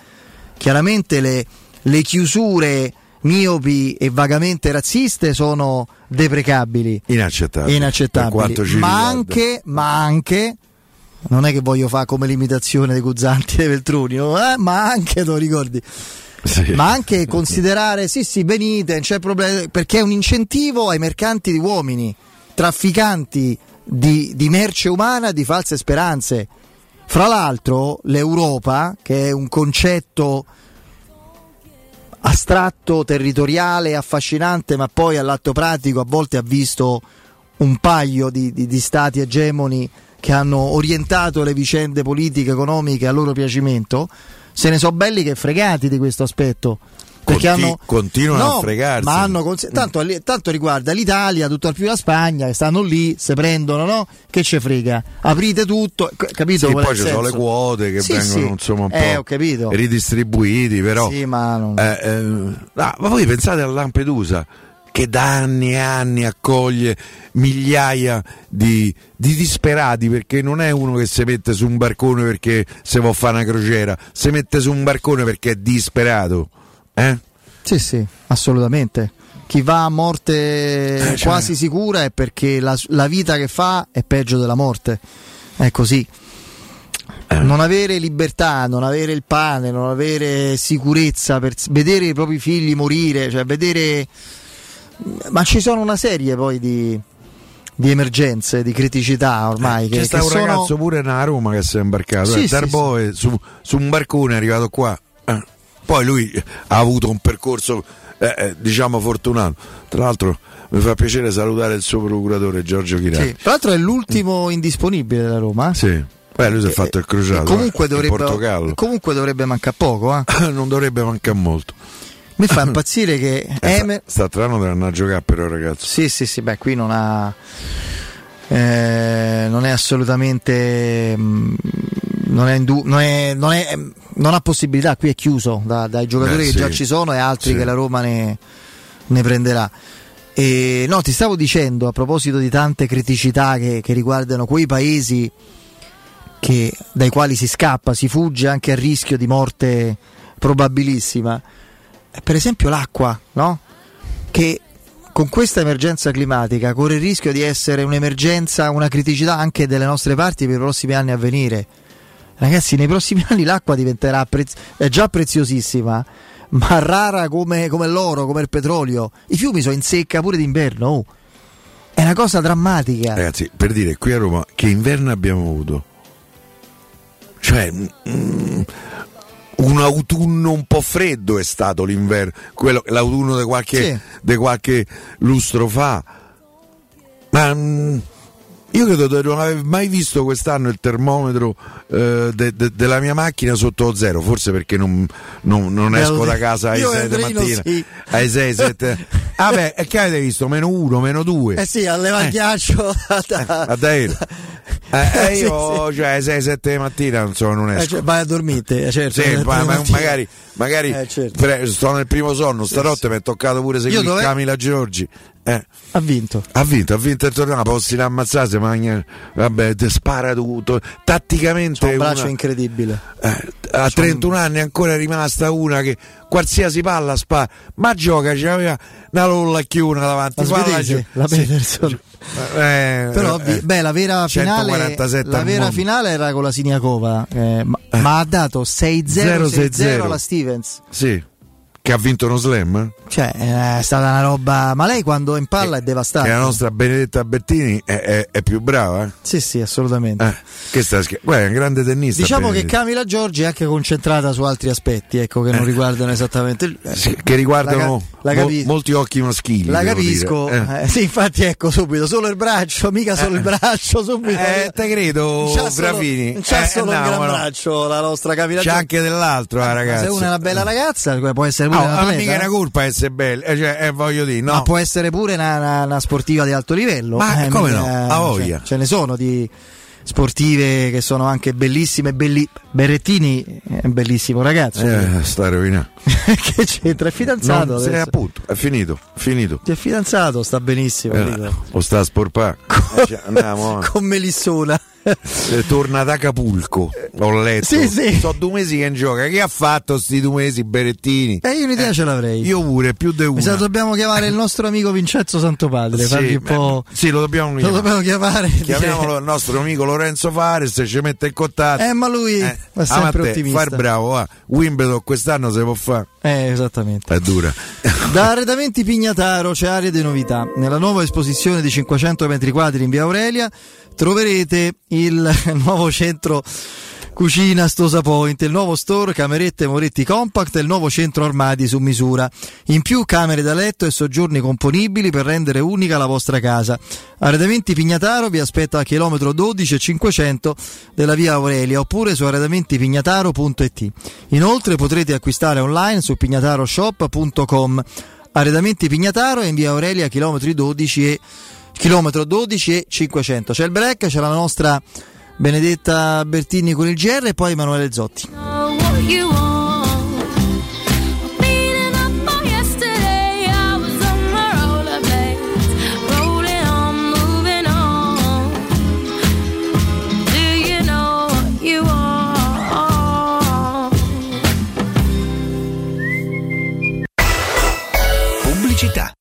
Chiaramente le, le chiusure miopi e vagamente razziste sono deprecabili inaccettabili, ci ma anche, ma anche non è che voglio fare come l'imitazione dei Guzzanti e dei Veltroni, no? Eh, ma anche, te lo ricordi? Sì. Ma anche considerare, sì sì, venite, c'è problema, perché è un incentivo ai mercanti di uomini, trafficanti di, di merce umana, di false speranze. Fra l'altro l'Europa, che è un concetto astratto, territoriale, affascinante, ma poi all'atto pratico a volte ha visto un paio di, di- di stati egemoni che hanno orientato le vicende politiche, economiche a loro piacimento, se ne sono belli che fregati di questo aspetto. Perché Conti- hanno, continuano No, a fregarsi. Ma hanno cons- tanto, tanto riguarda l'Italia, tutto al più la Spagna, che stanno lì, se prendono, no? Che ce frega? Aprite tutto, capito? Sì, poi ci sono le quote che Sì, vengono sì. insomma un Eh, po' ridistribuiti, però. Sì, ma non- Eh, eh, no, ma voi pensate a Lampedusa che da anni e anni accoglie migliaia di, di disperati perché non è uno che si mette su un barcone perché se vuole fare una crociera, si mette su un barcone perché è disperato. Eh? Sì, sì, assolutamente. Chi va a morte Eh, cioè- quasi sicura è perché la, la vita che fa è peggio della morte. È così. Eh. Non avere libertà, non avere il pane, non avere sicurezza per vedere i propri figli morire, cioè vedere. Ma ci sono una serie poi di, di emergenze, di criticità ormai. che, C'è stato che un sono- ragazzo pure a Roma che si è imbarcato, Sì, eh, sì, Darboe, Su, su un barcone è arrivato qua. Eh. Poi lui ha avuto un percorso eh, eh, diciamo fortunato. Tra l'altro mi fa piacere salutare il suo procuratore Giorgio Chirati. Sì. Tra l'altro è l'ultimo indisponibile della Roma. Sì. Beh, lui si è fatto il crociato. Comunque eh, in dovrebbe, Portogallo. comunque dovrebbe mancare poco. eh. non dovrebbe mancare molto. Mi fa impazzire che Eh, sta, Emer. sta trano a giocare però ragazzi. Sì, sì, sì, beh, qui non ha. eh, non è assolutamente. mm, non, è indu- non, è- non è- non ha possibilità, qui è chiuso da- dai giocatori Beh, che sì. già ci sono e altri Sì. che la Roma ne, ne prenderà. E, no, ti stavo dicendo a proposito di tante criticità che, che riguardano quei paesi che- dai quali si scappa, si fugge anche a rischio di morte probabilissima. Eh, Per esempio l'acqua, no? Che con questa emergenza climatica corre il rischio di essere un'emergenza, una criticità anche delle nostre parti per i prossimi anni a venire. Ragazzi, nei prossimi anni l'acqua diventerà prez- è già preziosissima, ma rara come, come l'oro, come il petrolio. I fiumi sono in secca pure d'inverno. oh. È una cosa drammatica. Ragazzi, per dire qui a Roma che inverno abbiamo avuto? Cioè, mm, un autunno un po' freddo è stato l'inverno, quello, l'autunno di qualche, Sì. qualche lustro fa. Ma mm, io credo di non aver mai visto quest'anno il termometro eh, de- de- della mia macchina sotto zero, forse perché non, non- non esco da casa alle io 6 di mattina, sì. alle 6, 7. Vabbè, e che avete visto? Meno uno, meno due. Eh sì, alleva il ghiaccio. da- A Dairo. Eh, eh, Sì, io cioè alle 6-7 di mattina non so, non Eh, esco. cioè, vai a dormire, eh, certo. Sì, ma- ma- magari, magari Eh, certo. pre- sto nel primo sonno, stanotte mi è toccato pure seguire dove- Camila Giorgi. Eh, Ha vinto. ha vinto, ha vinto il torneo, possi ammazzare, si magna, vabbè, te spara tutto. Tatticamente C'ha un braccio una- incredibile. eh, a 31 anni ancora è rimasta una che qualsiasi palla spara, ma gioca, c'aveva una lollacchiuna davanti. La palla svedese, gio- la sì. Peterson. Eh, Però eh, beh, la vera finale, 147 la vera finale era con la Siniakova, eh, ma, ma ha dato 6-0 6-0 alla Stevens. Sì, che ha vinto uno slam. Eh? Cioè, è stata una roba. Ma lei quando in palla è devastata. Che la nostra Benedetta Bertini è, è- è più brava. Eh? Sì, sì, assolutamente. Eh, che sta scher- Guarda, è un grande tennista. Diciamo che Benedetta. Camila Giorgi è anche concentrata su altri aspetti, ecco, che non riguardano esattamente il. eh, Sì, che riguardano la la mol- capi- molti occhi maschili. La capisco, eh, sì, infatti, ecco subito, solo il braccio, mica solo il braccio, subito. Eh, te credo, c'ha solo- Bravini. Non c'ha Eh, solo no, il gran no. braccio la nostra Camila C'è Giorgi. anche dell'altro, la Ma ragazza. Se una è una bella ragazza, può essere pure Oh, una mica è eh. una colpa essere bella, eh, cioè, eh, voglio dire, no. Ma può essere pure una, una- una sportiva di alto livello. Ma eh, come no? mica- A voglia. cioè, ce ne sono di sportive che sono anche bellissime. Belli... Berrettini è un bellissimo ragazzo. Eh, sta rovinato. che c'entra? È fidanzato. Non- adesso. appunto, è finito, finito. È fidanzato, sta benissimo. Eh, o sta a sporpare. Eh, cioè, andiamo. Con Melissona. Eh, torna da Acapulco ho letto Sì, sì. so due mesi che in gioca che ha fatto sti due mesi Berettini Eh, io un'idea ce l'avrei. io pure più di una dobbiamo chiamare il nostro amico Vincenzo Santopadre. Sì, eh, sì, lo dobbiamo Lo chiamare. dobbiamo chiamare. chiamiamolo il nostro amico Lorenzo Fares ci mette in contatto Eh, ma lui Eh, è ah, sempre ottimista. il bravo va. Wimbledon quest'anno si può fare Eh, esattamente. è dura Da Arredamenti Pignataro c'è area di novità. Nella nuova esposizione di 500 metri quadri in via Aurelia troverete il nuovo centro cucina Stosa Point, il nuovo store Camerette Moretti Compact e il nuovo centro armadi su misura. In più camere da letto e soggiorni componibili per rendere unica la vostra casa. Arredamenti Pignataro vi aspetta a chilometro 12 e 500 della via Aurelia oppure su arredamentipignataro.it. Inoltre potrete acquistare online su pignataroshop.com. Arredamenti Pignataro è in via Aurelia chilometri 12 e chilometro 12 e 500. C'è il break, c'è la nostra Benedetta Bertini con il GR e poi Emanuele Zotti. Pubblicità.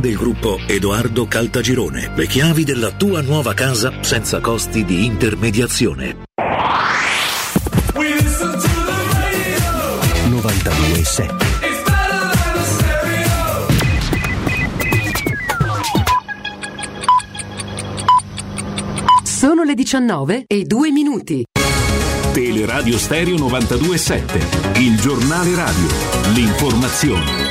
del gruppo Edoardo Caltagirone. Le chiavi della tua nuova casa senza costi di intermediazione. 92.7 Sono le 19 e 2 minuti. Teleradio Stereo 92.7, il giornale radio, l'informazione.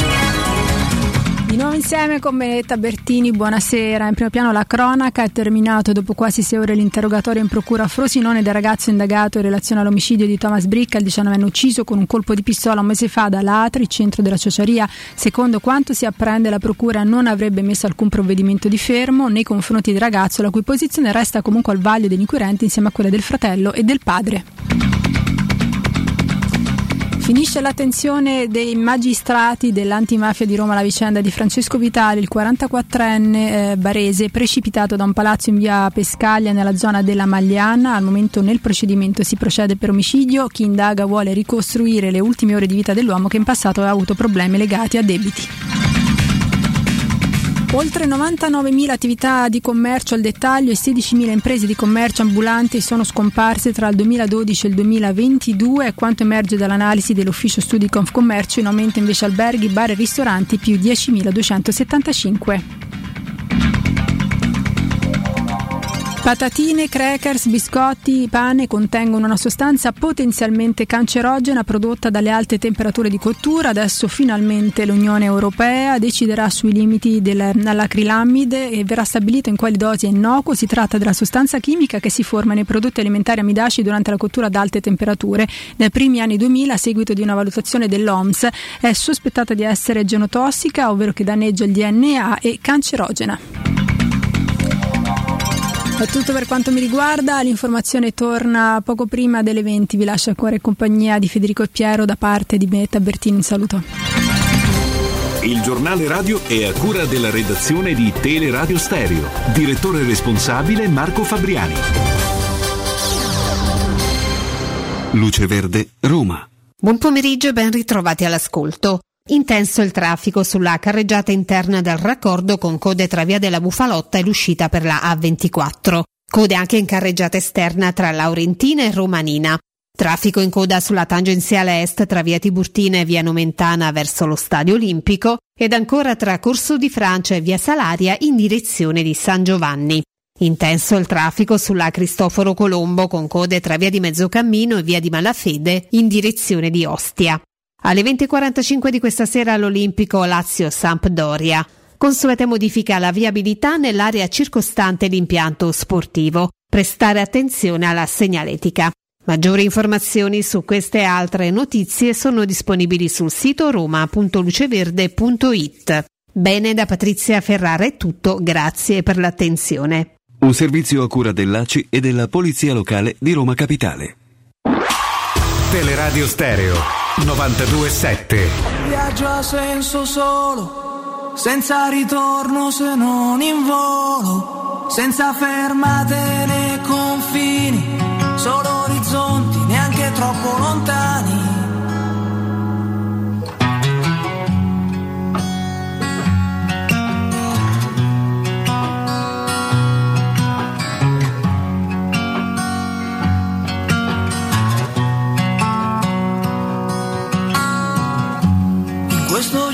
Di nuovo insieme con Benedetta Bertini, buonasera. In primo piano la cronaca è terminato dopo quasi sei ore l'interrogatorio in procura a Frosinone del ragazzo indagato in relazione all'omicidio di Thomas Bricca, il 19enne ucciso con un colpo di pistola un mese fa da Latri, centro della ciociaria. Secondo quanto si apprende la procura non avrebbe messo alcun provvedimento di fermo nei confronti del ragazzo, la cui posizione resta comunque al vaglio degli inquirenti insieme a quella del fratello e del padre. Finisce l'attenzione dei magistrati dell'antimafia di Roma la vicenda di Francesco Vitali, il 44enne eh, barese, precipitato da un palazzo in via Pescaglia nella zona della Magliana. Al momento nel procedimento si procede per omicidio. Chi indaga vuole ricostruire le ultime ore di vita dell'uomo che in passato aveva avuto problemi legati a debiti. Oltre 99.000 attività di commercio al dettaglio e 16.000 imprese di commercio ambulanti sono scomparse tra il 2012 e il 2022, quanto emerge dall'analisi dell'ufficio studi Confcommercio, in aumento invece alberghi, bar e ristoranti più 10.275. Patatine, crackers, biscotti, pane contengono una sostanza potenzialmente cancerogena prodotta dalle alte temperature di cottura. Adesso finalmente l'Unione Europea deciderà sui limiti dell'acrilamide e verrà stabilito in quali dosi è innocuo. Si tratta della sostanza chimica che si forma nei prodotti alimentari amidaci durante la cottura ad alte temperature. Nei primi anni 2000, a seguito di una valutazione dell'OMS, è sospettata di essere genotossica, ovvero che danneggia il DNA e cancerogena. È tutto per quanto mi riguarda, l'informazione torna poco prima delle 20, vi lascio ancora in compagnia di Federico e Piero da parte di Benetta Bertini, un saluto. Il giornale radio è a cura della redazione di Teleradio Stereo, direttore responsabile Marco Fabriani. Luce Verde, Roma. Buon pomeriggio e ben ritrovati all'ascolto. Intenso il traffico sulla carreggiata interna del raccordo con code tra via della Bufalotta e l'uscita per la A24. Code anche in carreggiata esterna tra Laurentina e Romanina. Traffico in coda sulla tangenziale est tra via Tiburtina e via Nomentana verso lo Stadio Olimpico ed ancora tra Corso di Francia e via Salaria in direzione di San Giovanni. Intenso il traffico sulla Cristoforo Colombo con code tra via di Mezzocammino e via di Malafede in direzione di Ostia. Alle 20.45 di questa sera all'Olimpico Lazio-Sampdoria. Consuete modifica alla viabilità nell'area circostante l'impianto sportivo. Prestare attenzione alla segnaletica. Maggiori informazioni su queste e altre notizie sono disponibili sul sito roma.luceverde.it. Bene da Patrizia Ferrara è tutto, grazie per l'attenzione. Un servizio a cura dell'ACI e della Polizia Locale di Roma Capitale. Teleradio Stereo 927. Viaggio a senso solo, senza ritorno se non in volo, senza fermate né confini, solo orizzonti neanche troppo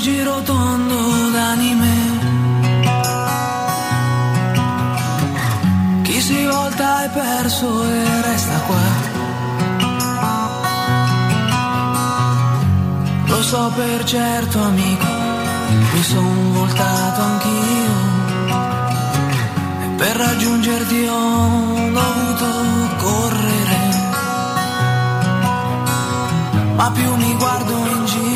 giro tondo d'anime. Chi si volta è perso e resta qua. Lo so per certo amico, mi son voltato anch'io. E per raggiungerti ho dovuto correre. Ma più mi guardo in giro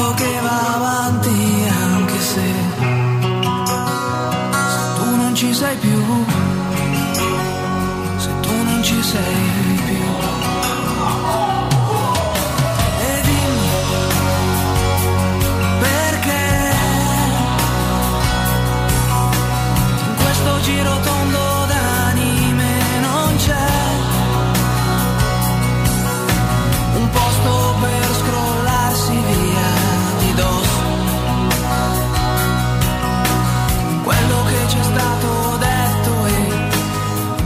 C'è un mondo che va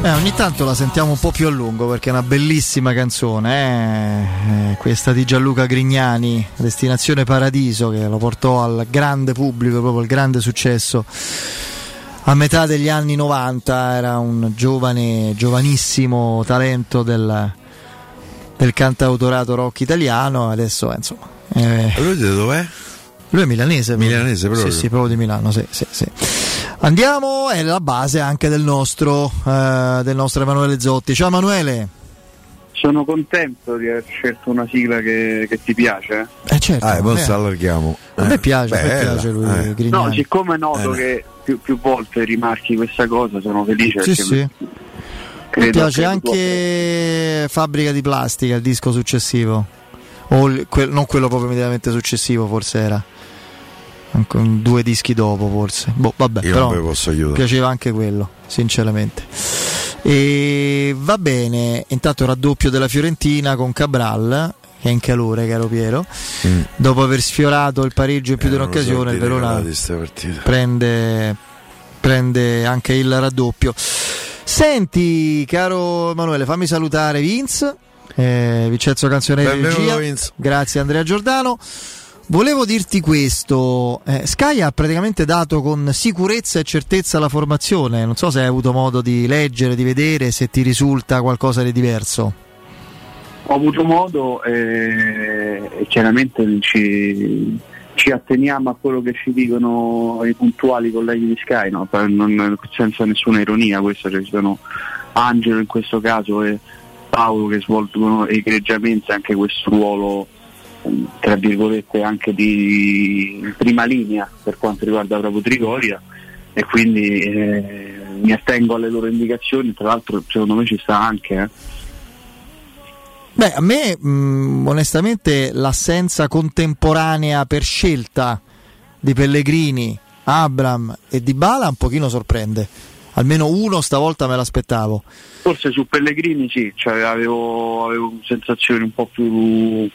Eh, ogni tanto la sentiamo un po' più a lungo perché è una bellissima canzone, eh? Eh, questa di Gianluca Grignani, Destinazione Paradiso, che lo portò al grande pubblico, proprio al grande successo. A metà degli anni 90 era un giovane, giovanissimo talento del, del cantautorato rock italiano, adesso eh, insomma... Eh, lui dov'è? Lui è milanese. Milanese proprio? Sì, sì, proprio di Milano, sì, sì, sì. Andiamo, è la base anche del nostro, eh, del nostro Emanuele Zotti. Ciao Emanuele. Sono contento di aver scelto una sigla che, che ti piace. Eh certo. Ah, poi allarghiamo. A me piace, a me Bella, piace lui, eh. No, siccome noto Eh. che più, più volte rimarchi questa cosa, sono felice. Sì, sì. Mi piace anche Fabbrica di Plastica, il disco successivo. O il- que- non quello proprio immediatamente successivo, forse era. Due dischi dopo, forse. Boh, vabbè, Io però non posso aiutare. piaceva anche quello, sinceramente. E va bene, intanto raddoppio della Fiorentina con Cabral, che è in calore, caro Piero. Mm. Dopo aver sfiorato il pareggio in più di Eh, non lo so un'occasione, il Verona di prende, prende anche il raddoppio. Senti, caro Emanuele, fammi salutare Vince, eh, Vincenzo di. Vince. Grazie Andrea Giordano. Volevo dirti questo, eh, Sky ha praticamente dato con sicurezza e certezza la formazione, non so se hai avuto modo di leggere, di vedere, se ti risulta qualcosa di diverso. Ho avuto modo eh, e chiaramente ci, ci atteniamo a quello che ci dicono i puntuali colleghi di Sky, no? Non- senza nessuna ironia questo, cioè, ci sono Angelo in questo caso e Paolo che svolgono egregiamente anche questo ruolo tra virgolette anche di prima linea per quanto riguarda proprio Trigoria e quindi eh, mi attengo alle loro indicazioni, tra l'altro secondo me ci sta anche eh. Beh, a me mh, onestamente l'assenza contemporanea per scelta di Pellegrini, Abram e Di Bala un pochino sorprende. Almeno uno stavolta me l'aspettavo. Forse su Pellegrini sì, cioè avevo, avevo sensazioni un po' più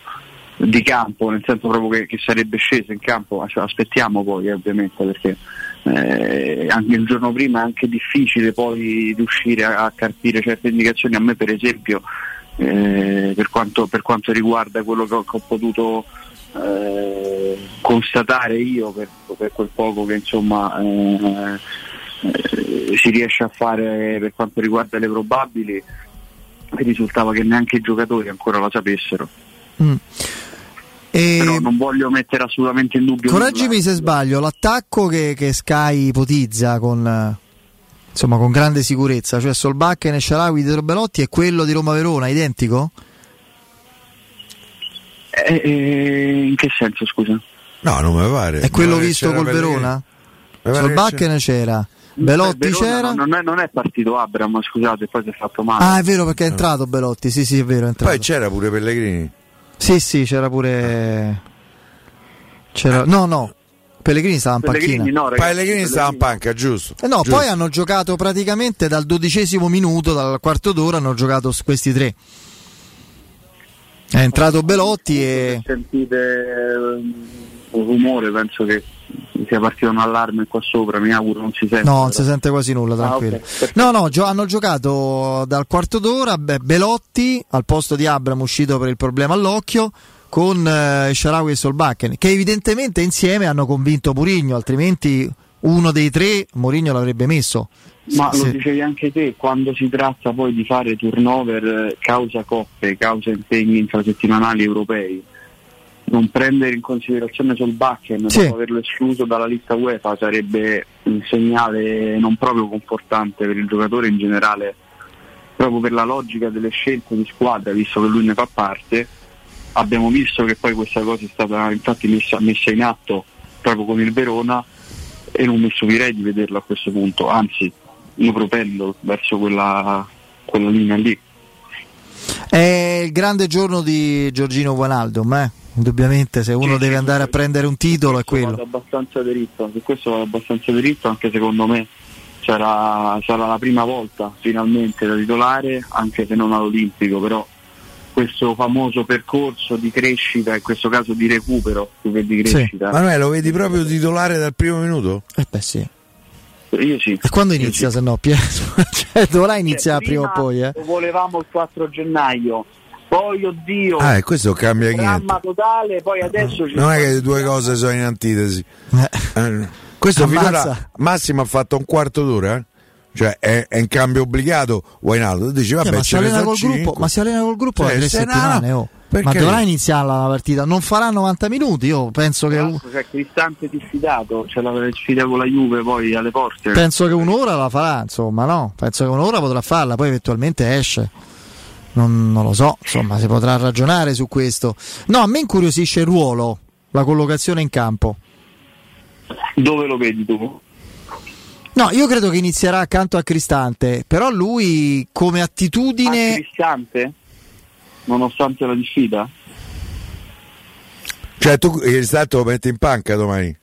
di campo, nel senso proprio che, che sarebbe sceso in campo, Cioè, aspettiamo poi eh, ovviamente perché eh, anche il giorno prima è anche difficile poi riuscire a, a carpire certe indicazioni, a me per esempio eh, per, quanto, per quanto riguarda quello che ho, che ho potuto eh, constatare io per, per quel poco che insomma eh, eh, si riesce a fare per quanto riguarda le probabili risultava che neanche i giocatori ancora la sapessero Mm. Però non voglio mettere assolutamente in dubbio Correggimi nulla. se sbaglio, l'attacco che, che Sky ipotizza con, insomma, con grande sicurezza, cioè Solbakken e Sharawi di Belotti è quello di Roma-Verona, identico? Eh, eh, in che senso scusa? No, non mi pare. È quello visto col. Verona? Che Solbakken c'era, Belotti Beh, Verona c'era. non è, non è partito Abram scusate poi si è fatto male Ah, è vero perché è entrato Belotti, sì, sì, è vero, è entrato. Poi c'era pure Pellegrini. Sì, sì, c'era pure. C'era... No, no. Pellegrini stava in panchina. Pellegrini stava in panca, giusto? Eh no, Giusto. poi hanno giocato praticamente dal dodicesimo minuto, dal quarto d'ora, hanno giocato questi tre. È entrato Belotti e. sentite ehm, un rumore penso che sia partito un allarme qua sopra mi auguro non si sente No, non si sente quasi nulla, Ah, tranquillo. ok. No, no, gio- hanno giocato dal quarto d'ora beh, Belotti al posto di Abram uscito per il problema all'occhio con eh, Sharawi e Solbakken che evidentemente insieme hanno convinto Murigno, altrimenti uno dei tre Murigno l'avrebbe messo. Ma lo Sì. dicevi anche te, quando si tratta poi di fare turnover eh, causa coppe, causa impegni infrasettimanali europei, non prendere in considerazione Solbakken Sì. dopo averlo escluso dalla lista UEFA sarebbe un segnale non proprio confortante per il giocatore in generale, proprio per la logica delle scelte di squadra, visto che lui ne fa parte. Abbiamo visto che poi questa cosa è stata infatti messa, messa in atto proprio con il Verona e non mi stupirei di vederlo a questo punto, anzi io propendo verso quella, quella linea lì. È il grande giorno di Giorgino Guanaldum, eh? Indubbiamente se uno deve andare a prendere un titolo è quello. Vado abbastanza diritto, su questo vado abbastanza diritto, anche secondo me sarà, sarà la prima volta finalmente da titolare, anche se non all'Olimpico, però questo famoso percorso di crescita, in questo caso di recupero più che di crescita. Manuele, lo vedi proprio titolare dal primo minuto? Eh beh sì. Io sì. E quando inizia se no Piero? cioè, dovrà iniziare prima o poi, eh? Lo volevamo il 4 gennaio, poi oddio, Ah, e questo cambia niente. totale, poi adesso ci Non è che le due cose sono in antitesi. Eh, Questo Ammazza. finora Massimo ha fatto un quarto d'ora, eh? cioè è, è in cambio obbligato Wijnaldum. Dici, vabbè, Eh, ma, si allena col gruppo, ma si allena col gruppo Cioè, da tre se no, settimane. oh. Ma dovrà iniziarla la partita. Non farà 90 minuti. Io penso che, un- C'è Cristante diffidato, c'è la sfida con la Juve poi alle porte. penso che un'ora la farà. Insomma, no? Penso che un'ora potrà farla. Poi eventualmente esce. Non, non lo so. Insomma, si potrà ragionare su questo. No, a me incuriosisce il ruolo, la collocazione in campo. Dove lo vedi tu? No, io credo che inizierà accanto a Cristante. Però lui, come attitudine. Ah, Cristante? Nonostante la diffida? Cioè, tu il Cristante lo metti in panca domani.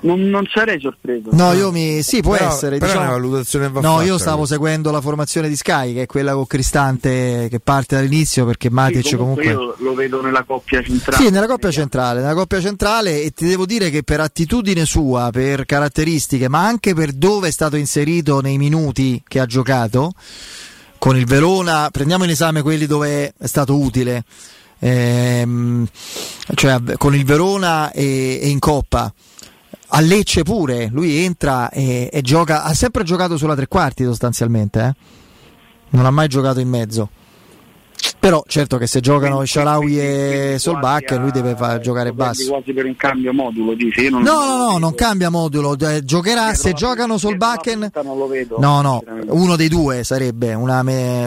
Non, non sarei sorpreso. No, io mi. Sì, può Però- essere. però diciamo- una valutazione va No, fatta, io stavo questa. seguendo la formazione di Sky, che è quella con Cristante che parte dall'inizio perché Matic Sì, comunque comunque. io lo vedo nella coppia centrale. Sì, nella coppia centrale, nella coppia centrale e ti devo dire che per attitudine sua, per caratteristiche, ma anche per dove è stato inserito nei minuti che ha giocato, con il Verona, prendiamo in esame quelli dove è stato utile, ehm, cioè con il Verona e, e in Coppa. A Lecce pure, lui entra e, e gioca, ha sempre giocato sulla tre quarti sostanzialmente, eh? non ha mai giocato in mezzo. Però certo che se giocano Sharawi e Solbakken lui deve far giocare basso. quasi per un cambio modulo, dici? No, no, no, non cambia modulo, giocherà se giocano Solbakken. No, no, uno dei due sarebbe una,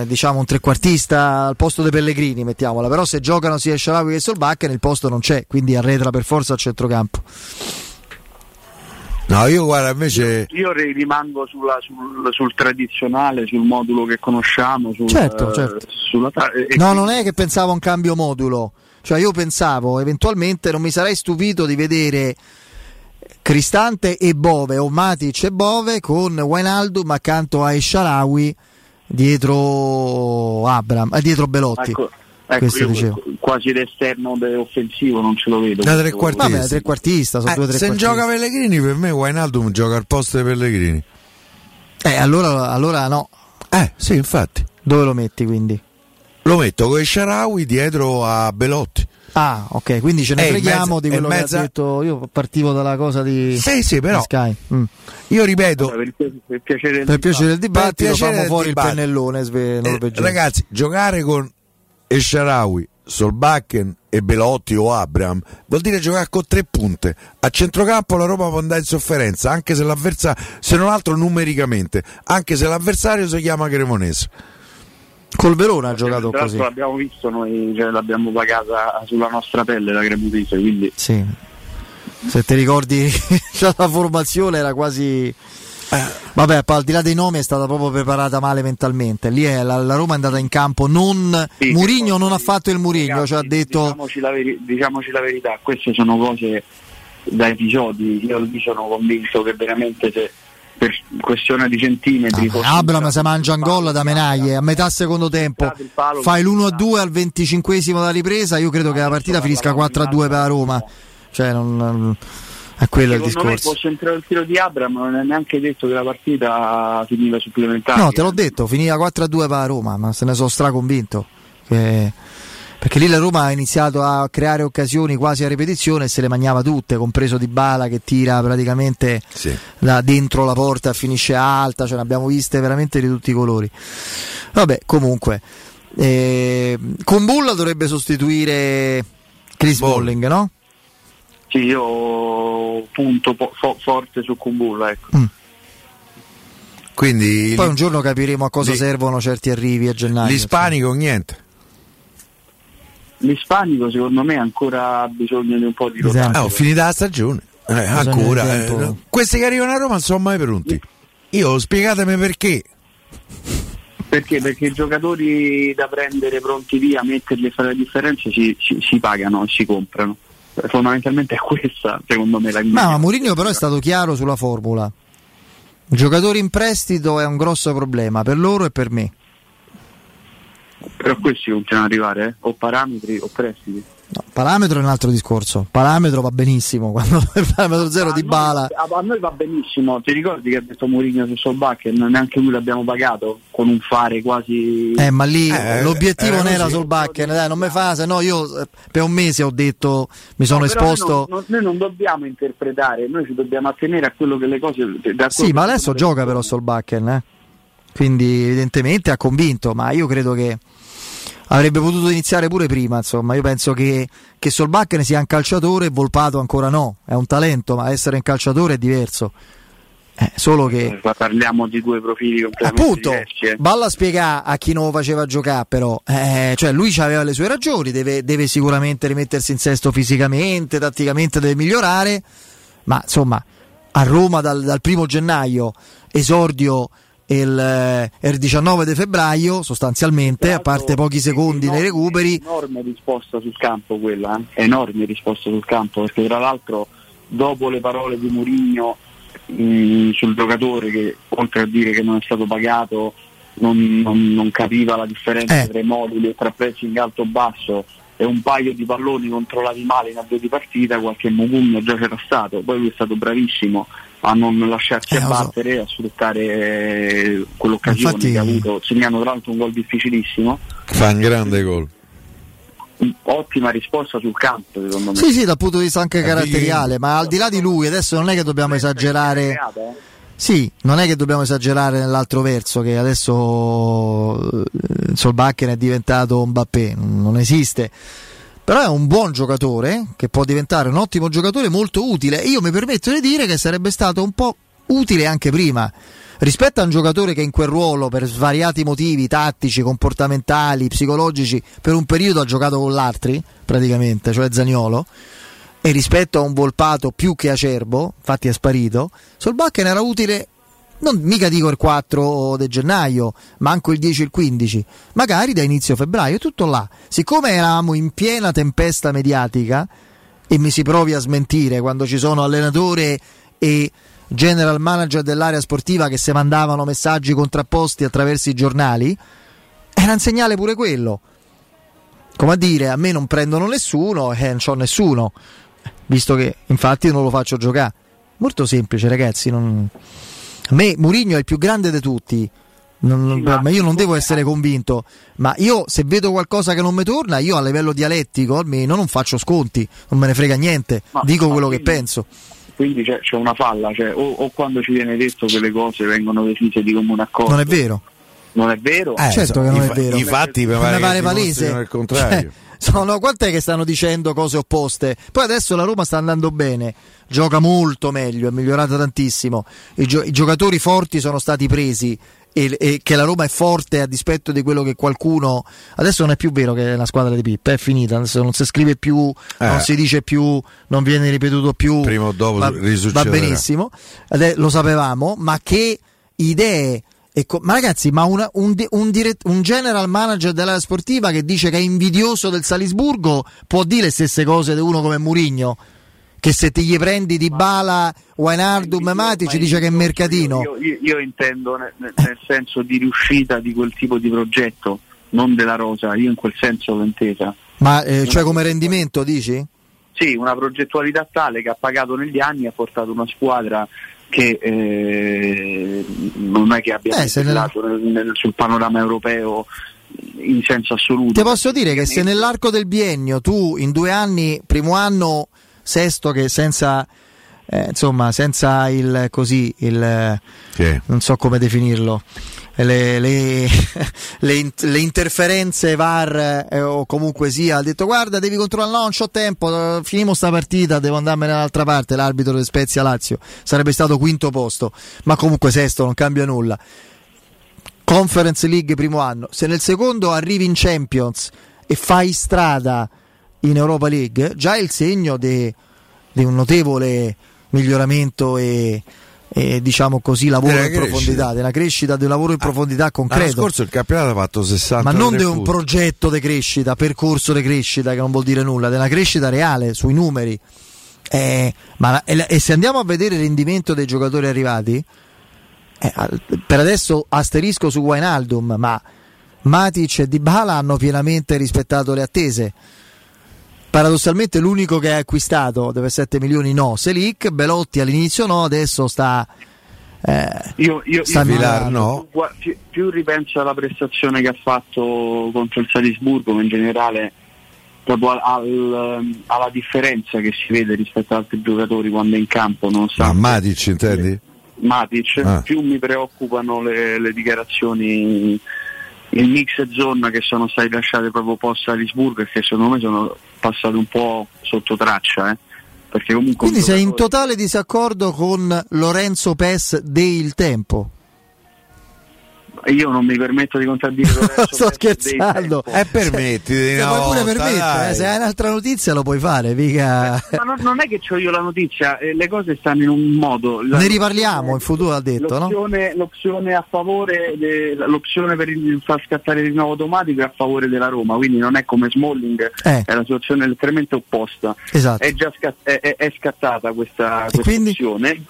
diciamo un trequartista al posto dei Pellegrini, mettiamola. Però se giocano sia Sharawi che Solbakken il posto non c'è, quindi arretra per forza al centrocampo. No, io guarda invece. Io re- rimango sulla- sul, sul tradizionale, sul modulo che conosciamo. Sul, Certo, eh, certo. sulla No, quindi- non è che pensavo a un cambio modulo. Cioè io pensavo, eventualmente non mi sarei stupito di vedere Cristante e Bove o Matic e Bove con Wijnaldum accanto a Esharawi dietro Abram, eh, dietro Belotti. Ecco, ecco, Questo io dicevo. quasi l'esterno offensivo non ce lo vedo. Da trequartista. Vabbè, trequartista, sono Eh, due se trequartisti. gioca Pellegrini, per me Wijnaldum gioca al posto dei Pellegrini. Eh, allora, allora no. Eh, sì, infatti. Dove lo metti quindi? Lo metto con Sharawi dietro a Belotti. Ah, ok, quindi ce ne Eh, freghiamo di quello in che mezzo- ha detto. Io partivo dalla cosa di, Sì, sì, però- di Sky. Mm. Io ripeto, Per, per piacere del Per piacere del Per dibattito, piacere del fuori dibattito. il pennellone. sve- eh, ragazzi, giocare con Esharawi, Solbakken e Belotti o Abram vuol dire giocare con tre punte. A centrocampo la Roma può andare in sofferenza, anche se l'avversario, se non altro numericamente, anche se l'avversario si chiama Cremonese. Col Verona ha giocato Tra così. l'altro l'abbiamo visto noi, cioè, l'abbiamo pagata sulla nostra pelle la Cremonese, quindi Sì. Se ti ricordi, la formazione era quasi. Vabbè, poi al di là dei nomi è stata proprio preparata male mentalmente. Lì è, la, la Roma è andata in campo. Non, Sì, Murigno non ha fatto il Murigno, ci ha detto. diciamoci la, veri- diciamoci la verità, queste sono cose da episodi, io lì sono convinto che veramente se per questione di centimetri fosse- Abram si mangia un gol da menaglie a metà secondo tempo. Fai l'1-2 al 25esimo della ripresa. Io credo che la partita finisca 4-2 per la Roma. Cioè, non, è quello il Secondo me discorso. fosse entrato il tiro di Abram non è neanche detto che la partita finiva supplementare. No, te l'ho detto, finiva 4-2 per la Roma, ma se ne sono straconvinto. Che- Perché lì la Roma ha iniziato a creare occasioni quasi a ripetizione e se le mangiava tutte, compreso Di Bala che tira praticamente da dentro la porta, finisce alta, ce ne abbiamo viste veramente di tutti i colori. Vabbè, comunque, eh, con Bulla dovrebbe sostituire Chris Bolling, no? Sì, io punto po- fo- forte su Kumbulla, ecco. Quindi Poi un giorno capiremo a cosa Lì- servono certi arrivi a gennaio. l'ispanico niente. L'ispanico secondo me ancora ha bisogno di un po' di rotazione. Ah, ho finita la stagione. Eh, ancora. eh, questi che arrivano a Roma non sono mai pronti. Io spiegatemi perché. Perché? Perché i giocatori da prendere pronti via, metterli e fare la differenza si, si- si pagano e si comprano. Fondamentalmente è questa, secondo me, la Ma, ma Mourinho però è stato chiaro sulla formula. Giocatori in prestito è un grosso problema per loro e per me. Però questi continuano ad arrivare, eh? o parametri o prestiti. No, parametro è un altro discorso. Parametro va benissimo. Quando il parametro zero a di noi- bala. A, a noi va benissimo. Ti ricordi che ha detto Mourinho su Solbakken? Neanche lui l'abbiamo pagato con un fare quasi. Eh, ma lì Eh, l'obiettivo era non era backen, dai, non mi fa, se no io eh, per un mese ho detto, mi sono No, esposto. Noi non, noi non dobbiamo interpretare, noi ci dobbiamo attenere a quello che le cose. da Sì, ma adesso gioca però Solbakken, eh? quindi evidentemente ha convinto, ma io credo che avrebbe potuto iniziare pure prima, insomma, io penso che, che Solbakken sia un calciatore Volpato ancora no, è un talento, ma essere un calciatore è diverso. Eh, solo che Ma Parliamo di due profili completamente appunto diversi. eh. balla a spiegare a chi non lo faceva giocare però eh, cioè lui aveva le sue ragioni deve, deve sicuramente rimettersi in sesto fisicamente tatticamente deve migliorare ma insomma a Roma dal, dal primo gennaio esordio il, eh, il 19 di febbraio sostanzialmente a parte pochi secondi nei recuperi enorme risposta sul campo quella, eh? enorme risposta sul campo, perché tra l'altro dopo le parole di Mourinho mh, sul giocatore che oltre a dire che non è stato pagato non, non- non capiva la differenza Eh. tra i moduli e tra pressing alto-basso e un paio di palloni controllati male in avvio di partita, qualche mugugno già c'era stato, poi lui è stato bravissimo a non lasciarsi Eh, lo so. abbattere, a sfruttare eh, quell'occasione Infatti- che ha avuto, segnando tra l'altro un gol difficilissimo Fa un grande gol. ottima risposta sul campo secondo me sì sì dal punto di vista anche Eh, caratteriale ma al di là di lui adesso non è che dobbiamo esagerare Sì, non è che dobbiamo esagerare nell'altro verso, che adesso eh, Solbakken è diventato un Mbappé, non esiste. Però è un buon giocatore che può diventare un ottimo giocatore molto utile. Io mi permetto di dire che sarebbe stato un po' utile anche prima. Rispetto a un giocatore che in quel ruolo, per svariati motivi tattici, comportamentali, psicologici, per un periodo ha giocato con l'altri, praticamente, cioè Zaniolo, e rispetto a un Volpato più che acerbo, infatti è sparito, Solbakken era utile non mica dico il 4 di gennaio, manco il 10 e il 15, magari da inizio febbraio, tutto là. Siccome eravamo in piena tempesta mediatica e mi si provi a smentire quando ci sono allenatore e general manager dell'area sportiva che se mandavano messaggi contrapposti attraverso i giornali, era un segnale pure quello. Come a dire, a me non prendono nessuno e non c'ho nessuno, visto che infatti non lo faccio giocare. Molto semplice, ragazzi. Non... A me Murigno è il più grande di tutti. Non- non- ma io non devo essere convinto, ma io se vedo qualcosa che non mi torna, io a livello dialettico almeno non faccio sconti, non me ne frega niente, Ma- dico ma quello che quindi- penso. quindi c'è, c'è una falla cioè, o, o quando ci viene detto che le cose vengono decise di comune accordo Non è vero. non è vero Eh, certo che non i è vero. i fatti mi pare pare che palese. il contrario. Cioè, sono, quant'è che stanno dicendo cose opposte? Poi adesso la Roma sta andando bene, gioca molto meglio, è migliorata tantissimo. I, gio- i giocatori forti sono stati presi e, e che la Roma è forte a dispetto di quello che qualcuno. Adesso non è più vero che è una squadra di Pippa, è finita. Adesso non si scrive più, non Eh. si dice più, non viene ripetuto più. Prima o dopo va, va benissimo, Ade- lo sapevamo, ma che idee. Co- ma ragazzi, ma una- un, di- un dirett- un general manager dell'area sportiva che dice che è invidioso del Salisburgo può dire le stesse cose di uno come Murigno? Che se ti gli prendi di Bala, Mati ci dice che è mercatino. io, io- io intendo nel, nel- nel senso di riuscita di quel tipo di progetto non della rosa io in quel senso l'ho intesa Ma eh, cioè come rendimento dici? sì una progettualità tale che ha pagato negli anni e ha portato una squadra che eh, non è che abbia Eh, se nel- nel- sul panorama europeo in senso assoluto. Ti posso dire che se nell'arco del biennio tu in due anni, primo anno sesto che senza eh, insomma senza il così il non so come definirlo le, le- le le interferenze VAR eh, o comunque sia ha detto guarda devi controllare no non c'ho tempo eh, finimo sta partita devo andarmene dall'altra parte. L'arbitro del Spezia Lazio sarebbe stato quinto posto ma comunque sesto non cambia nulla. Conference League primo anno, se nel secondo arrivi in Champions e fai strada in Europa League, già è il segno di un notevole miglioramento e, e, diciamo così lavoro in profondità, della crescita, un lavoro in profondità L'anno concreto. scorso il campionato ha fatto 60 Ma non di un progetto di crescita, percorso di crescita che non vuol dire nulla, della crescita reale sui numeri. Eh, ma e, e se andiamo a vedere il rendimento dei giocatori arrivati, eh, per adesso asterisco su Wijnaldum, ma Matic e Dybala hanno pienamente rispettato le attese. Paradossalmente l'unico che ha acquistato deve 7 milioni no, Selic, Belotti all'inizio no, adesso sta... Eh, io, io, sta io no. più, più ripenso alla prestazione che ha fatto contro il Salisburgo, ma in generale proprio al, al, alla differenza che si vede rispetto ad altri giocatori quando è in campo. Non Ah, Matic intendi? Matic, Ah. più mi preoccupano le, le dichiarazioni, il mix e zona che sono state lasciate proprio post Salisburgo e che secondo me sono passate un po' sotto traccia. Eh. Perché comunque un Quindi sei in totale disaccordo con Lorenzo Pes del tempo? Io non mi permetto di contraddire Lorenzo Sto scherzando. Eh, permettiti Se una volta, permettere, dai. eh, se hai un'altra notizia lo puoi fare, mica... Ma non, non è che ho io la notizia, eh, le cose stanno in un modo. La- Ne riparliamo in futuro, ha detto, no? L'opzione, l'opzione a favore, de- l'opzione per il, far scattare il rinnovo automatico è a favore della Roma, quindi non è come Smalling, Eh. è la situazione letteralmente opposta. Esatto. È già scat- è, è- è scattata questa, questa opzione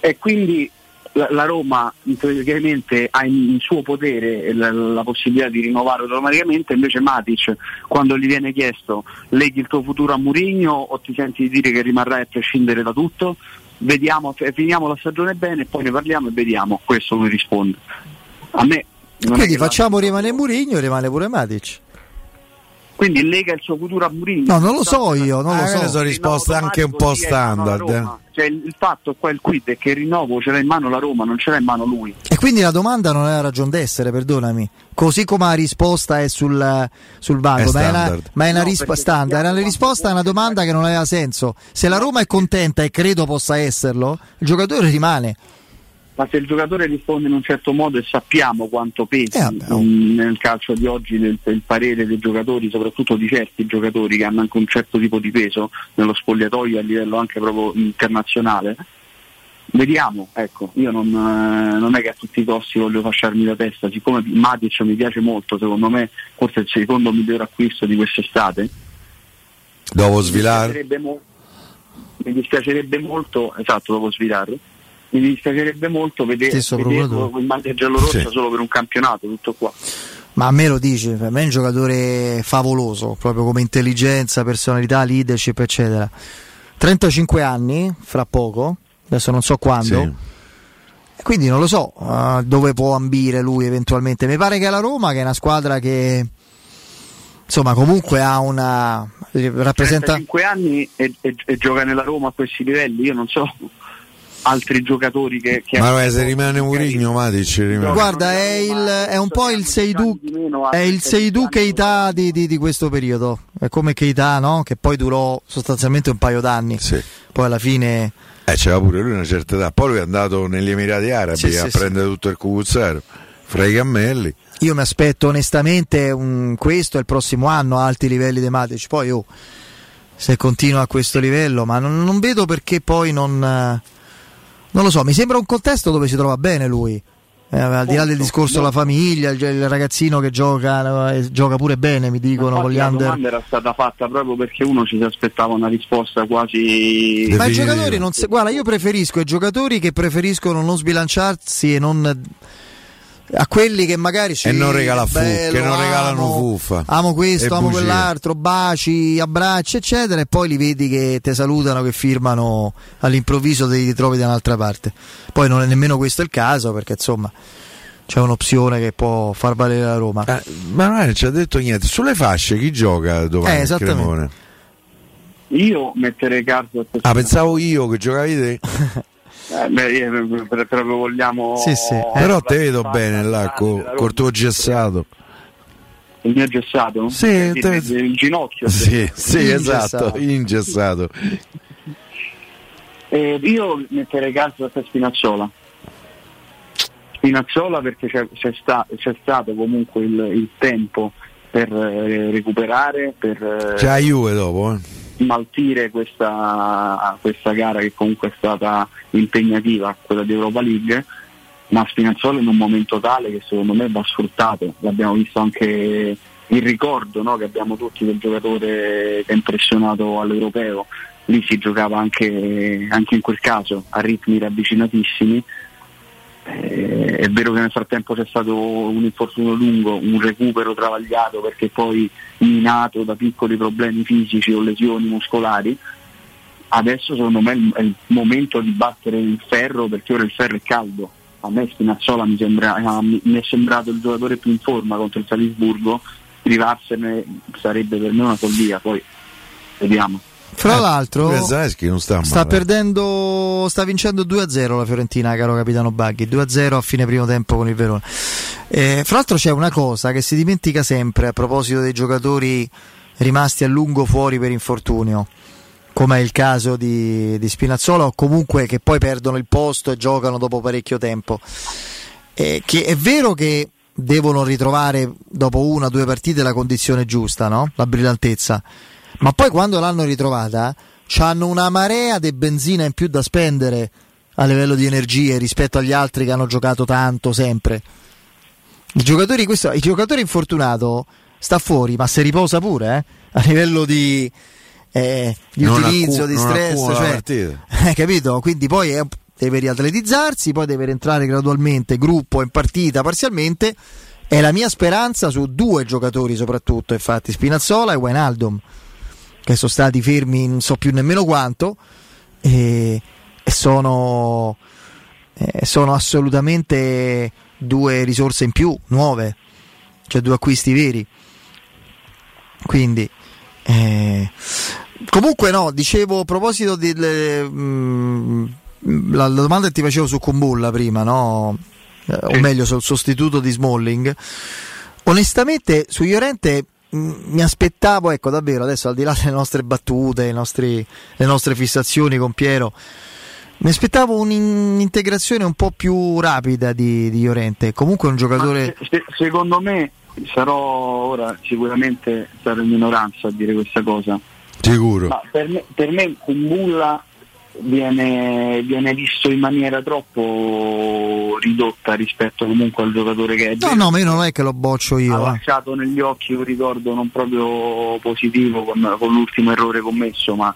e quindi la, Roma praticamente ha in, suo potere la, la possibilità di rinnovare automaticamente, invece Matic quando gli viene chiesto leghi il tuo futuro a Murigno o ti senti di dire che rimarrai a prescindere da tutto, vediamo, finiamo la stagione bene e poi ne parliamo e vediamo, questo lui risponde. A me Quindi che la- facciamo rimanere Murigno e rimane pure Matic. Quindi lega il suo futuro a Murigno. No, non lo so io, non lo quelle so. sono risposte anche un po' è la standard. Cioè, il, fatto qua, il quid è che il rinnovo ce l'ha in mano la Roma, non ce l'ha in mano lui. E quindi la domanda non ha ragione d'essere, perdonami. Così come la risposta è sul, sul vago, È ma è una, ma è una No, risposta perché standard. È una risposta a una domanda che non aveva senso. Se la Roma è contenta e credo possa esserlo, il giocatore rimane. Ma se il giocatore risponde in un certo modo e sappiamo quanto pesi Eh, vabbè, oh. mm, nel calcio di oggi nel, il parere dei giocatori, soprattutto di certi giocatori che hanno anche un certo tipo di peso nello spogliatoio a livello anche proprio internazionale, vediamo, ecco, io non, eh, non è che a tutti i costi voglio fasciarmi la testa, siccome Matic mi piace molto, secondo me forse è il secondo miglior acquisto di quest'estate, Dopo mi Svilar? dispiacerebbe, mo- mi dispiacerebbe molto, esatto, dopo Svilar, mi dispiacerebbe molto vedere, in maglia giallorossa Sì. solo per un campionato, tutto qua. Ma a me lo dice, per me è un giocatore favoloso, proprio come intelligenza, personalità, leadership, eccetera. 35 anni, fra poco, adesso non so quando. Sì. E Quindi non lo so eh, dove può ambire lui eventualmente. Mi pare che la Roma, che è una squadra che insomma comunque ha una rappresenta 35 anni e, e- e gioca nella Roma a questi livelli, io non so altri giocatori che... che Ma vabbè, se rimane Murigno, Matic rimane. Guarda, è, il, è un po' il Seidu, è il Seidu Keita di, di- di questo periodo. È come Keita, no? Che poi durò sostanzialmente un paio d'anni. Sì. Poi alla fine. Eh, c'era pure lui una certa età. Poi lui è andato negli Emirati Arabi Sì, a sì, prendere tutto il cucuzzaro fra i cammelli. Io mi aspetto onestamente un- questo e il prossimo anno a alti livelli dei Matic. Poi oh, se continua a questo livello, ma non, non vedo perché poi non. Non lo so, mi sembra un contesto dove si trova bene lui. Eh, al di là del discorso della famiglia, il, ragazzino che gioca, eh, gioca pure bene, mi dicono con gli la under. domanda era stata fatta proprio perché uno ci si aspettava una risposta quasi... Ma i giocatori non se- guarda, io preferisco i giocatori che preferiscono non sbilanciarsi e non a quelli che magari ci E non regala fu- bello, che non regalano amo, fuffa Amo questo, amo bugie. quell'altro, baci, abbracci, eccetera, e poi li vedi che ti salutano, che firmano all'improvviso te li ritrovi da un'altra parte. Poi non è nemmeno questo il caso, perché insomma c'è un'opzione che può far valere la Roma. Eh, ma non ci ha detto niente. Sulle fasce chi gioca domani? Eh, il esattamente. Cremone? Io metterei questo Ah, pensavo io che giocavi te. Eh, beh, per- proprio vogliamo... Sì, sì. Eh, Però te vedo bene là co- col tuo gessato. Il mio gessato? Sì, Eh, te- il, ginocchio. Sì, sì, Ingessato. esatto, ingessato. Eh, io metterei Carlo a Spinazzola. Spinazzola perché c'è, c'è sta- c'è stato comunque il, il tempo per eh, recuperare, per eh, C'è la Juve dopo, eh. Smaltire questa, questa gara che comunque è stata impegnativa, quella di Europa League, ma Spinazzola in un momento tale che secondo me va sfruttato. L'abbiamo visto anche il ricordo no, che abbiamo tutti del giocatore che ha impressionato all'europeo. Lì si giocava anche, anche in quel caso a ritmi ravvicinatissimi Eh, è vero che nel frattempo c'è stato un infortunio lungo, un recupero travagliato perché poi minato da piccoli problemi fisici o lesioni muscolari. Adesso secondo me è il- momento di battere il ferro perché ora il ferro è caldo. A me Spinazzola mi, sembra- mi- mi è sembrato il giocatore più in forma contro il Salisburgo, privarsene sarebbe per me una follia, poi vediamo. Fra l'altro, Eh, non sta sta perdendo, sta vincendo 2-0 la Fiorentina, caro capitano Baghi. 2-0 a fine primo tempo con il Verona. Eh, fra l'altro, c'è una cosa che si dimentica sempre a proposito dei giocatori rimasti a lungo fuori per infortunio, come è il caso di, di Spinazzola, o comunque che poi perdono il posto e giocano dopo parecchio tempo. Eh, che è vero che devono ritrovare dopo una o due partite la condizione giusta, no? la brillantezza. Ma poi quando l'hanno ritrovata, hanno una marea di benzina in più da spendere a livello di energie rispetto agli altri che hanno giocato tanto sempre. I giocatori, questo, il giocatore infortunato sta fuori, ma si riposa pure eh? a livello di, eh, di utilizzo, accu- di stress. Cioè, eh, capito? Quindi poi è- deve riatletizzarsi, poi deve rientrare gradualmente, gruppo, in partita, parzialmente. È la mia speranza su due giocatori soprattutto, infatti, Spinazzola e Wijnaldum, che sono stati fermi non so più nemmeno quanto e, e sono, eh, sono assolutamente due risorse in più, nuove, cioè due acquisti veri. Quindi, eh, comunque, no, dicevo a proposito del. mm, la, la domanda che ti facevo su Kumbulla prima, no? Eh, o meglio sul sostituto di Smalling. Onestamente, su Llorente mm, mi aspettavo, ecco, davvero, adesso al di là delle nostre battute, nostri- le nostre fissazioni con Piero, mi aspettavo un'integrazione un po' più rapida di, di Llorente. Comunque è un giocatore. Se- se- secondo me sarò ora sicuramente sarò in minoranza a dire questa cosa. Sicuro. Ma per me, per me Kumbulla viene, viene visto in maniera troppo ridotta rispetto comunque al giocatore che è. No, no, ma io non è che lo boccio ha io. eh. lasciato negli occhi un ricordo non proprio positivo con, con l'ultimo errore commesso, ma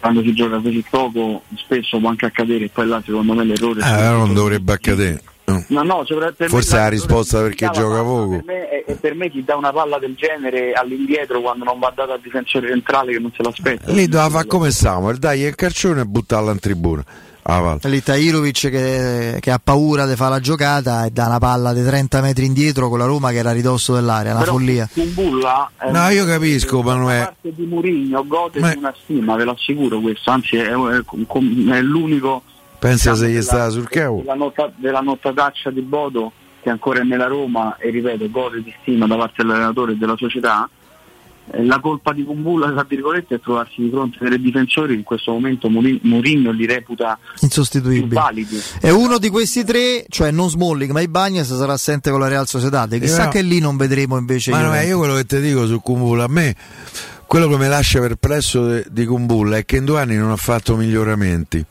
quando si gioca così poco spesso può anche accadere e poi là secondo me l'errore Eh, non dovrebbe accadere. No. No, no, per Forse me è la l'altro risposta perché gioca poco. Per me, è, è per me chi dà una palla del genere all'indietro quando non va data al difensore centrale che non se l'aspetta. Lì doveva fare come Samuel, dai il calcione e buttarla in tribuna. Ah. Lì Tahirovic che, che ha paura di fare la giocata e dà una palla di 30 metri indietro con la Roma che era a ridosso dell'area, una Però follia. Kumbulla è No, io capisco, Manuel. parte di Murigno gode di una stima, ve lo assicuro questo, anzi è, è- è l'unico Pensa se gli stava sul cavo. della, nota, della notataccia di Bodo che ancora è nella Roma e ripeto gode di stima da parte dell'allenatore e della società Eh, la colpa di Kumbulla tra virgolette è trovarsi di fronte a dei difensori che in questo momento Mourinho li reputa Insostituibile. invalidi E uno di questi tre, cioè non Smalling ma Ibagnez sarà assente con la Real Sociedad. Chissà no. che lì non vedremo invece Ma no, Llorente. io quello che ti dico su Kumbulla, a me quello che mi lascia perplesso de- di Kumbulla è che in due anni non ha fatto miglioramenti.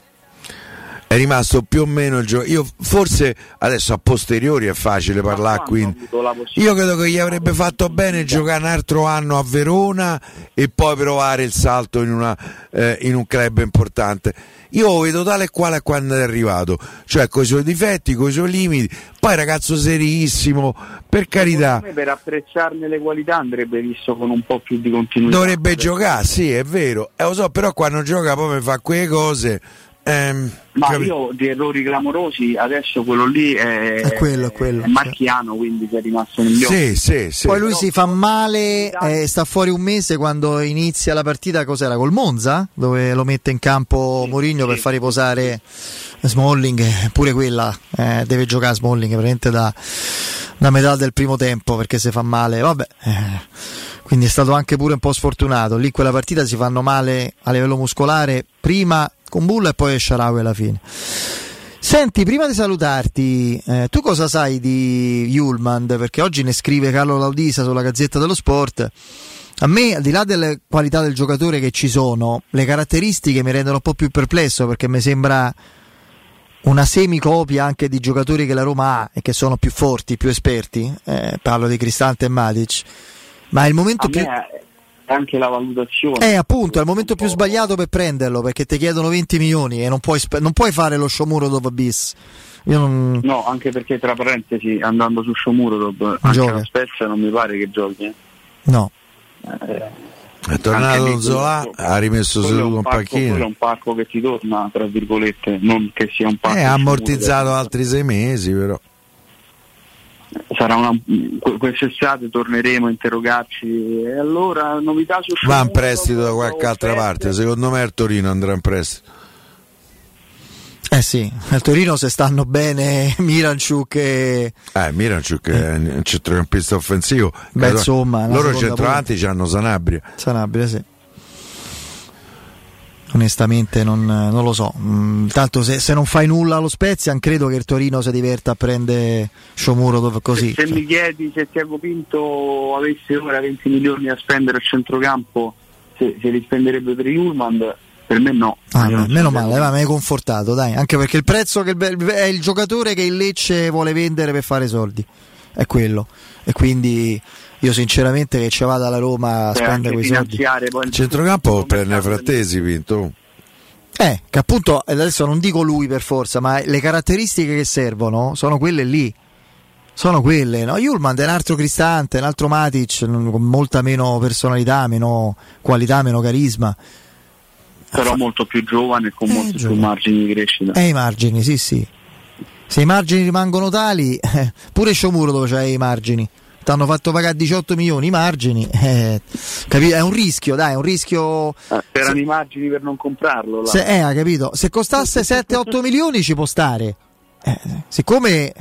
È rimasto più o meno il gioco. Io forse adesso a posteriori è facile parlare quindi. Io credo che gli avrebbe fatto bene giocare un altro anno a Verona e poi provare il salto in, una, eh, in un club importante. Io lo vedo tale e quale a quando è arrivato, cioè con i suoi difetti, con i suoi limiti. Poi ragazzo serissimo, per carità. Per apprezzarne le qualità andrebbe visto con un po' più di continuità Dovrebbe giocare, sì, è vero. Eh, lo so, però quando gioca poi mi fa quelle cose. Ehm, Ma capi- io di errori clamorosi adesso quello lì è, È quello, è quello. è marchiano, quindi che è rimasto negli occhi. Sì, sì, sì. Poi lui si fa male, eh, sta fuori un mese quando inizia la partita, cos'era? Col Monza? Dove lo mette in campo Mourinho per far riposare Smalling, eh, pure quella eh, deve giocare Smalling praticamente da, da metà del primo tempo perché si fa male, vabbè. eh, quindi è stato anche pure un po' sfortunato. Lì quella partita si fanno male a livello muscolare prima con Bulla e poi Sharawi alla fine. Senti, prima di salutarti, eh, tu cosa sai di Yulman? Perché oggi ne scrive Carlo Laudisa sulla Gazzetta dello Sport. A me, al di là delle qualità del giocatore che ci sono, le caratteristiche mi rendono un po' più perplesso perché mi sembra una semicopia anche di giocatori che la Roma ha e che sono più forti, più esperti. Eh, parlo di Cristante e Matic. Ma è il momento più. è anche la valutazione. Eh, appunto, è il momento più sbagliato per prenderlo perché ti chiedono 20 milioni e non puoi, spe- non puoi fare lo Shomuro dopo bis. Io non... No, anche perché tra parentesi, andando su anche Gioca. la Spezia non mi pare che giochi. eh. No. Eh, È tornato Zola, ha rimesso è seduto un Quello è un parco che ti torna, tra virgolette, non che sia un parco. Eh, ha ammortizzato altri sei mesi, però. Sarà una, que- quest'estate torneremo a interrogarci. E allora, novità su Va in prestito da qualche altra parte. Secondo me il Torino andrà in prestito. Eh sì, al Torino se stanno bene Miranchuk e... Eh, Miranchuk è un centrocampista offensivo. Beh, insomma, loro centravanti hanno Sanabria. Sanabria, sì. Onestamente non, non lo so. Mm, tanto se, se non fai nulla allo Spezia, credo che il Torino si diverta a prendere Shomurodov così. Se mi chiedi se Tiago Pinto avesse ora 20 milioni da spendere a centrocampo, se, se li spenderebbe per il Ullman, per me no. Ah, non meno se- male, mi hai confortato, dai. Anche perché il prezzo che è il giocatore che il Lecce vuole vendere per fare soldi. È quello. E quindi io sinceramente che ci vada alla Roma a Cioè, spendere quei soldi. poi Il centrocampo prende frattesi, Pinto. Eh, che appunto adesso non dico lui per forza, ma le caratteristiche che servono sono quelle lì. Sono quelle, no? Yulman è un altro Cristante, un altro Matic non- con molta meno personalità, meno qualità, meno carisma. però molto più giovane e con molti più margini di crescita. E i margini, sì, sì. Se i margini rimangono tali, eh, pure Sciomuro dove c'hai i margini. Ti hanno fatto pagare 18 milioni i margini. eh, capi- È un rischio, dai, è un rischio. Eh, c'erano i margini per non comprarlo. là. Se, eh, ha capito? Se costasse 7-8 milioni ci può stare. Eh, siccome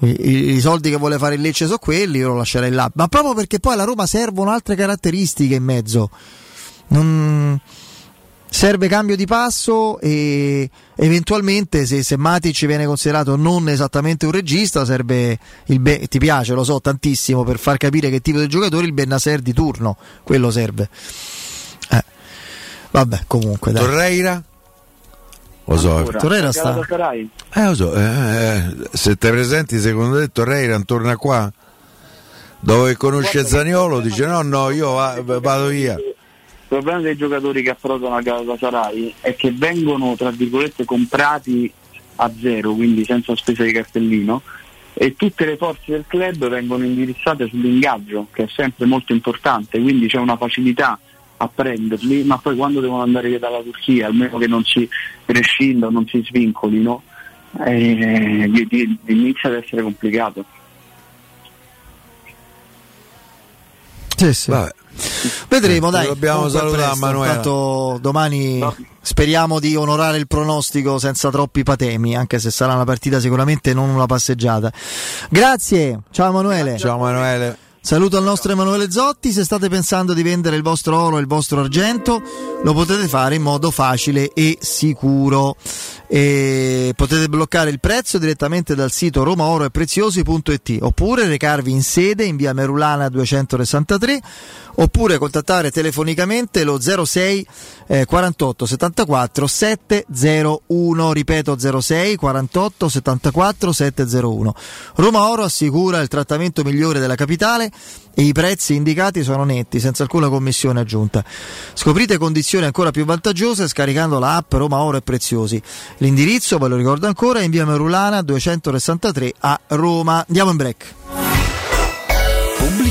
i, i- i soldi che vuole fare il Lecce sono quelli, io lo lascerei là. Ma proprio perché poi alla Roma servono altre caratteristiche in mezzo. Non- Serve cambio di passo e eventualmente se, se Matic viene considerato non esattamente un regista serve il be- ti piace, lo so tantissimo per far capire che tipo di giocatore il Bennaser di turno, quello serve. Eh. Vabbè, comunque dai. Torreira? Lo so. Torreira sta-? Eh, lo so. eh, eh, se te presenti, secondo te Torreira torna qua? Dove conosce Zaniolo dice no, no, io va- vado via. Il problema dei giocatori che approdano a Galatasaray è che vengono, tra virgolette, comprati a zero, quindi senza spesa di cartellino, e tutte le forze del club vengono indirizzate sull'ingaggio, che è sempre molto importante, quindi c'è una facilità a prenderli, ma poi quando devono andare via dalla Turchia, almeno che non si prescindano, non si svincolino, eh, inizia ad essere complicato. Sì, sì. Vabbè. Vedremo, Eh, dai. dobbiamo salutare Manuela. Tanto domani speriamo di onorare il pronostico senza troppi patemi, anche se sarà una partita sicuramente non una passeggiata. Grazie, ciao Emanuele. Ciao Emanuele. Saluto al nostro Emanuele Zotti, se state pensando di vendere il vostro oro e il vostro argento lo potete fare in modo facile e sicuro. E potete bloccare il prezzo direttamente dal sito romaoroepreziosi.it oppure recarvi in sede in via Merulana 263 oppure contattare telefonicamente lo 06 eh, 48 74 701 ripeto 06 48 74 701 Roma Oro assicura il trattamento migliore della capitale e i prezzi indicati sono netti senza alcuna commissione aggiunta. Scoprite condizioni ancora più vantaggiose scaricando la app Roma Oro e Preziosi. L'indirizzo ve lo ricordo ancora è in via Merulana 263 a Roma. Andiamo in break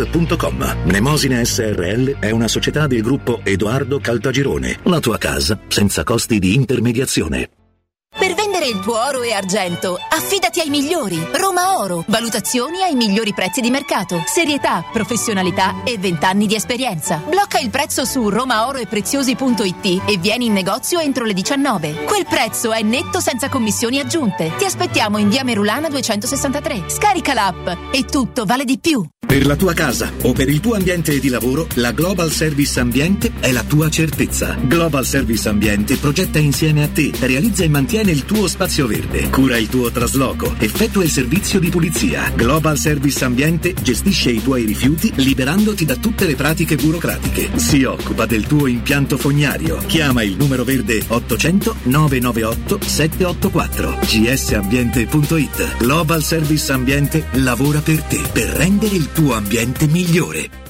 www.kcalt.com. Mnemosine SRL è una società del gruppo Edoardo Caltagirone. La tua casa senza costi di intermediazione. Per vendere il tuo oro e argento, affidati ai migliori. Roma Oro. Valutazioni ai migliori prezzi di mercato. Serietà, professionalità e 20 anni di esperienza. Blocca il prezzo su romaoroepreziosi.it e vieni in negozio entro le 19. Quel prezzo è netto senza commissioni aggiunte. Ti aspettiamo in via Merulana 263. Scarica l'app e tutto vale di più. Per la tua casa o per il tuo ambiente di lavoro, la Global Service Ambiente è la tua certezza. Global Service Ambiente progetta insieme a te, realizza e mantiene il tuo spazio verde, cura il tuo trasloco, effettua il servizio di pulizia. Global Service Ambiente gestisce i tuoi rifiuti liberandoti da tutte le pratiche burocratiche. Si occupa del tuo impianto fognario. Chiama il numero verde 800 998 784 gsambiente.it. Global Service Ambiente lavora per te per rendere il tuo ambiente migliore.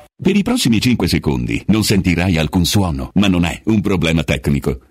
Per i prossimi 5 secondi non sentirai alcun suono, ma non è un problema tecnico.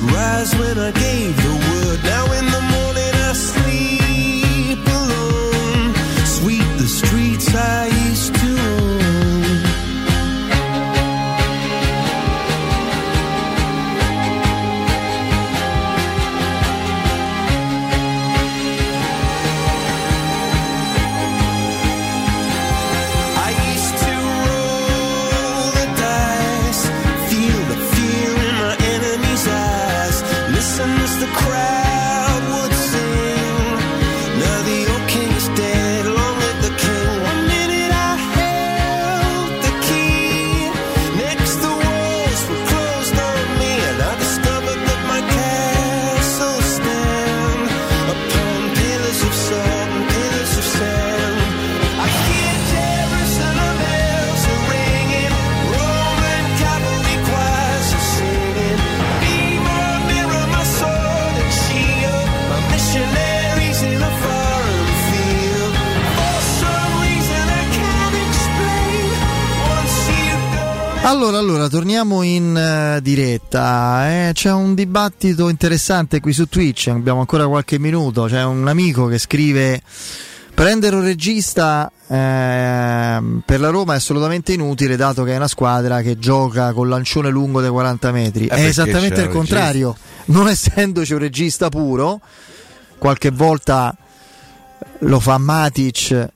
Rise when I gave the Allora, allora, torniamo in eh, diretta. eh. C'è un dibattito interessante qui su Twitch. Abbiamo ancora qualche minuto. C'è un amico che scrive: Prendere un regista ehm, per la Roma è assolutamente inutile, dato che è una squadra che gioca con lancione lungo dei 40 metri. Eh, è esattamente il contrario, non essendoci un regista puro, qualche volta lo fa Matic,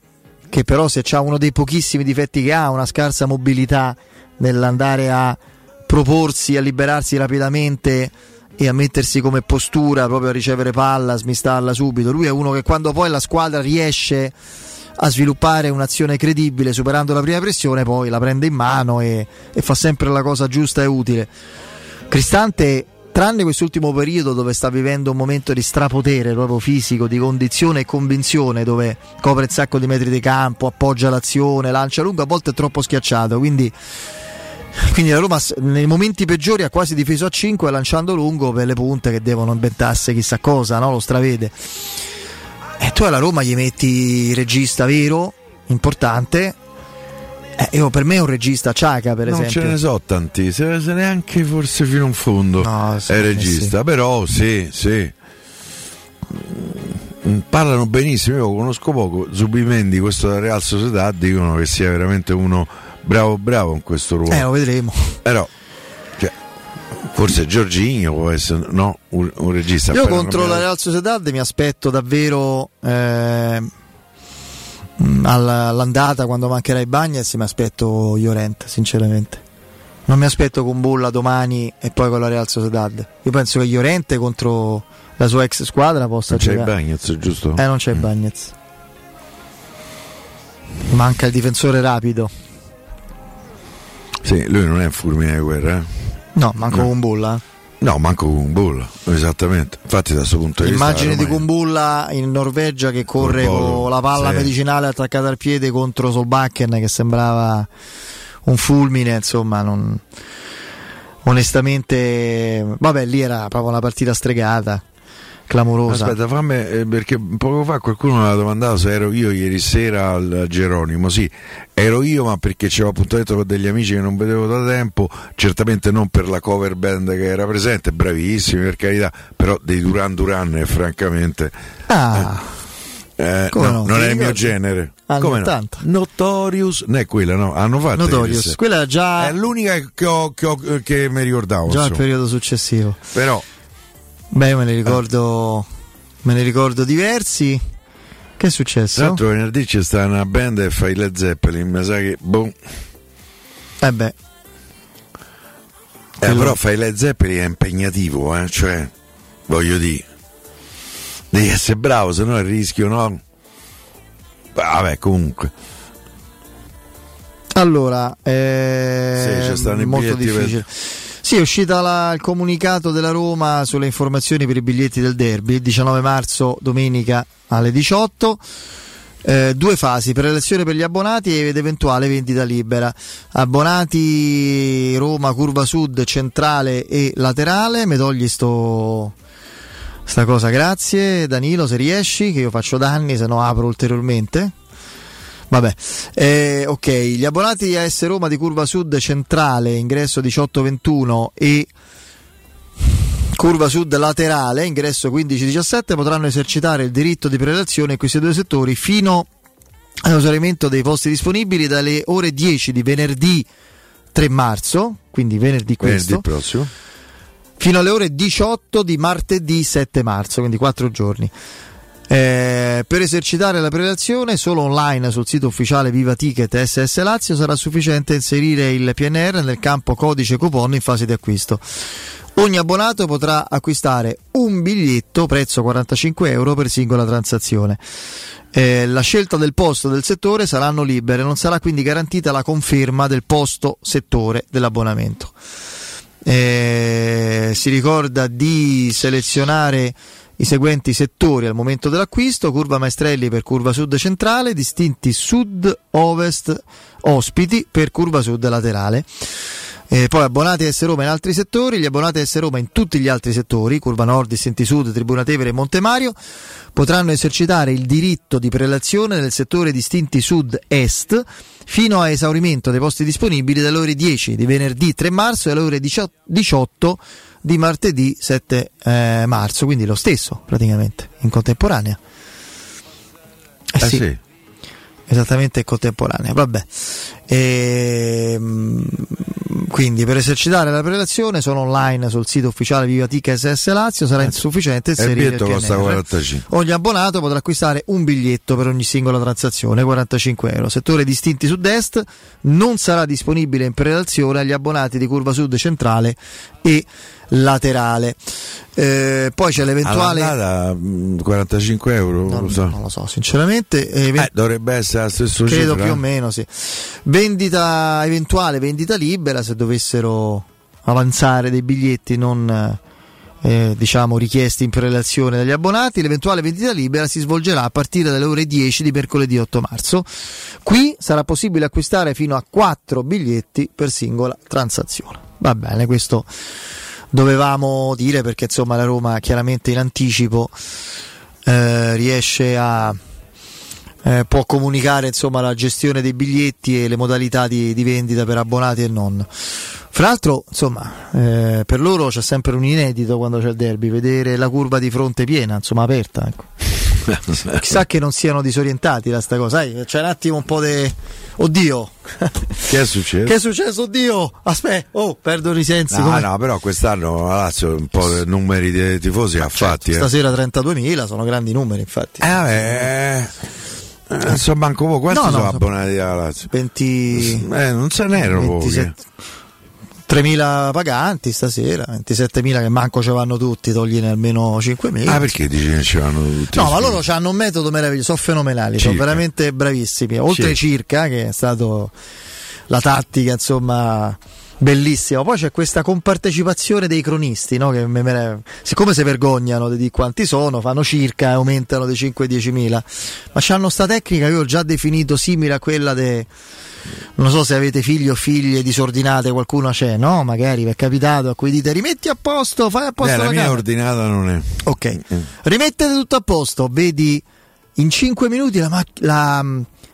che però se ha uno dei pochissimi difetti che ha, una scarsa mobilità nell'andare a proporsi, a liberarsi rapidamente e a mettersi come postura proprio a ricevere palla, a smistarla subito. Lui è uno che quando poi la squadra riesce a sviluppare un'azione credibile superando la prima pressione, poi la prende in mano e, e fa sempre la cosa giusta e utile. Cristante, tranne quest'ultimo periodo dove sta vivendo un momento di strapotere proprio fisico, di condizione e convinzione, dove copre un sacco di metri di campo, appoggia l'azione, lancia lungo, a volte è troppo schiacciato, quindi quindi la Roma nei momenti peggiori ha quasi difeso a 5 lanciando lungo per le punte che devono inventarsi chissà cosa, no? lo stravede. E tu alla Roma gli metti regista vero, importante. Eh, io per me è un regista Ciaca per non esempio. ce ne so tanti, se, se neanche forse fino in fondo sì, è regista, sì. però sì, sì. Mm, Parlano benissimo, io conosco poco Zubimendi, questo da Real Società, dicono che sia veramente uno bravo bravo in questo ruolo. Eh, lo vedremo. Però, cioè, forse Giorginio può essere no, un, un regista. Io contro la. Real Sociedad mi aspetto davvero eh, all'andata quando mancherà i Bagnets mi aspetto Llorente sinceramente. Non mi aspetto con Bulla domani e poi con la Real Sociedad. Io penso che Llorente contro la sua ex squadra possa Non c'è giocare. Bagnets, giusto? eh non c'è Bagnets. Manca il difensore rapido. Sì, lui non è un fulmine di guerra, eh? no manco No. con Bulla No, manco con Bull, esattamente. Infatti da questo punto di vista... Immagini di Kumbulla in Norvegia che corre con la palla sì. medicinale attaccata al piede contro Solbakken che sembrava un fulmine, insomma, non... onestamente, vabbè, lì era proprio una partita stregata, clamorosa. Aspetta, fammi, eh, perché poco fa qualcuno mi ha domandato se ero io ieri sera al Geronimo. Sì, ero io, ma perché c'avevo appuntamento con degli amici che non vedevo da tempo. Certamente non per la cover band che era presente, bravissimi per carità, però dei Duran Duran, eh, francamente. Ah, eh, Come no, no? non è il mio genere. Come no? 80. Notorious, non è quella, no? Hanno fatto Notorious, quella già, È l'unica che, ho- che ho- che mi ricordavo. già il insomma. periodo successivo. Però Beh, io me ne ricordo, me ne ricordo diversi. Che è successo? Tra l'altro venerdì c'è sta una band e fai Led Zeppelin, mi sa che boh. Eh beh, Eh, però fai Led Zeppelin è impegnativo, eh? cioè, voglio dire, devi essere bravo, se no il rischio no. Vabbè, comunque, Allora, è Sì, i molto biglietti per- difficile. Sì, è uscita la- il comunicato della Roma sulle informazioni per i biglietti del derby, il 19 marzo, domenica alle 18. Eh, due fasi, prelezione per gli abbonati ed eventuale vendita libera. Abbonati Roma, curva sud, centrale e laterale. Mi togli sto, sta cosa, grazie Danilo, se riesci, che io faccio danni, se no apro ulteriormente. Vabbè, eh, ok, gli abbonati AS Roma di Curva Sud centrale, ingresso 1821 e Curva Sud laterale, ingresso 1517, potranno esercitare il diritto di prelazione in questi due settori fino all'esaurimento dei posti disponibili dalle ore 10 di venerdì 3 marzo, quindi venerdì questo, venerdì prossimo. fino alle ore 18 di martedì 7 marzo, quindi 4 giorni. Eh, per esercitare la prelazione solo online sul sito ufficiale Viva Ticket SS Lazio sarà sufficiente inserire il PNR nel campo codice coupon in fase di acquisto. Ogni abbonato potrà acquistare un biglietto prezzo 45 euro per singola transazione. Eh, la scelta del posto del settore saranno libere, non sarà quindi garantita la conferma del posto settore dell'abbonamento. Eh, si ricorda di selezionare i seguenti settori al momento dell'acquisto, curva Maestrelli per curva sud centrale, distinti sud-ovest ospiti per curva sud laterale. Eh, poi abbonati a S Roma in altri settori, gli abbonati a S Roma in tutti gli altri settori, Curva Nord, Distinti Sud, Tribuna Tevere e Montemario, potranno esercitare il diritto di prelazione nel settore Distinti Sud-Est fino a esaurimento dei posti disponibili dalle ore 10 di venerdì 3 marzo e alle ore 18 di martedì 7 eh, marzo, quindi lo stesso praticamente, in contemporanea. Eh Eh, sì. Esattamente in contemporanea, vabbè. Ehm, quindi per esercitare la prelazione sono online sul sito ufficiale Vivatica SS Lazio, sarà insufficiente E il inserire biglietto costa PNR. 45. Ogni abbonato potrà acquistare un biglietto per ogni singola transazione, 45 euro. Settore distinti sud-est non sarà disponibile in prelazione agli abbonati di curva sud centrale e laterale. Eh, poi c'è l'eventuale. All'andata, mh, 45 euro, non lo so. Non lo so, sinceramente. eh, Eh, dovrebbe essere la stessa Credo cifra. più o meno, sì. Vendita eventuale, vendita libera se dovessero avanzare dei biglietti non eh, diciamo richiesti in prelazione dagli abbonati. L'eventuale vendita libera si svolgerà a partire dalle ore 10 di mercoledì 8 marzo. Qui sarà possibile acquistare fino a 4 biglietti per singola transazione. Va bene, questo dovevamo dire perché insomma la Roma chiaramente in anticipo eh, riesce a eh, può comunicare insomma la gestione dei biglietti e le modalità di, di vendita per abbonati e non. Fra l'altro, insomma, eh, per loro c'è sempre un inedito quando c'è il derby, vedere la curva di fronte piena, insomma, aperta. Ecco. Chissà che non siano disorientati da sta cosa, sai, c'è un attimo un po' di... Oddio! Che è successo? Che è successo? Oddio! Aspetta, oh, perdono i sensi. No, no, però quest'anno la Lazio un po' di numeri di tifosi ha fatti. eh. Stasera 32.000, sono grandi numeri infatti. Eh, vabbè, eh, so manco voi, quanti No, no, sono so- abbonati alla Lazio? 20... Eh, non se pochi. 27 3.000 paganti stasera, 27.000 che manco ci vanno tutti, togliene almeno 5.000. Ah, perché dici che ci vanno tutti? No, ma loro hanno un metodo meraviglioso, sono fenomenali, sono Circa. veramente bravissimi. Oltre circa, che è stato la tattica, insomma, bellissima. Poi c'è questa compartecipazione dei cronisti, no? che me- me- siccome si vergognano di quanti sono, fanno circa e aumentano di 5-10 mila. Ma c'hanno sta tecnica che io ho già definito simile a quella de non so se avete figli o figlie disordinate, qualcuno c'è, no? Magari vi è capitato a cui dite rimetti a posto, fai a posto Eh, la la mia camera. ordinata non è. Ok, rimettete tutto a posto, vedi in 5 minuti la, mac-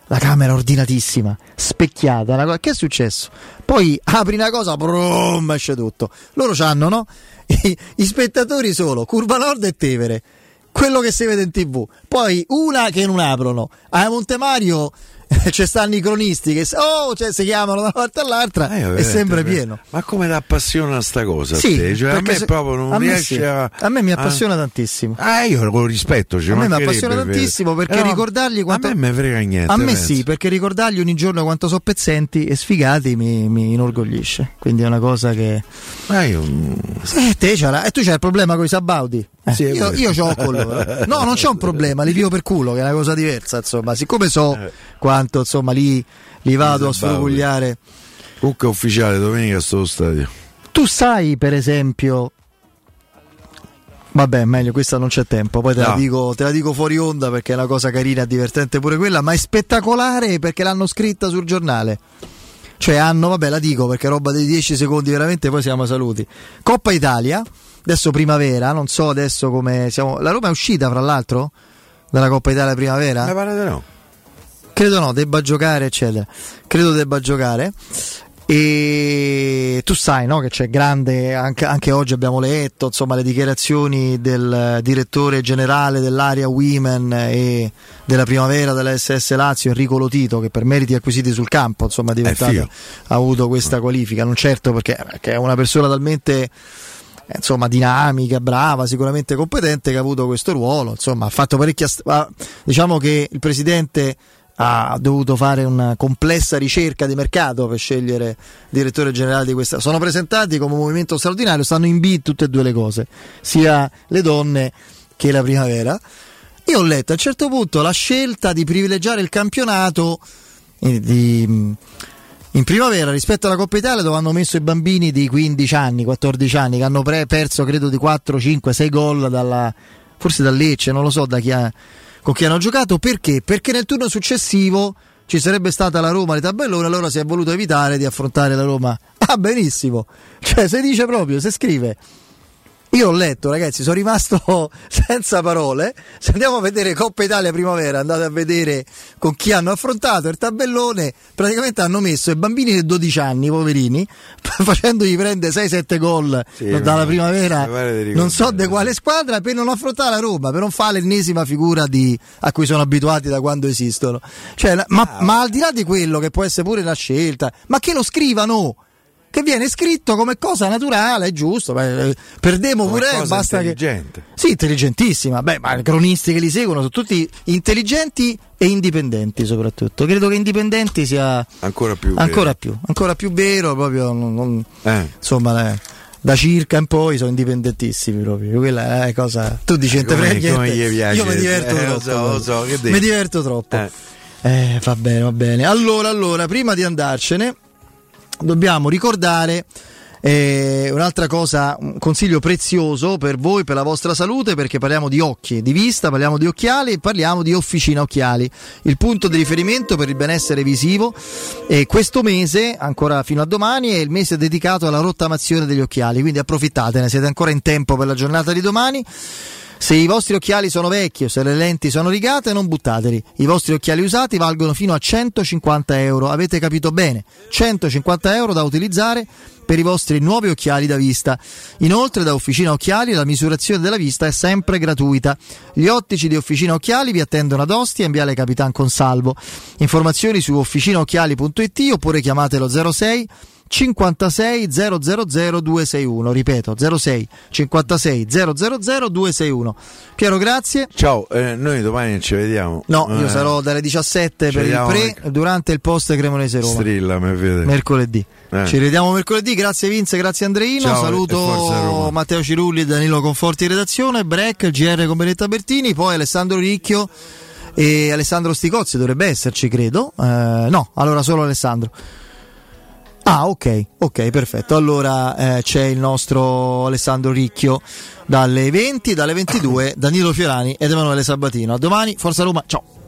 la, camera ordinatissima, specchiata. una co- che è successo? Poi apri una cosa, brum, esce tutto. Loro c'hanno, no? I, i spettatori solo, Curva Nord e Tevere, quello che si vede in tv. Poi una che non aprono. A Montemario ci stanno i cronisti che oh, cioè, si chiamano da una parte all'altra e veramente, sempre per- pieno. Ma come ti appassiona sta cosa? a Sì? Cioè, a me se- proprio non a riesce sì. a. A me mi appassiona tantissimo. Ah, io lo rispetto. ci A me mi appassiona tantissimo perché Eh, no, ricordargli quanto. A me me frega niente. A me penso. sì, perché ricordargli ogni giorno quanto sono pezzenti e sfigati mi, mi inorgoglisce. Quindi è una cosa che. Ma io. Eh, te la- E tu c'hai il problema con i Sabaudi? Eh, Sì, io, io loro. eh. No, non c'ho un problema, li pio per culo, che è una cosa diversa. Insomma, siccome so Eh. Quanto insomma lì li vado a sfrugugliare. Comunque ufficiale domenica sto stadio. Tu sai, per esempio. Vabbè, meglio, questa non c'è tempo. Poi te, la No. dico, te la dico fuori onda perché è una cosa carina e divertente pure quella. Ma è spettacolare perché l'hanno scritta sul giornale. Cioè, hanno, vabbè, la dico perché è roba dei 10 secondi veramente. Poi siamo saluti. Coppa Italia, adesso primavera. Non so adesso come siamo. La Roma è uscita, fra l'altro, dalla Coppa Italia primavera. Mi pare di no. Credo no, debba giocare, eccetera. Credo debba giocare. E tu sai no, che c'è grande, anche, anche oggi abbiamo letto insomma, le dichiarazioni del direttore generale dell'area Women e della primavera della SS Lazio, Enrico Lotito, che per meriti acquisiti sul campo insomma, ha avuto questa qualifica. Non certo perché, perché è una persona talmente eh, insomma dinamica, brava, sicuramente competente che ha avuto questo ruolo, insomma ha fatto parecchia diciamo che il presidente ha dovuto fare una complessa ricerca di mercato per scegliere direttore generale di questa. Sono presentati come un movimento straordinario, stanno in B tutte e due le cose, sia le donne che la primavera. Io ho letto a un certo punto la scelta di privilegiare il campionato eh, di- in primavera rispetto alla Coppa Italia dove hanno messo i bambini di 15 anni, 14 anni che hanno pre- perso credo di 4, 5, 6 gol dalla, forse da Lecce, non lo so da chi ha- con chi hanno giocato, perché? Perché nel turno successivo ci sarebbe stata la Roma di tabellone, allora si è voluto evitare di affrontare la Roma. Ah, benissimo, cioè si dice proprio, si scrive. Io ho letto, ragazzi, sono rimasto senza parole. Se andiamo a vedere Coppa Italia Primavera, andate a vedere con chi hanno affrontato il tabellone. Praticamente hanno messo i bambini di 12 anni, poverini, facendogli prendere 6-7 gol Sì, dalla ma- primavera. Non so di quale squadra per non affrontare la Roma, per non fare l'ennesima figura di- a cui sono abituati da quando esistono. Cioè, ma, Ah. ma al di là di quello che può essere pure una scelta, ma che lo scrivano! Che viene scritto come cosa naturale, è giusto. Beh, perdemo Come pure, basta che. intelligente. Sì, intelligentissima. Beh, ma i cronisti che li seguono sono tutti intelligenti e indipendenti, soprattutto. Credo che indipendenti sia Ancora più. ancora più, ancora più vero. Proprio, non- non- Eh. insomma, eh, da circa in poi sono indipendentissimi proprio. Quella è cosa. Tu dici, te Come- frega niente. come gli piace. Io mi diverto Eh, lo troppo. so, lo so, che devi? mi diverto troppo. Eh. Eh, va bene, va bene. Allora, allora, prima di andarcene, dobbiamo ricordare eh, un'altra cosa, un consiglio prezioso per voi, per la vostra salute, perché parliamo di occhi, di vista, parliamo di occhiali e parliamo di Officina Occhiali, il punto di riferimento per il benessere visivo. E questo mese, ancora fino a domani, è il mese dedicato alla rottamazione degli occhiali, quindi approfittatene, siete ancora in tempo per la giornata di domani. Se i vostri occhiali sono vecchi o se le lenti sono rigate, non buttateli. I vostri occhiali usati valgono fino a 150 euro. Avete capito bene? 150 euro da utilizzare per i vostri nuovi occhiali da vista. Inoltre, da Officina Occhiali la misurazione della vista è sempre gratuita. Gli ottici di Officina Occhiali vi attendono ad Ostia in Viale Capitan Consalvo. Informazioni su officinaocchiali.it oppure chiamatelo 06 56 000 261 ripeto 06 56 000 261 Piero grazie. Ciao, eh, noi domani ci vediamo. no io Eh, sarò dalle 17 ci per il vediamo pre nel- durante il post Cremonese Roma. Strilla, mi vede. mercoledì. Eh. ci rivediamo mercoledì. Grazie Vince grazie Andreino. Ciao, saluto. Matteo Cirulli e Danilo Conforti redazione break GR con Benetta Bertini poi Alessandro Ricchio e Alessandro Sticozzi dovrebbe esserci credo. Eh, no allora solo Alessandro Ah, ok, ok, perfetto. Allora eh, c'è il nostro Alessandro Ricchio dalle 20, dalle 22, Danilo Fiorani ed Emanuele Sabatino. A domani, Forza Roma, ciao.